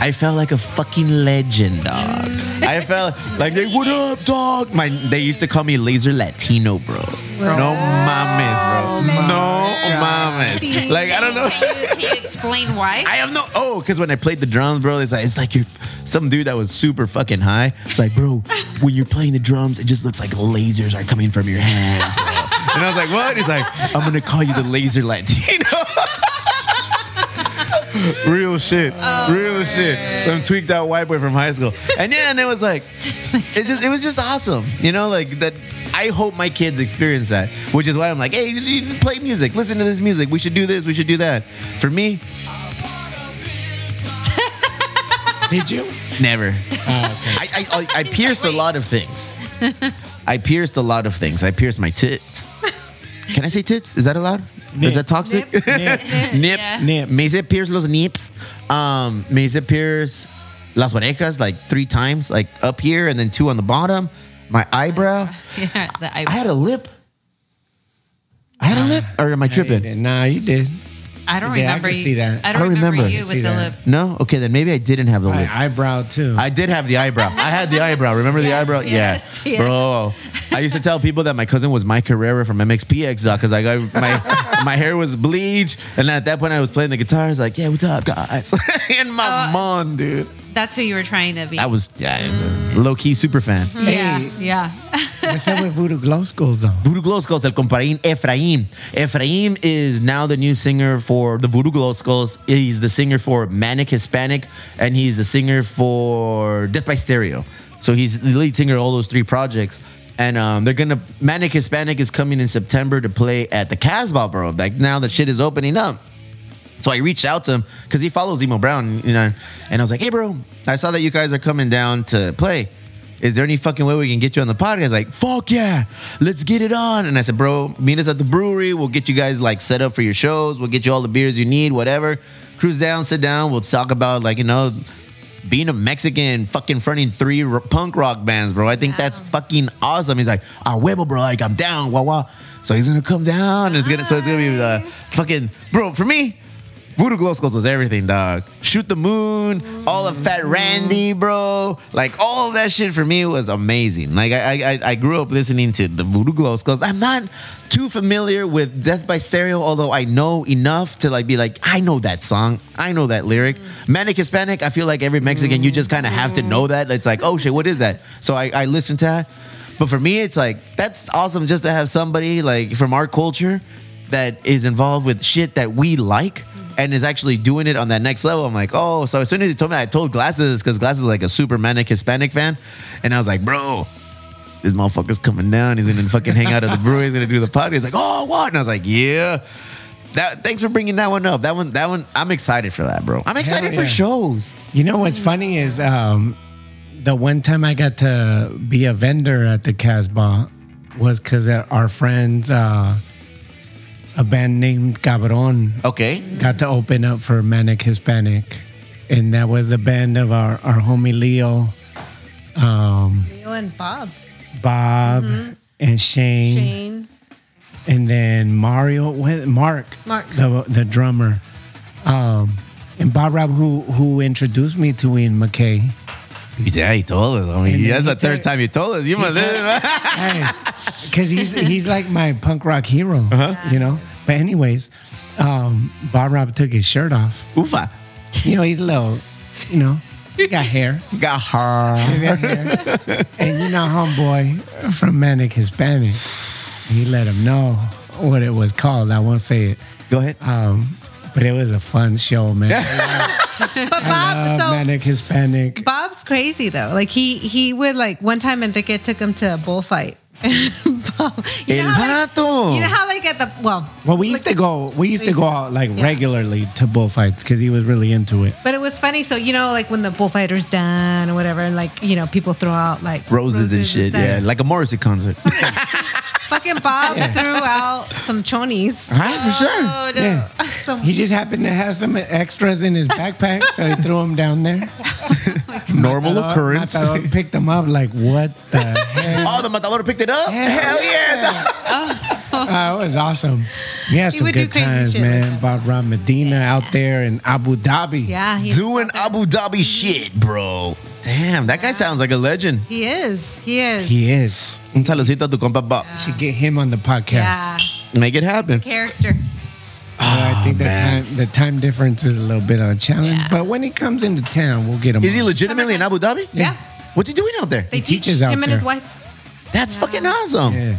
I felt like a fucking legend, dog. I felt like, they, what up, dog? My, they used to call me Laser Latino, bro. No mames, bro. Oh no mames. Like, I don't know. Can you, can you explain why? I have no. Oh, because when I played the drums, bro, it's like it's like you're some dude that was super fucking high. It's like, bro, when you're playing the drums, it just looks like lasers are coming from your hands, bro. And I was like, what? He's like, I'm gonna call you the laser Latino. Real shit, real oh, shit. Some tweaked out white boy from high school, and yeah, and it was like, it just, it was just awesome, you know, like that. I hope my kids experience that, which is why I'm like, hey, you need to play music, listen to this music. We should do this, we should do that. For me, Did you? Never. Oh, I, I, I, I pierced a lot of things. I pierced a lot of things. I pierced my tits. Can I say tits? Is that allowed? Is that toxic? Nip. Nips. Yeah. Nip. Me hice pierce los nips. Um, me hice pierce las orejas like three times, like up here and then two on the bottom. My eyebrow. Yeah, the eyebrow. I had a lip. I had a lip, or am I Yeah, you tripping? did. Nah, you did. I don't Yeah, I remember can you. see that. I I don't, don't remember, remember. you with the that. lip. No. Okay, then maybe I didn't have the lip. My eyebrow too. I did have the eyebrow. I had the eyebrow. Remember the eyebrow? yes, yeah. yes. Bro, I used to tell people that my cousin was Mike Herrera from MXPX because I got my my hair was bleached, and at that point I was playing the guitar. I was like, "Yeah, what's up, guys?" and my Uh, mom, dude, That's who you were trying to be. I was yeah, I was a low key super fan. yeah, Hey. yeah. What's up with Voodoo Glow Skulls though? Voodoo Glow Skulls, el comparín Efraín. Efraín is now the new singer for the Voodoo Glow Skulls. He's the singer for Manic Hispanic, and he's the singer for Death by Stereo. So he's the lead singer of all those three projects. And um, they're gonna Manic Hispanic is coming in September to play at the Casbah, bro. Like now the shit is opening up. So I reached out to him because he follows Emo Brown, you know, and I was like, "Hey, bro, I saw that you guys are coming down to play. Is there any fucking way we can get you on the podcast?" Like, "Fuck yeah, let's get it on." And I said, "Bro, meet us at the brewery. We'll get you guys like set up for your shows. We'll get you all the beers you need, whatever. Cruise down, sit down. We'll talk about like you know." Being a Mexican, fucking fronting three r- punk rock bands, bro. I think that's fucking awesome. He's like, "Ah, huevo, bro. Like, I'm down, wah wah." So he's gonna come down. And it's gonna, so it's gonna be the fucking bro. For me, Voodoo Glow Skulls was everything, dog. Shoot the moon, all of Fat Randy, bro. Like all of that shit for me was amazing. Like I, I, I grew up listening to the Voodoo Glow Skulls. I'm not too familiar with Death by Stereo, although I know enough to like be like, I know that song, I know that lyric. Manic Hispanic, I feel like every Mexican, you just kind of have to mm. know that. It's like, oh shit, what is that? So I, I listen to that. But for me, it's like that's awesome just to have somebody like from our culture that is involved with shit that we like and is actually doing it on that next level. I'm like, oh, so as soon as he told me, I told Glasses because Glasses is like a super manic Hispanic fan, and I was like, bro, this motherfucker's coming down. He's gonna fucking hang out at the brewery. He's gonna do the podcast. He's like, oh, what? And I was like, yeah. That, thanks for bringing that one up. That one, that one, I'm excited for that, bro. I'm excited for yeah. shows. You know what's funny is um, the one time I got to be a vendor at the Casbah was because our friends, uh, a band named Cabron, Okay. got to open up for Manic Hispanic. And that was the band of our, our homie Leo, um, Leo and Bob, Bob, and Shane, Shane. and then Mario, what- Mark, Mark. the the drummer, um, and Bob Rob, who who introduced me to Ian MacKaye. Yeah, he told us. I mean, that's the third time you told us. You must. because he's he's like my punk rock hero, you know. But anyways, um, Bob Rob took his shirt off. Oofa. You know, he's a little, you know, he got hair. Got her. He got hair. and you know, homeboy from Manic Hispanic, he let him know what it was called. I won't say it, Go ahead. um, but it was a fun show, man. But Bob, so Manic Hispanic. Bob's crazy though. Like he he would like one time Enrique took him to a bullfight. Bob, you El know how, like, vato. you know how like at the well, Well, we used to go. We used to go out like regularly to bullfights because he was really into it. but it was funny. So you know, like when the bullfighter's done or whatever, and like you know, people throw out like Roses, and shit. stuff. Yeah, like a Morrissey concert. Fucking Bob threw out some chonies. right, for sure. Oh, no. Yeah. Some- He just happened to have some extras in his backpack, so he threw them down there. Normal Matador- occurrence. Matador picked them up like, what the heck? Oh, the Matador picked it up? Hell yeah. Oh, it was awesome. He had He some good times, man. Bob Rob Medina out there in Abu Dhabi. yeah, he's Doing Abu Dhabi shit, bro. Damn, that guy sounds like a legend. he is. He is. He is. Un saludito a tu compa Bob. Should get him on the podcast. yeah, Make it happen. character. Uh, I think the man. time the time difference is a little bit of a challenge, Yeah. but when he comes into town, we'll get him. Is he on. legitimately in Abu Dhabi? Yeah. What's he doing out there? They He teach teaches out him and his there. wife. That's fucking awesome. Yeah.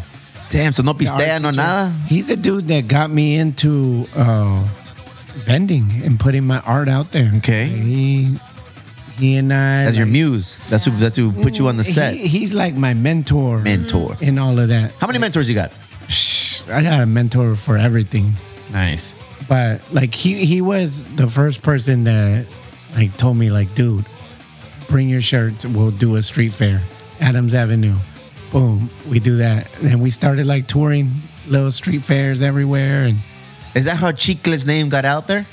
Damn, so no The art pistea, no nada. He's the dude that got me into uh, vending and putting my art out there. Okay. He he and I. That's your muse. That's who. That's who put you on the set. He, he's like my mentor. Mentor. In all of that. How many mentors you got? I got a mentor for everything. Nice. But like he he was the first person that like told me like, dude, bring your shirt. We'll do a street fair, Adams Avenue. Boom, we do that. And we started like touring little street fairs everywhere, and Is that how Chicle's name got out there?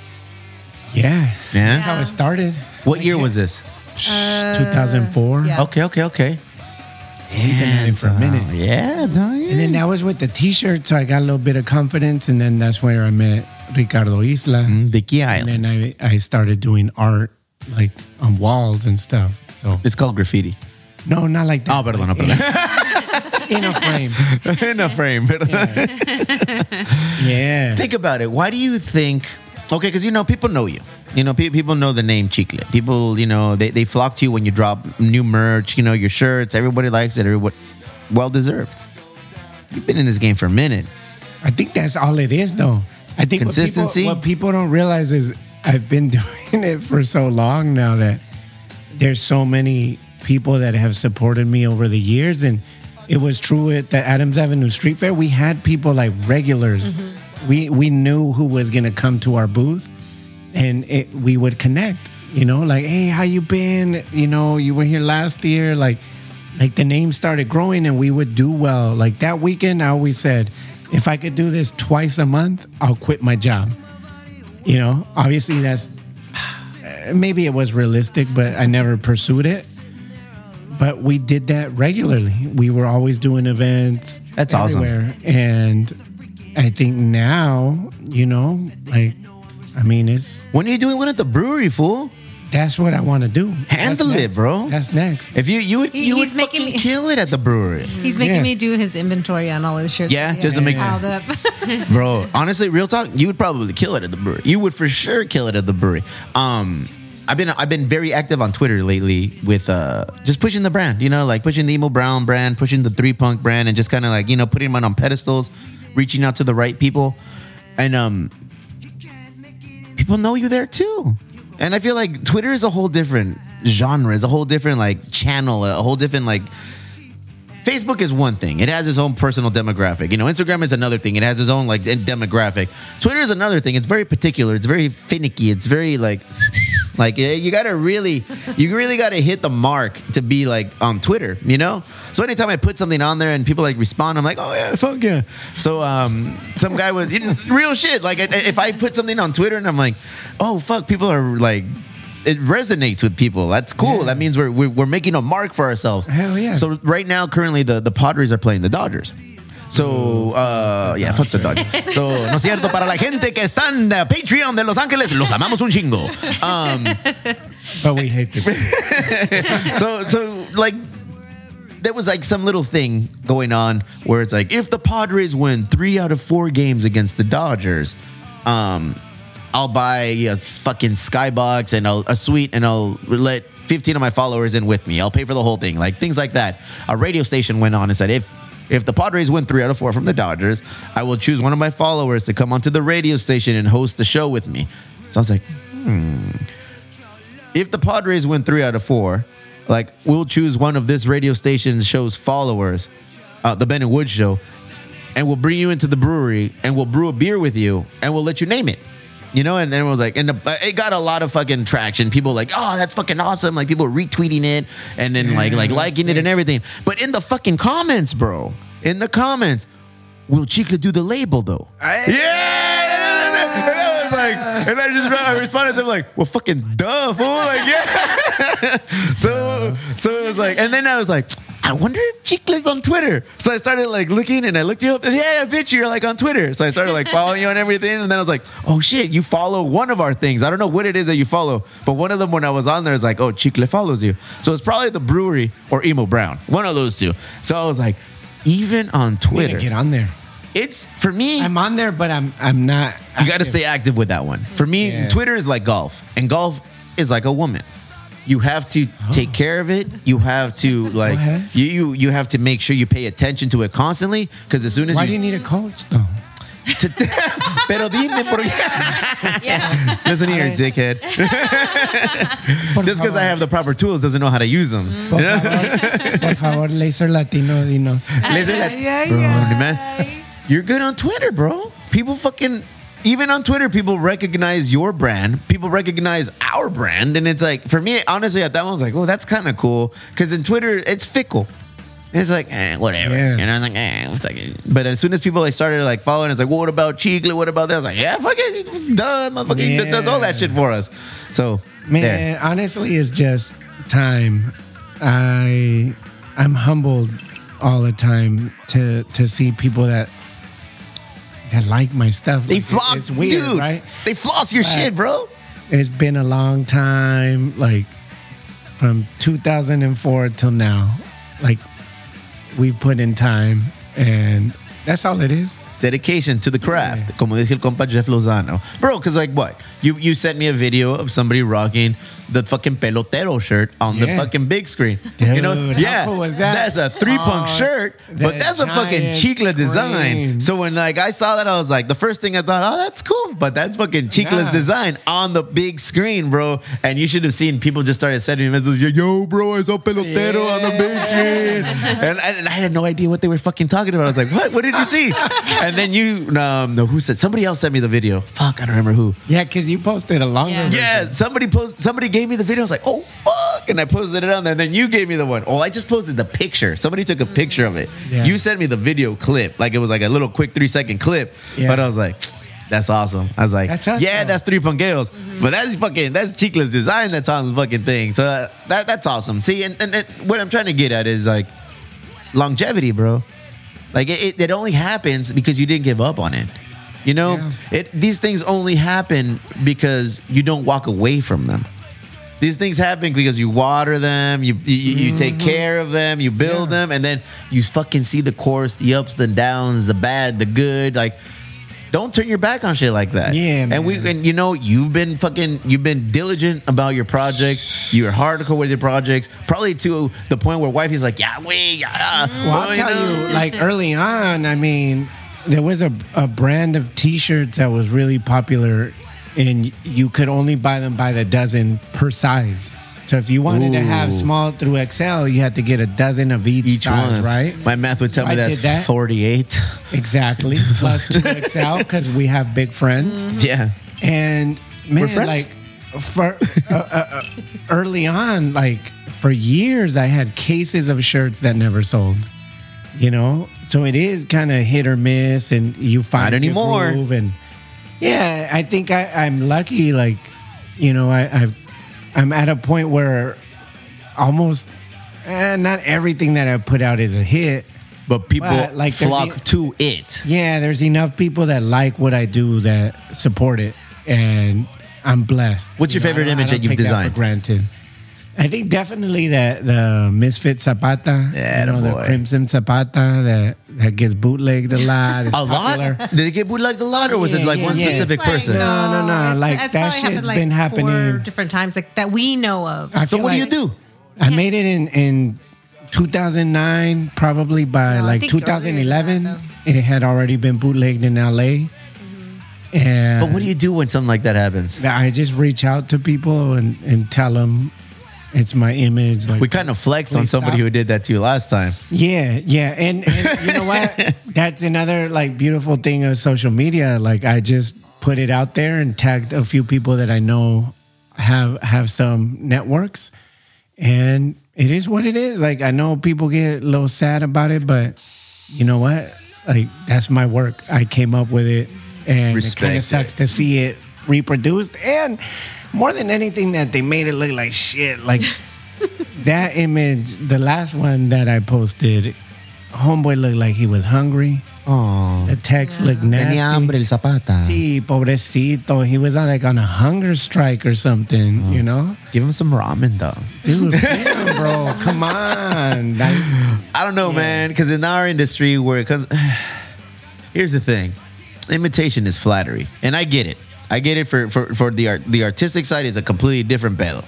yeah, Yeah. that's how it started. What year was this? 2004. Uh, yeah. Okay, okay, okay. We've been at it for a minute. Yeah, dog. And then that was with the T-shirt, so I got a little bit of confidence, and then that's where I met Ricardo Isla. the mm, Key Islands. And then I, I started doing art like on walls and stuff. So It's called graffiti. no, not like that. Oh, perdón, no, perdón. in a frame. In a frame. perdón. Yeah. Think about it. Why do you think? Okay, because you know people know you. You know, pe- people know the name Chicle. People, you know, they, they flock to you when you drop new merch. You know, your shirts. Everybody likes it. Everybody, well deserved. You've been in this game for a minute. I think that's all it is, though. I think what people- Consistency? What people, don't realize is I've been doing it for so long now that there's so many people that have supported me over the years, and it was true at the Adams Avenue Street Fair. We had people like regulars. Mm-hmm. We we knew who was gonna come to our booth, and it, we would connect. You know, like, hey, how you been? You know, you were here last year. Like, like the name started growing, and we would do well. Like that weekend, I always said, if I could do this twice a month, I'll quit my job. You know, obviously that's maybe it was realistic, but I never pursued it. But we did that regularly. We were always doing events. That's awesome. And I think now, you know, like, I mean, it's When are you doing one at the brewery, fool? that's what I want to do. Handle That's it, next. bro. That's next. If you you would He- you would he's making fucking me- kill it at the brewery, He's making Yeah. me do his inventory on all his shirts. Yeah, that he just to has make- piled up. bro. Honestly, real talk, you would probably kill it at the brewery. You would for sure kill it at the brewery. Um, I've been I've been very active on Twitter lately with uh just pushing the brand. You know, like pushing the emo brown brand, pushing the three punk brand, and just kind of like you know putting them on pedestals, reaching out to the right people, and um, people know you there too. And I feel like Twitter is a whole different genre, it's a whole different like channel, a whole different like Facebook is one thing. It has its own personal demographic. You know, Instagram is another thing. It has its own like demographic. Twitter is another thing. It's very particular. It's very finicky. It's very like like eh, you got to really you really got to hit the mark to be like on Twitter, you know? So anytime I put something on there and people like respond, I'm like, "Oh yeah, fuck yeah." So um some guy was real shit. Like if I put something on Twitter and I'm like, "Oh fuck, people are like it resonates with people. That's cool. Yeah. That means we're, we're we're making a mark for ourselves. Hell yeah. So right now, currently, the the Padres are playing the Dodgers. So, uh, yeah, fuck the Dodgers. So, no es cierto, para la gente que está en uh, Patreon de Los Ángeles, los amamos un chingo. Um, But we hate the so so like there was like some little thing going on where it's like if the Padres win three out of four games against the Dodgers, um, I'll buy a fucking skybox and I'll, a suite and I'll let 15 of my followers in with me. I'll pay for the whole thing, like things like that. A radio station went on and said if if the Padres win three out of four from the Dodgers, I will choose one of my followers to come onto the radio station and host the show with me. So I was like, if the Padres win three out of four, like we'll choose one of this radio station's show's followers, uh, the Ben and Wood show, and we'll bring you into the brewery and we'll brew a beer with you and we'll let you name it. You know, and then it was like, and the, it got a lot of fucking traction. People like, oh, that's fucking awesome. Like people retweeting it and then like like liking it and everything. But in the fucking comments, bro, in the comments, will Chicle do the label though? Yeah. And I was like, and I just I responded to him like, well, fucking duh, fool. Like, yeah. so, so it was like, and then I was like, I wonder if Chicle's on Twitter. So I started like looking and I looked you up. And, yeah, bitch, you're like on Twitter. So I started like following you on everything. And then I was like, oh shit, you follow one of our things. I don't know what it is that you follow, but one of them when I was on there is like, oh, Chicle follows you. So it's probably the brewery or Emo Brown, one of those two. So I was like, even on Twitter, get on there. it's for me. I'm on there, but I'm I'm not. You got to stay active with that one. For me, Yeah. Twitter is like golf, and golf is like a woman. You have to take oh. care of it. You have to like ahead. you you you have to make sure you pay attention to it constantly because as soon as Why you, do you need a coach though? pero dime por qué. Listen here, dickhead. Just because I have the proper tools doesn't know how to use them. Por favor, por favor, laser latino, dinos. Laser like, bro, man, you're good on Twitter, bro. People fucking, even on Twitter, people recognize your brand. People recognize our brand. And it's like, for me, honestly, at that one, I was like, oh, that's kind of cool. Because in Twitter, it's fickle. It's like, eh, whatever. Yeah. And I'm like, eh, it's like, but as soon as people like started like following, it's like, well, what about Chicle? What about that? I was like, yeah, fuck it. Duh, motherfucker. Yeah. does all that shit for us. So, Man, there. honestly, it's just time. I I'm humbled all the time to to see people that that like my stuff. They Like, floss, It's weird, dude. right? They floss your Right. shit, bro. It's been a long time, like from 2004 till now. Like we've put in time, and that's all it is. dedication to the craft, como dice el compa Jeff Lozano. Bro, because like what? You you sent me a video of somebody rocking the fucking pelotero shirt on the fucking big screen. you know? Dude, Yeah. that? That's a three punk Oh, shirt, but that's a fucking Chicla design. So when like I saw that, I was like, the first thing I thought, oh, that's cool. But that's fucking Chicla's Nah. design on the big screen, bro. And you should have seen people just started sending me messages, yo, bro, I saw pelotero on the big screen. and, I, and I had no idea what they were fucking talking about. I was like, what? What did you see? and then you, um, no, who said? Somebody else sent me the video. Fuck, I don't remember who. Yeah, because you posted a longer. Yeah. version. Yeah, somebody posted. Somebody gave me the video. I was like, oh fuck, and I posted it on there. And then you gave me the one. Oh, I just posted the picture. Somebody took a picture of it. Yeah. You sent me the video clip, like it was like a little quick three second clip. Yeah. But I was like. That's awesome. I was like, That's us, yeah, though. that's three punkeos, but that's fucking that's Chicla's design that's on the fucking thing. So uh, that that's awesome. See, and, and, and what I'm trying to get at is like longevity, bro. Like it, it, it only happens because you didn't give up on it. You know, Yeah. it these things only happen because you don't walk away from them. These things happen because you water them, you you, you take care of them, you build Mm-hmm. Yeah. them, and then you fucking see the course, the ups, the downs, the bad, the good. Like, don't turn your back on shit like that. Yeah, and we man. and you know you've been fucking you've been diligent about your projects. You're hardcore with your projects, probably to the point where wifey's like, yeah, we. yeah. Well, I'll tell you, like early on, I mean, there was a, a brand of T-shirts that was really popular, and you could only buy them by the dozen per size. So if you wanted to have small through XL, you had to get a dozen of each, each size, right? My math would tell So me I that's that. 48. Exactly, plus two XL because we have big friends. Yeah. And man, like for uh, uh, uh, early on, like for years, I had cases of shirts that never sold. You know, so it is kind of hit or miss, and you find Not anymore. and yeah, I think I, I'm lucky. Like, you know, I, I've I'm at a point where almost eh, not everything that I put out is a hit, but people But, like, there's flock the- to it. Yeah, there's enough people that like what I do that support it, and I'm blessed. What's your favorite image that you've take designed? for granted. I think definitely that the Misfit Zapata, Yeah, you know, the Crimson Zapata that that gets bootlegged a lot. is A popular. lot? Did it get bootlegged a lot, or was it like yeah, one yeah. specific like, person? No, no, no, it's- like, it's that probably happened, shit's like, been happening. four different times, like that we know of. I So feel what do you do? I made it in in 2009, probably by No, like think earlier than 2011. that, it had already been bootlegged in LA. Mm-hmm. And But what do you do when something like that happens? I just reach out to people and, and tell them it's my image. Like We kind of flexed on somebody stop. who did that to you last time. Yeah, yeah, and, and you know what? That's another like beautiful thing of social media. Like I just put it out there and tagged a few people that I know have have some networks, and it is what it is. Like I know people get a little sad about it, but you know what? Like that's my work. I came up with it, and it kind of sucks to see it reproduced, and more than anything, that they made it look like shit. Like that image, the last one that I posted, homeboy looked like he was hungry. Oh, The text looked nasty. el zapata. Sí, pobrecito. He was on like on a hunger strike or something, you know? Give him some ramen, though. Dude, damn, bro, come on. Like, I don't know, man, because in our industry, where because here's the thing, imitation is flattery, and I get it. I get it for for for the art. The artistic side is a completely different battle.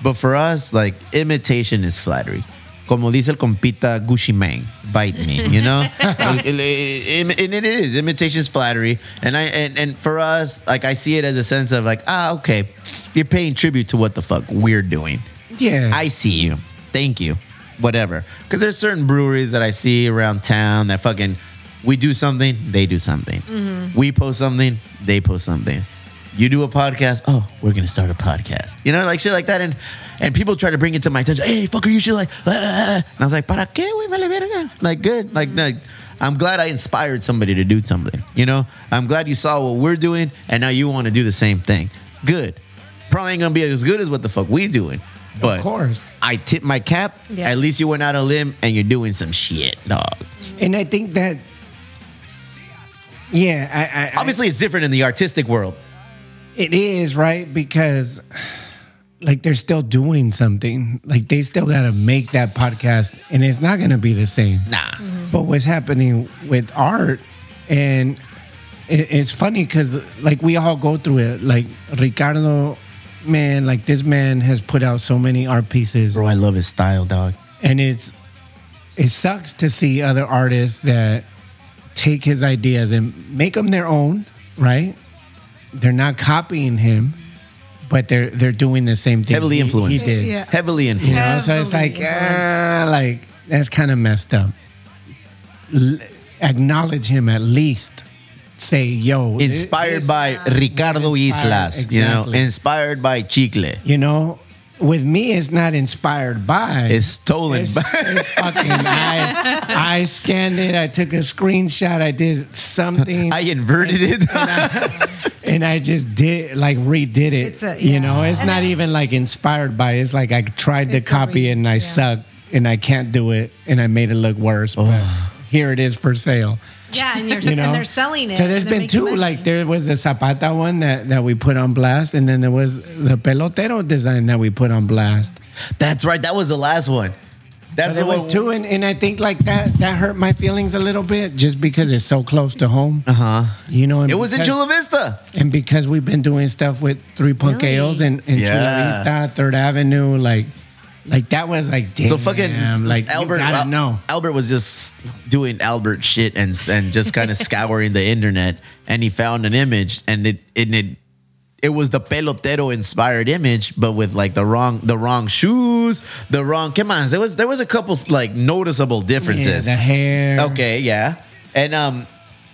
but for us, like imitation is flattery. Como dice el compita Gucci Mane, bite me, you know. and it is imitation is flattery, and I and and for us, like I see it as a sense of like, ah, okay, you're paying tribute to what the fuck we're doing. yeah. I see you. Thank you. Whatever. Because there's certain breweries that I see around town that fucking we do something, they do something. We post something, they post something. You do a podcast, oh, we're gonna start a podcast. You know, like shit like that. And and people try to bring it to my attention. Hey, fucker, you should like. ah, ah, ah." And I was like, para qué, güey, vale verga. Like good. Like, like I'm glad I inspired somebody to do something. You know, I'm glad you saw what we're doing, and now you want to do the same thing. Good. Probably ain't gonna be as good as what the fuck we doing. But of course. I tip my cap. Yeah. At least you went out on a limb and you're doing some shit, dog. And I think that, yeah, I, I, I- Obviously, it's different in the artistic world. It is, right? Because like they're still doing something. Like they still got to make that podcast and it's not going to be the same. Nah. Mm-hmm. But what's happening with art and it, it's funny cuz like we all go through it. Like Ricardo man, like this man has put out so many art pieces Bro, I love his style, dog. and it's it sucks to see other artists that take his ideas and make them their own, right? They're not copying him, but they're they're doing the same thing. Heavily influenced. He, did. Yeah. Heavily influenced. You influenced. know, so it's like Heavily ah, like that's kind of messed up. L- acknowledge him at least. Say, yo, Inspired this- by Ricardo Inspired, Islas. You know, inspired by Chicle. you know, with me, it's not inspired by. It's stolen It's, by. it's fucking. I, I scanned it. I took a screenshot. I did something, I inverted it. and I just did like redid it. It's a- You know, it's And not I- even like inspired by. it. It's like I tried to copy re- it and I yeah. sucked, and I can't do it, and I made it look worse. But here it is for sale. Yeah, and you're You know, and they're selling it. So there's been two. money. Like there was the Zapata one that that we put on blast, and then there was the pelotero design that we put on blast. That's right. That was the last one. That's So there the was one. two, and, and I think like that that hurt my feelings a little bit, just because it's so close to home. Uh huh. You know, and It was in because- Chula Vista. and because we've been doing stuff with Three Punk Really? Ales and, and Chula Vista, Third Avenue, like like that was like damn, So fucking like Albert. gotta Al- know. Albert was just doing Albert shit and and just kind of scouring the internet, and he found an image, and it and it it was the pelotero inspired image, but with like the wrong the wrong shoes, the wrong. Come on, there was there was a couple like noticeable Yeah, differences. the hair. okay, yeah, and um,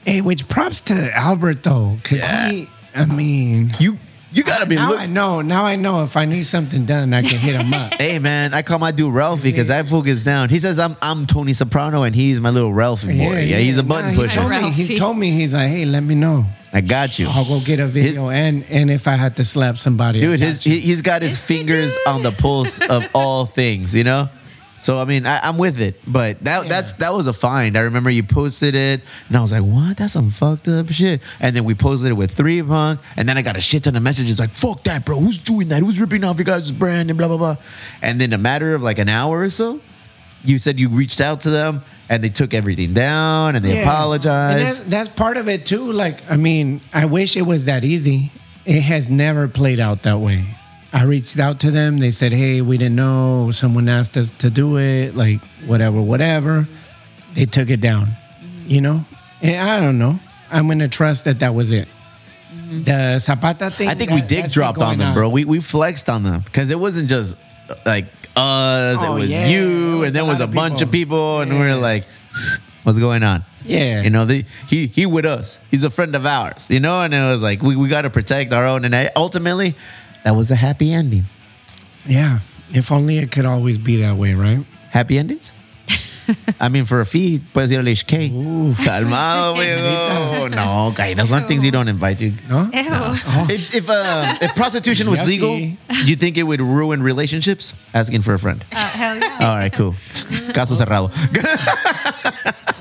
Hey, which props to Albert though, because Yeah. he. I mean, you you gotta be. now Look- I know. Now I know if I need something done, I can hit him up. Hey man, I call my dude Ralphie because that fool gets down. He says I'm I'm Tony Soprano and he's my little Ralphie boy. Yeah, he's a Nah, button he pusher. Told me, he told me he's like, hey, let me know. I got you. I'll go get a video, and and if I had to slap somebody, I Dude, got his you. he, he's got his fingers on the pulse of all things, you know. So I mean, I, I'm with it, but that that's that was a find. I remember you posted it, and I was like, "What? That's some fucked up shit." And then we posted it with three punk, and then I got a shit ton of messages like, "Fuck that, bro! Who's doing that? Who's ripping off your guys' brand?" And blah blah blah. And then a matter of like an hour or so, you said you reached out to them, and they took everything down, and they Yeah. apologized. And that's, that's part of it too. Like, I mean, I wish it was that easy. It has never played out that way. I reached out to them. They said, "Hey, we didn't know. Someone asked us to do it. Like, whatever, whatever." They took it down. Mm-hmm. You know, and I don't know. I'm gonna trust that that was it. Mm-hmm. The Zapata thing. I think we that- dig that's been dropped on going them, bro. We we flexed on them because it wasn't just like us. Oh, it was yeah. you, There was and then a was a of bunch of people, and we Yeah. were like, "What's going on?" Yeah. you know, the, he he with us. He's a friend of ours, you know, and it was like we we got to protect our own, and I, ultimately, that was a happy ending. Yeah. If only it could always be that way, right? Happy endings. I mean, for a fee, puedes ir al HK. Calmado, amigo. No, okay, those aren't things you don't invite to. No. If if, uh, if prostitution was legal, do you think it would ruin relationships? Asking for a friend. Uh, hell yeah. All right, cool. Caso cerrado.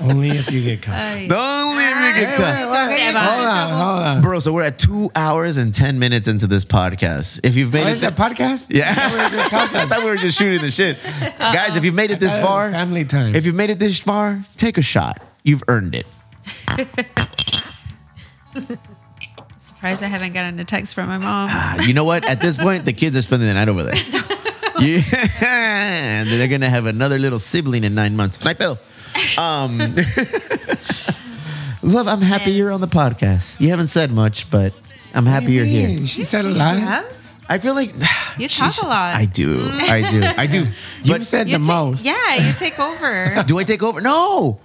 Only if you get caught. Don't leave me get caught. Hold on, hold on. Bro, so we're at two hours and 10 minutes into this podcast. If you've made Oh, it is that podcast? Yeah. I thought we were just shooting the shit. Guys, if you've made it this thought it far, family time. If you've made it this far, take a shot. You've earned it. Surprised I haven't gotten a text from my mom. Ah, you know what? At this point, the kids are spending the night over there. Yeah, and they're gonna have another little sibling in nine months. Night pedo. Um, love, I'm happy you're on the podcast. You haven't said much, but I'm happy you're here. She said a lot. I feel like You talk a lot. I do, I do, I do. You But said You the take- most. Yeah, you take over. do I take over? No.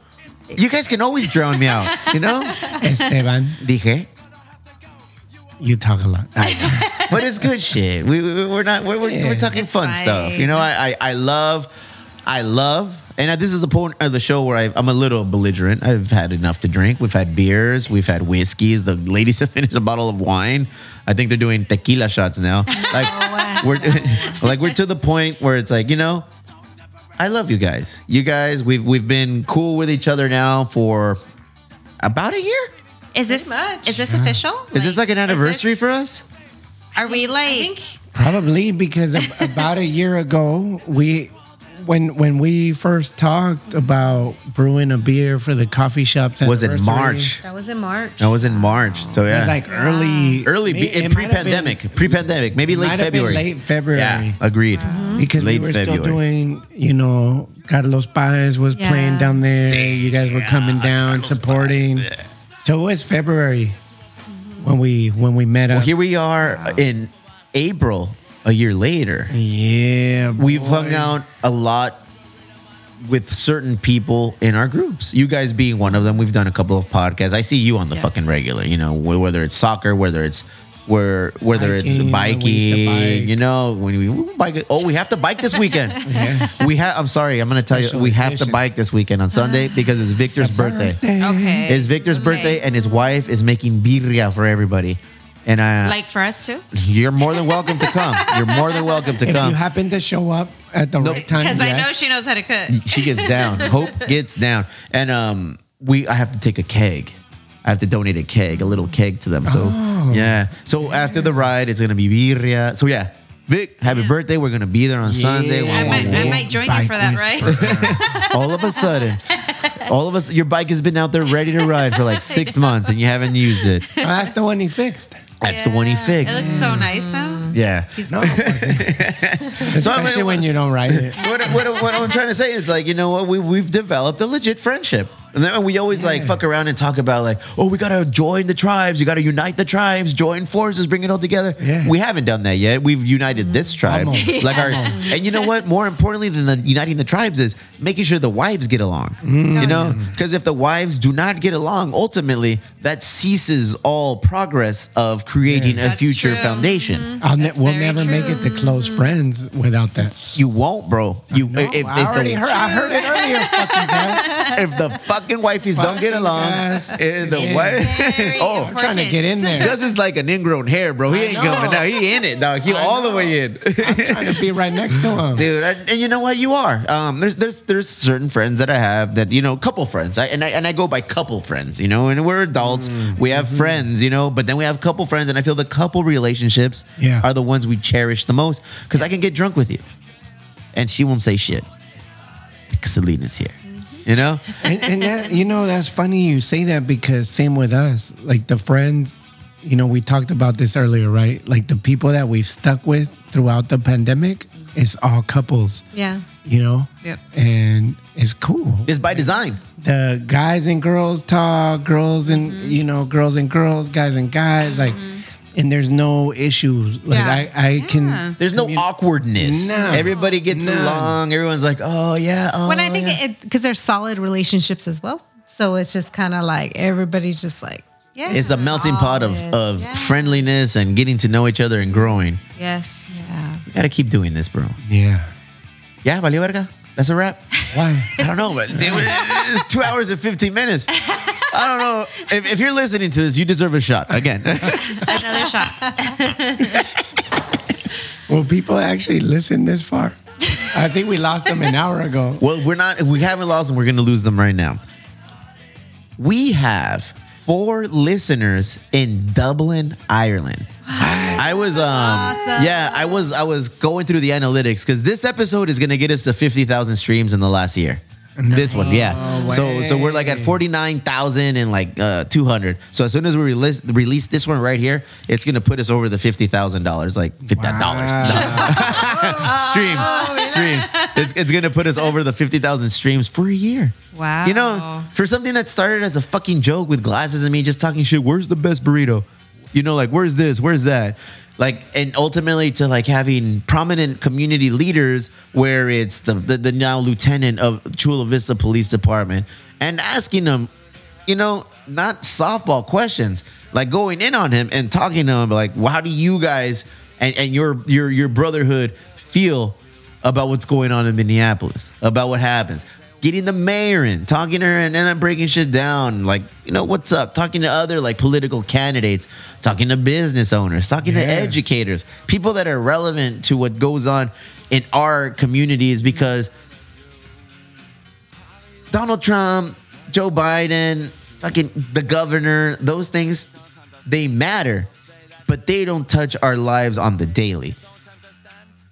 You guys can always drown me out. You know. Esteban, Dije. you talk a lot. but it's good shit. We, we we're not we're, we're, we're talking It's fun fine. stuff. You know, I, I I love I love. And this is the point of the show where I, I'm a little belligerent. I've had enough to drink. We've had beers. We've had whiskeys. The ladies have finished a bottle of wine. I think they're doing tequila shots now. Like we're like we're to the point where it's like you know, I love you guys. You guys, we've we've been cool with each other now for about a year. Is this much. is this official? Is this like an anniversary this- for us? Are we like? I think Probably because ab- about a year ago, we when when we first talked about brewing a beer for the coffee shops. Was it anniversary, March? that was in March. That was in March. So It yeah, was like early, early may- be- it in might have been- pre-pandemic, pre-pandemic, maybe late might have been February. late February. Yeah, agreed. Uh-huh. because late we were still doing, you know, Carlos Paz was Yeah. playing down there. you guys were coming down, supporting. So it was February when we when we met Well, up. here we are in April, a year later. yeah, We've hung out a lot with certain people in our groups. You guys being one of them. We've done a couple of podcasts. I see you on the fucking regular. You know, whether it's soccer, whether it's where whether it's Biking, when we used to biking. bike. You know, when we, we bike. Oh, we have to bike this weekend. We have. I'm sorry. I'm going to tell you. We have to bike this weekend on Sunday uh-huh. because it's Victor's birthday. okay. It's Victor's Okay. birthday, and his wife is making birria for everybody. And I, like for us too. you're more than welcome to come. You're more than welcome to come. If come. you happen to show up at the No, right time, Because I know she knows how to cook. she gets down. Hope gets down, and um, we I have to take a keg. I have to donate a keg, a little keg to them. So yeah. So after the ride, it's gonna be birria. So yeah, Vic, happy birthday. We're gonna be there on Sunday. I might, I might join you for that, right? all of a sudden, all of us, your bike has been out there ready to ride for like six months, and you haven't used it. Oh, that's the one he fixed. That's the one he fixed. It looks so nice though. Yeah. He's No, especially when you don't write it. So what, what, what I'm trying to say is like, you know what, we, we've developed a legit friendship. And then we always like fuck around and talk about like, oh, we gotta join the tribes, you gotta unite the tribes, join forces, bring it all together. Yeah. We haven't done that yet. We've united mm-hmm. this tribe, Almost. like our, and you know what? More importantly than the uniting the tribes is making sure the wives get along. Mm-hmm. You know, because if the wives do not get along, ultimately that ceases all progress of creating a That's future true. foundation. Mm-hmm. I'll ne- we'll very never make it to close friends without that. You won't, bro. You No, if, if I already the, heard. I heard it earlier. Fucking guys. if the fucking wifeys don't get along. guys. And eh, the Yeah. wife, oh, I'm trying to get in there. Gus is like an ingrown hair, bro. He ain't know. coming out. He in it, dog. He I all the way in. I'm trying to be right next to him. dude. And, and you know what? You are. Um, there's there's there's certain friends that I have that you know, couple friends. I, and I and I go by couple friends. You know, and we're adults. Mm. We have mm-hmm. friends. You know, but then we have couple friends, and I feel the couple relationships Yeah. are the ones we cherish the most because I can get drunk with you, and she won't say shit. Because Selena's here. You know. and, and that you know that's funny you say that because same with us like the friends you know we talked about this earlier right like the people that we've stuck with throughout the pandemic it's all couples Yeah. you know Yep. and it's cool It's by design. the guys and girls talk girls and Mm-hmm. you know girls and girls guys and guys like and there's no issues like Yeah. i i can There's no commun- awkwardness. No. Everybody gets None. along. Everyone's like, oh yeah. Oh, When I think yeah. it, because they're solid relationships as well. So it's just kind of like everybody's just like, Yeah. it's the melting pot of, of Yeah. friendliness and getting to know each other and growing. yes. yeah. You gotta keep doing this, bro. yeah Yeah, valió verga. That's a wrap. why I don't know, but it was, it's two hours and 15 minutes. I don't know. If, if you're listening to this, you deserve a shot. Again. Another shot. will people actually listen this far i think we lost them an hour ago well, we're not, we haven't lost them. We're going to lose them right now. We have four listeners in Dublin, Ireland. I was um yeah, I was I was going through the analytics cuz this episode is going to get us to 50,000 streams in the last year. This one, yeah. So so we're like at 49,000 and like uh 200. So as soon as we release release this one right here, it's going to put us over the $50,000 like $50 streams. streams. It's, it's going to put us over the 50,000 streams for a year. Wow. You know, for something that started as a fucking joke with glasses and me just talking shit, where's the best burrito? You know, like, where's this? Where's that? Like, and ultimately to like having prominent community leaders where it's the, the, the now lieutenant of Chula Vista Police Department and asking them, you know, not softball questions, like going in on him and talking to him, like, well, how do you guys and, and your your your brotherhood feel about what's going on in Minneapolis, about what happens? Getting the mayor in, talking to her, and then I'm breaking shit down. Like, you know, what's up? Talking to other like political candidates, talking to business owners, talking to educators, people that are relevant to what goes on in our communities because Donald Trump, Joe Biden, fucking the governor, those things, they matter, but they don't touch our lives on the daily.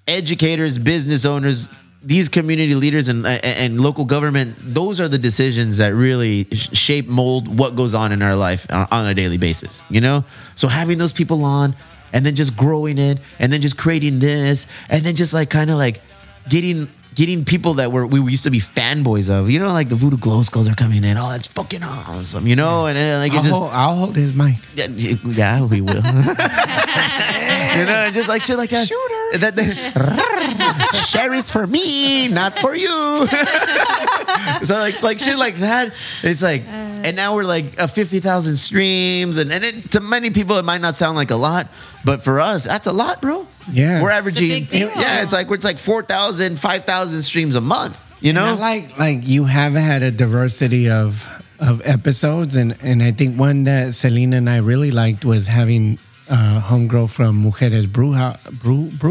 Educators, business owners, these community leaders and and local government, those are the decisions that really shape mold what goes on in our life on, a daily basis, you know? So having those people on and then just growing it and then just creating this and then just like kind of like getting getting people that were we used to be fanboys of, you know, like the Voodoo Glow Skulls are coming in. Oh, that's fucking awesome, you know? And, then like I'll, just hold, I'll hold his mic. yeah, yeah, we will. you know, and just like shit like that. Shooter. That, that Sherry's for me, not for you. so like like shit like that. It's like, and now we're like a fifty thousand streams, and and it, to many people it might not sound like a lot, but for us that's a lot, bro. Yeah. we're averaging. big deal. Yeah, it's like it's like 4,000, 5,000 streams a month. You And I know, like like you have had a diversity of of episodes, and and I think one that Selena and I really liked was having uh, homegirl from Mujeres Brew,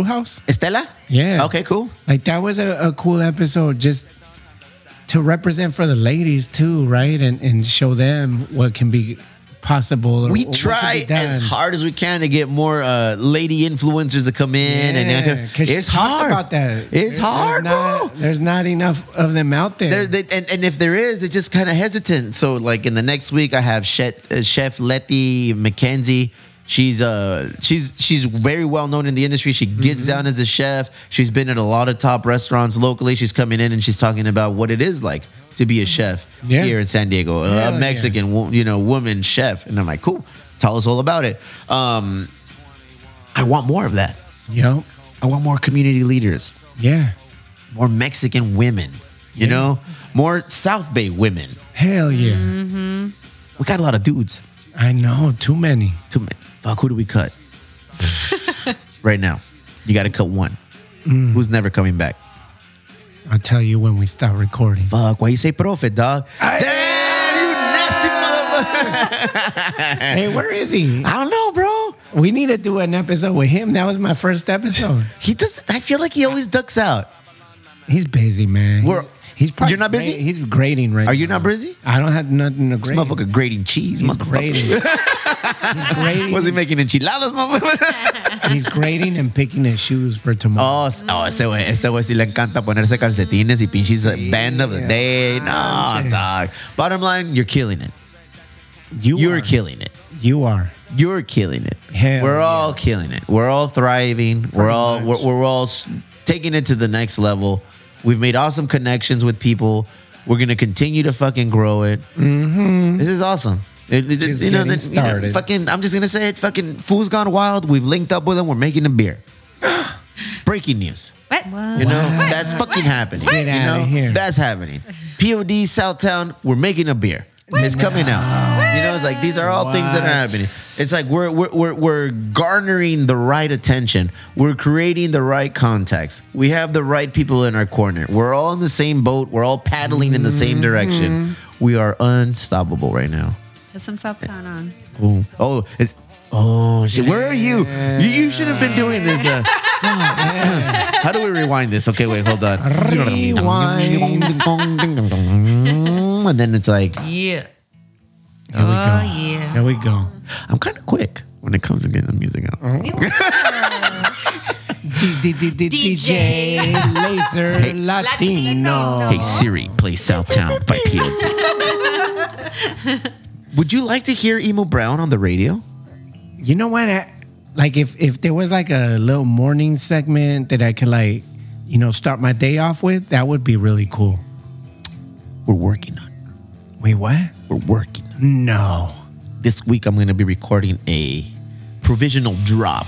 House. Estela. Yeah. Okay. Cool. Like that was a, a cool episode, just to represent for the ladies too, right? And and show them what can be possible. or we try as hard as we can to get more uh, lady influencers to come in, Yeah, and it's hard. about that. It's There's- hard, there's not, bro. There's not enough of them out there. There, they, and, and if there is, it's just kind of hesitant. So, like in the next week, I have Chef, uh, Chef Letty McKenzie. She's uh she's she's very well known in the industry. She gets Mm-hmm. down as a chef. She's been at a lot of top restaurants locally. She's coming in and she's talking about what it is like to be a chef Yeah. here in San Diego, Hell a yeah. Mexican wo- you know woman chef. And I'm like, cool. Tell us all about it. Um, I want more of that. Yep. I want more community leaders Yeah. more Mexican women, you know, more South Bay women. Hell yeah. Mm-hmm. We got a lot of dudes. I know. Too many. Too many. Fuck, who do we cut? right now, you got to cut one. Mm. Who's never coming back? I'll tell you when we stop recording. Fuck, why you say profit, dog? I- Damn! hey, where is he? I don't know, bro. We need to do an episode with him. That was my first episode. He does. I feel like he always ducks out. He's busy, man. We're- he's probably You're not busy? gra- He's grading right Are you now. not busy? I don't have nothing to grade. Motherfucker grating cheese, He's motherfucker. grading. he's grading. Was he making enchiladas, motherfucker? He's grading and picking his shoes for tomorrow. Oh, oh, ese güey, ese güey sí le encanta ponerse calcetines y pinches band of the day. No, sí. dog. Bottom line, you're killing it. you You're are. killing it. You are. You're killing it. Hell we're all killing it. We're all thriving. we're all much. we're, we're all s- taking it to the next level. We've made awesome connections with people. We're gonna continue to fucking grow it. Mm-hmm. This is awesome. It- it- Just you know, getting the- you know, fucking. I'm just gonna say it. Fucking fool's gone wild. We've linked up with them. We're making a beer. Breaking news. What? You know, that's fucking happening. Get you outta know, here. that's happening. POD Southtown, we're making a beer. It's coming out. You know, it's like these are all things that are happening. It's like we're, we're we're we're garnering the right attention. We're creating the right contacts. We have the right people in our corner. We're all in the same boat. We're all paddling in the same direction. We are unstoppable right now. Put some Southtown on. Boom. Oh, it's oh shit. Where are you? You, you should have been doing this. Uh, How do we rewind this? Okay, wait, hold on. And then it's like Yeah. There we Oh, go. yeah. There we go. I'm kind of quick when it comes to getting the music out. Oh. D- DJ Laser Latino. Hey Siri, play Southtown by POD. Would you like to hear Emo Brown on the radio? You know what? I- Like if if there was like a little morning segment that I could like, you know, start my day off with, that would be really cool. We're working on. it. Wait, what? We're working. No. This week I'm going to be recording a provisional drop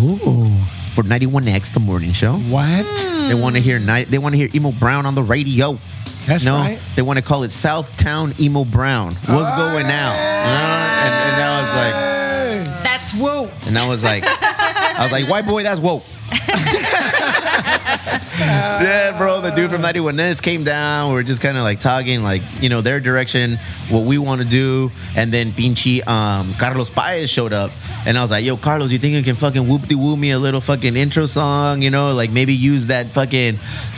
Ooh. for 91X, the morning show. What? They want to hear night. They want to hear Emo Brown on the radio. That's no, right. they want to call it Southtown Emo Brown. What's going out? You know? And, and I was like, That's whoa. and I was like, I was like, white boy, that's woke. yeah, bro. The dude from 91X came down. We were just kind of like talking, like, you know, their direction, what we want to do. And then Pinchi um, Carlos Paez showed up. And I was like, yo, Carlos, you think you can fucking whoop de woo me a little fucking intro song? You know, like maybe use that fucking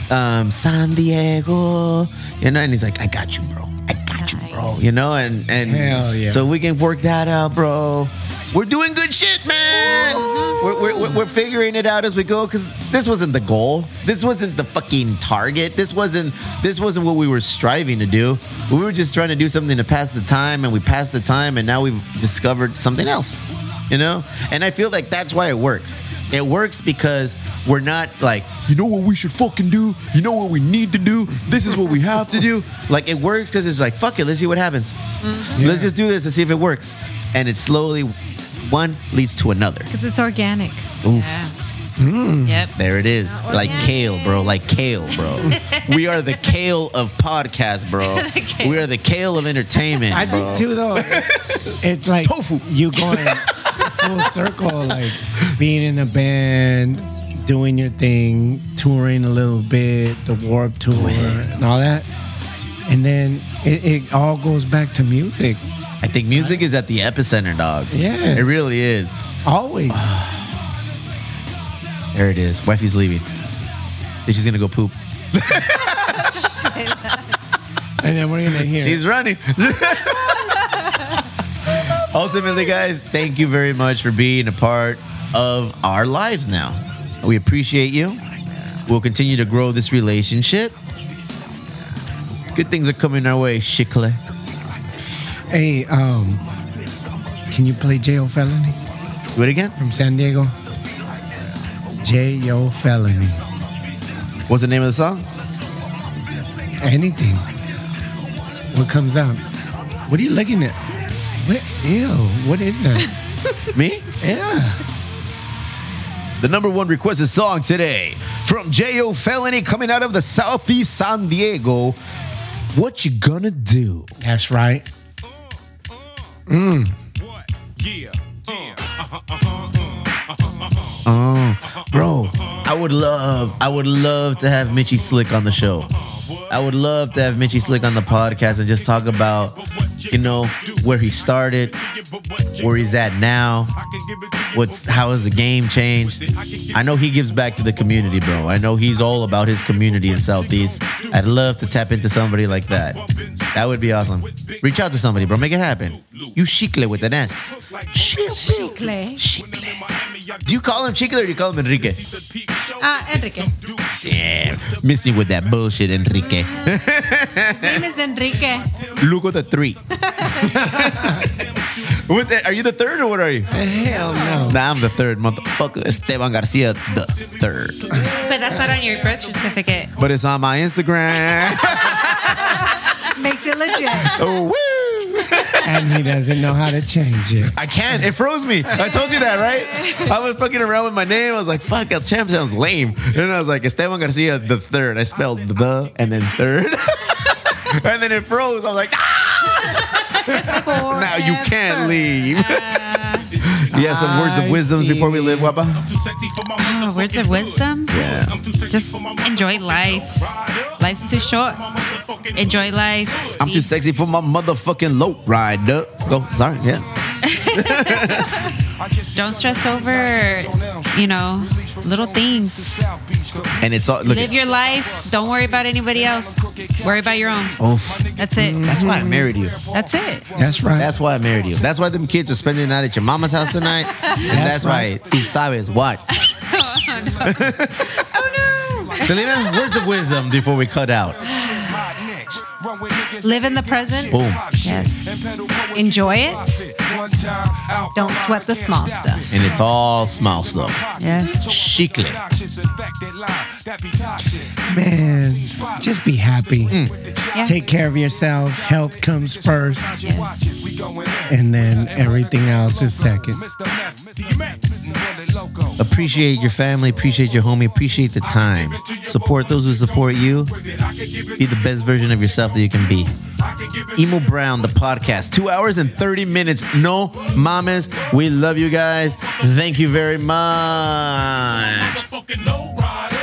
um, San Diego. You know, and he's like, I got you, bro. I got you, bro. You know, and, and Hell yeah. so we can work that out, bro. We're doing good shit, man. We're, we're, we're, figuring it out as we go because this wasn't the goal. This wasn't the fucking target. This wasn't this wasn't what we were striving to do. We were just trying to do something to pass the time, and we passed the time, and now we've discovered something else. You know, and I feel like that's why it works. It works because we're not like, you know what we should fucking do? You know what we need to do? This is what we have to do. Like it works because it's like, fuck it, let's see what happens. Mm-hmm. Let's just do this and see if it works. And it slowly one leads to another. Because it's organic. Oof. Hmm. Yep. There it is. Like kale, bro. Like kale, bro. we are the kale of podcast, bro. We are the kale of entertainment, I bro. think too though, it's like Tofu. you going full circle, like being in a band, doing your thing, touring a little bit, the Warped Tour, and all that, and then it, it all goes back to music. I think music is at the epicenter, dog. Yeah. It really is. Always. There it is. Wifey's leaving. Think she's gonna go poop. and then we're gonna hear. She's running. Ultimately, guys, thank you very much for being a part of our lives now. We appreciate you. We'll continue to grow this relationship. Good things are coming our way, Chicle. Hey, um, can you play Jayo Felony Do it again. from San Diego? Jayo Felony. What's the name of the song? Anything. What comes up? What are you looking at? What? Ew. What is that? Me? yeah. The number one requested song today from Jayo Felony coming out of the Southeast San Diego. What you gonna do? That's right. Mm. Bro, I would love, I would love to have Mitchy Slick on the show. I would love to have Mitchy Slick on the podcast and just talk about you know, where he started, where he's at now, what's how has the game changed. I know he gives back to the community, bro. I know he's all about his community in Southeast. I'd love to tap into somebody like that. That would be awesome. Reach out to somebody, bro. Make it happen. You Chicle with an S. Chicle. Chicle. Do you call him Chicle or do you call him Enrique? Ah, Enrique. Damn. Miss me with that bullshit, Enrique. His name is Enrique. Lugo the three. What the- are you the third or what are you? Hell no. Nah, I'm the third motherfucker. Esteban Garcia, the third. But that's not on your birth certificate. But it's on my Instagram. Makes it legit. oh, woo. And he doesn't know how to change it. I can't. It froze me. I told you that, right? I was fucking around with my name. I was like, fuck, El Champ sounds lame. And I was like, Esteban Garcia, the third. I spelled the and then third. and then it froze. I was like, ah! Now you can't leave. you have some words of I wisdoms before we live, see. Oh, words of wisdom. Yeah. Just enjoy life. Life's too short. Enjoy life. I'm too sexy for my motherfucking low rider. Go, sorry, yeah. Don't stress over, you know, little things. And it's all look. Live your life. Don't worry about anybody else. Worry about your own. oh, That's it. that's why I married you. That's it. That's right. That's why I married you. That's why them kids are spending the night at your mama's house tonight. And that's, why tú sabes what. Oh no. Selena, words of wisdom before we cut out. Live in the present. Boom. Yes. Enjoy it. Don't sweat the small stuff. And it's all small stuff. Yes. Chicle. Man, just be happy. Mm. Yeah. Take care of yourself. Health comes first, Yes. and then everything else is second. Appreciate your family, appreciate your homie, appreciate the time. Support those who support you. Be the best version of yourself that you can be. Emo Brown, the podcast. Two hours and 30 minutes. No mamas. We love you guys. Thank you very much. Motherfucking low ride.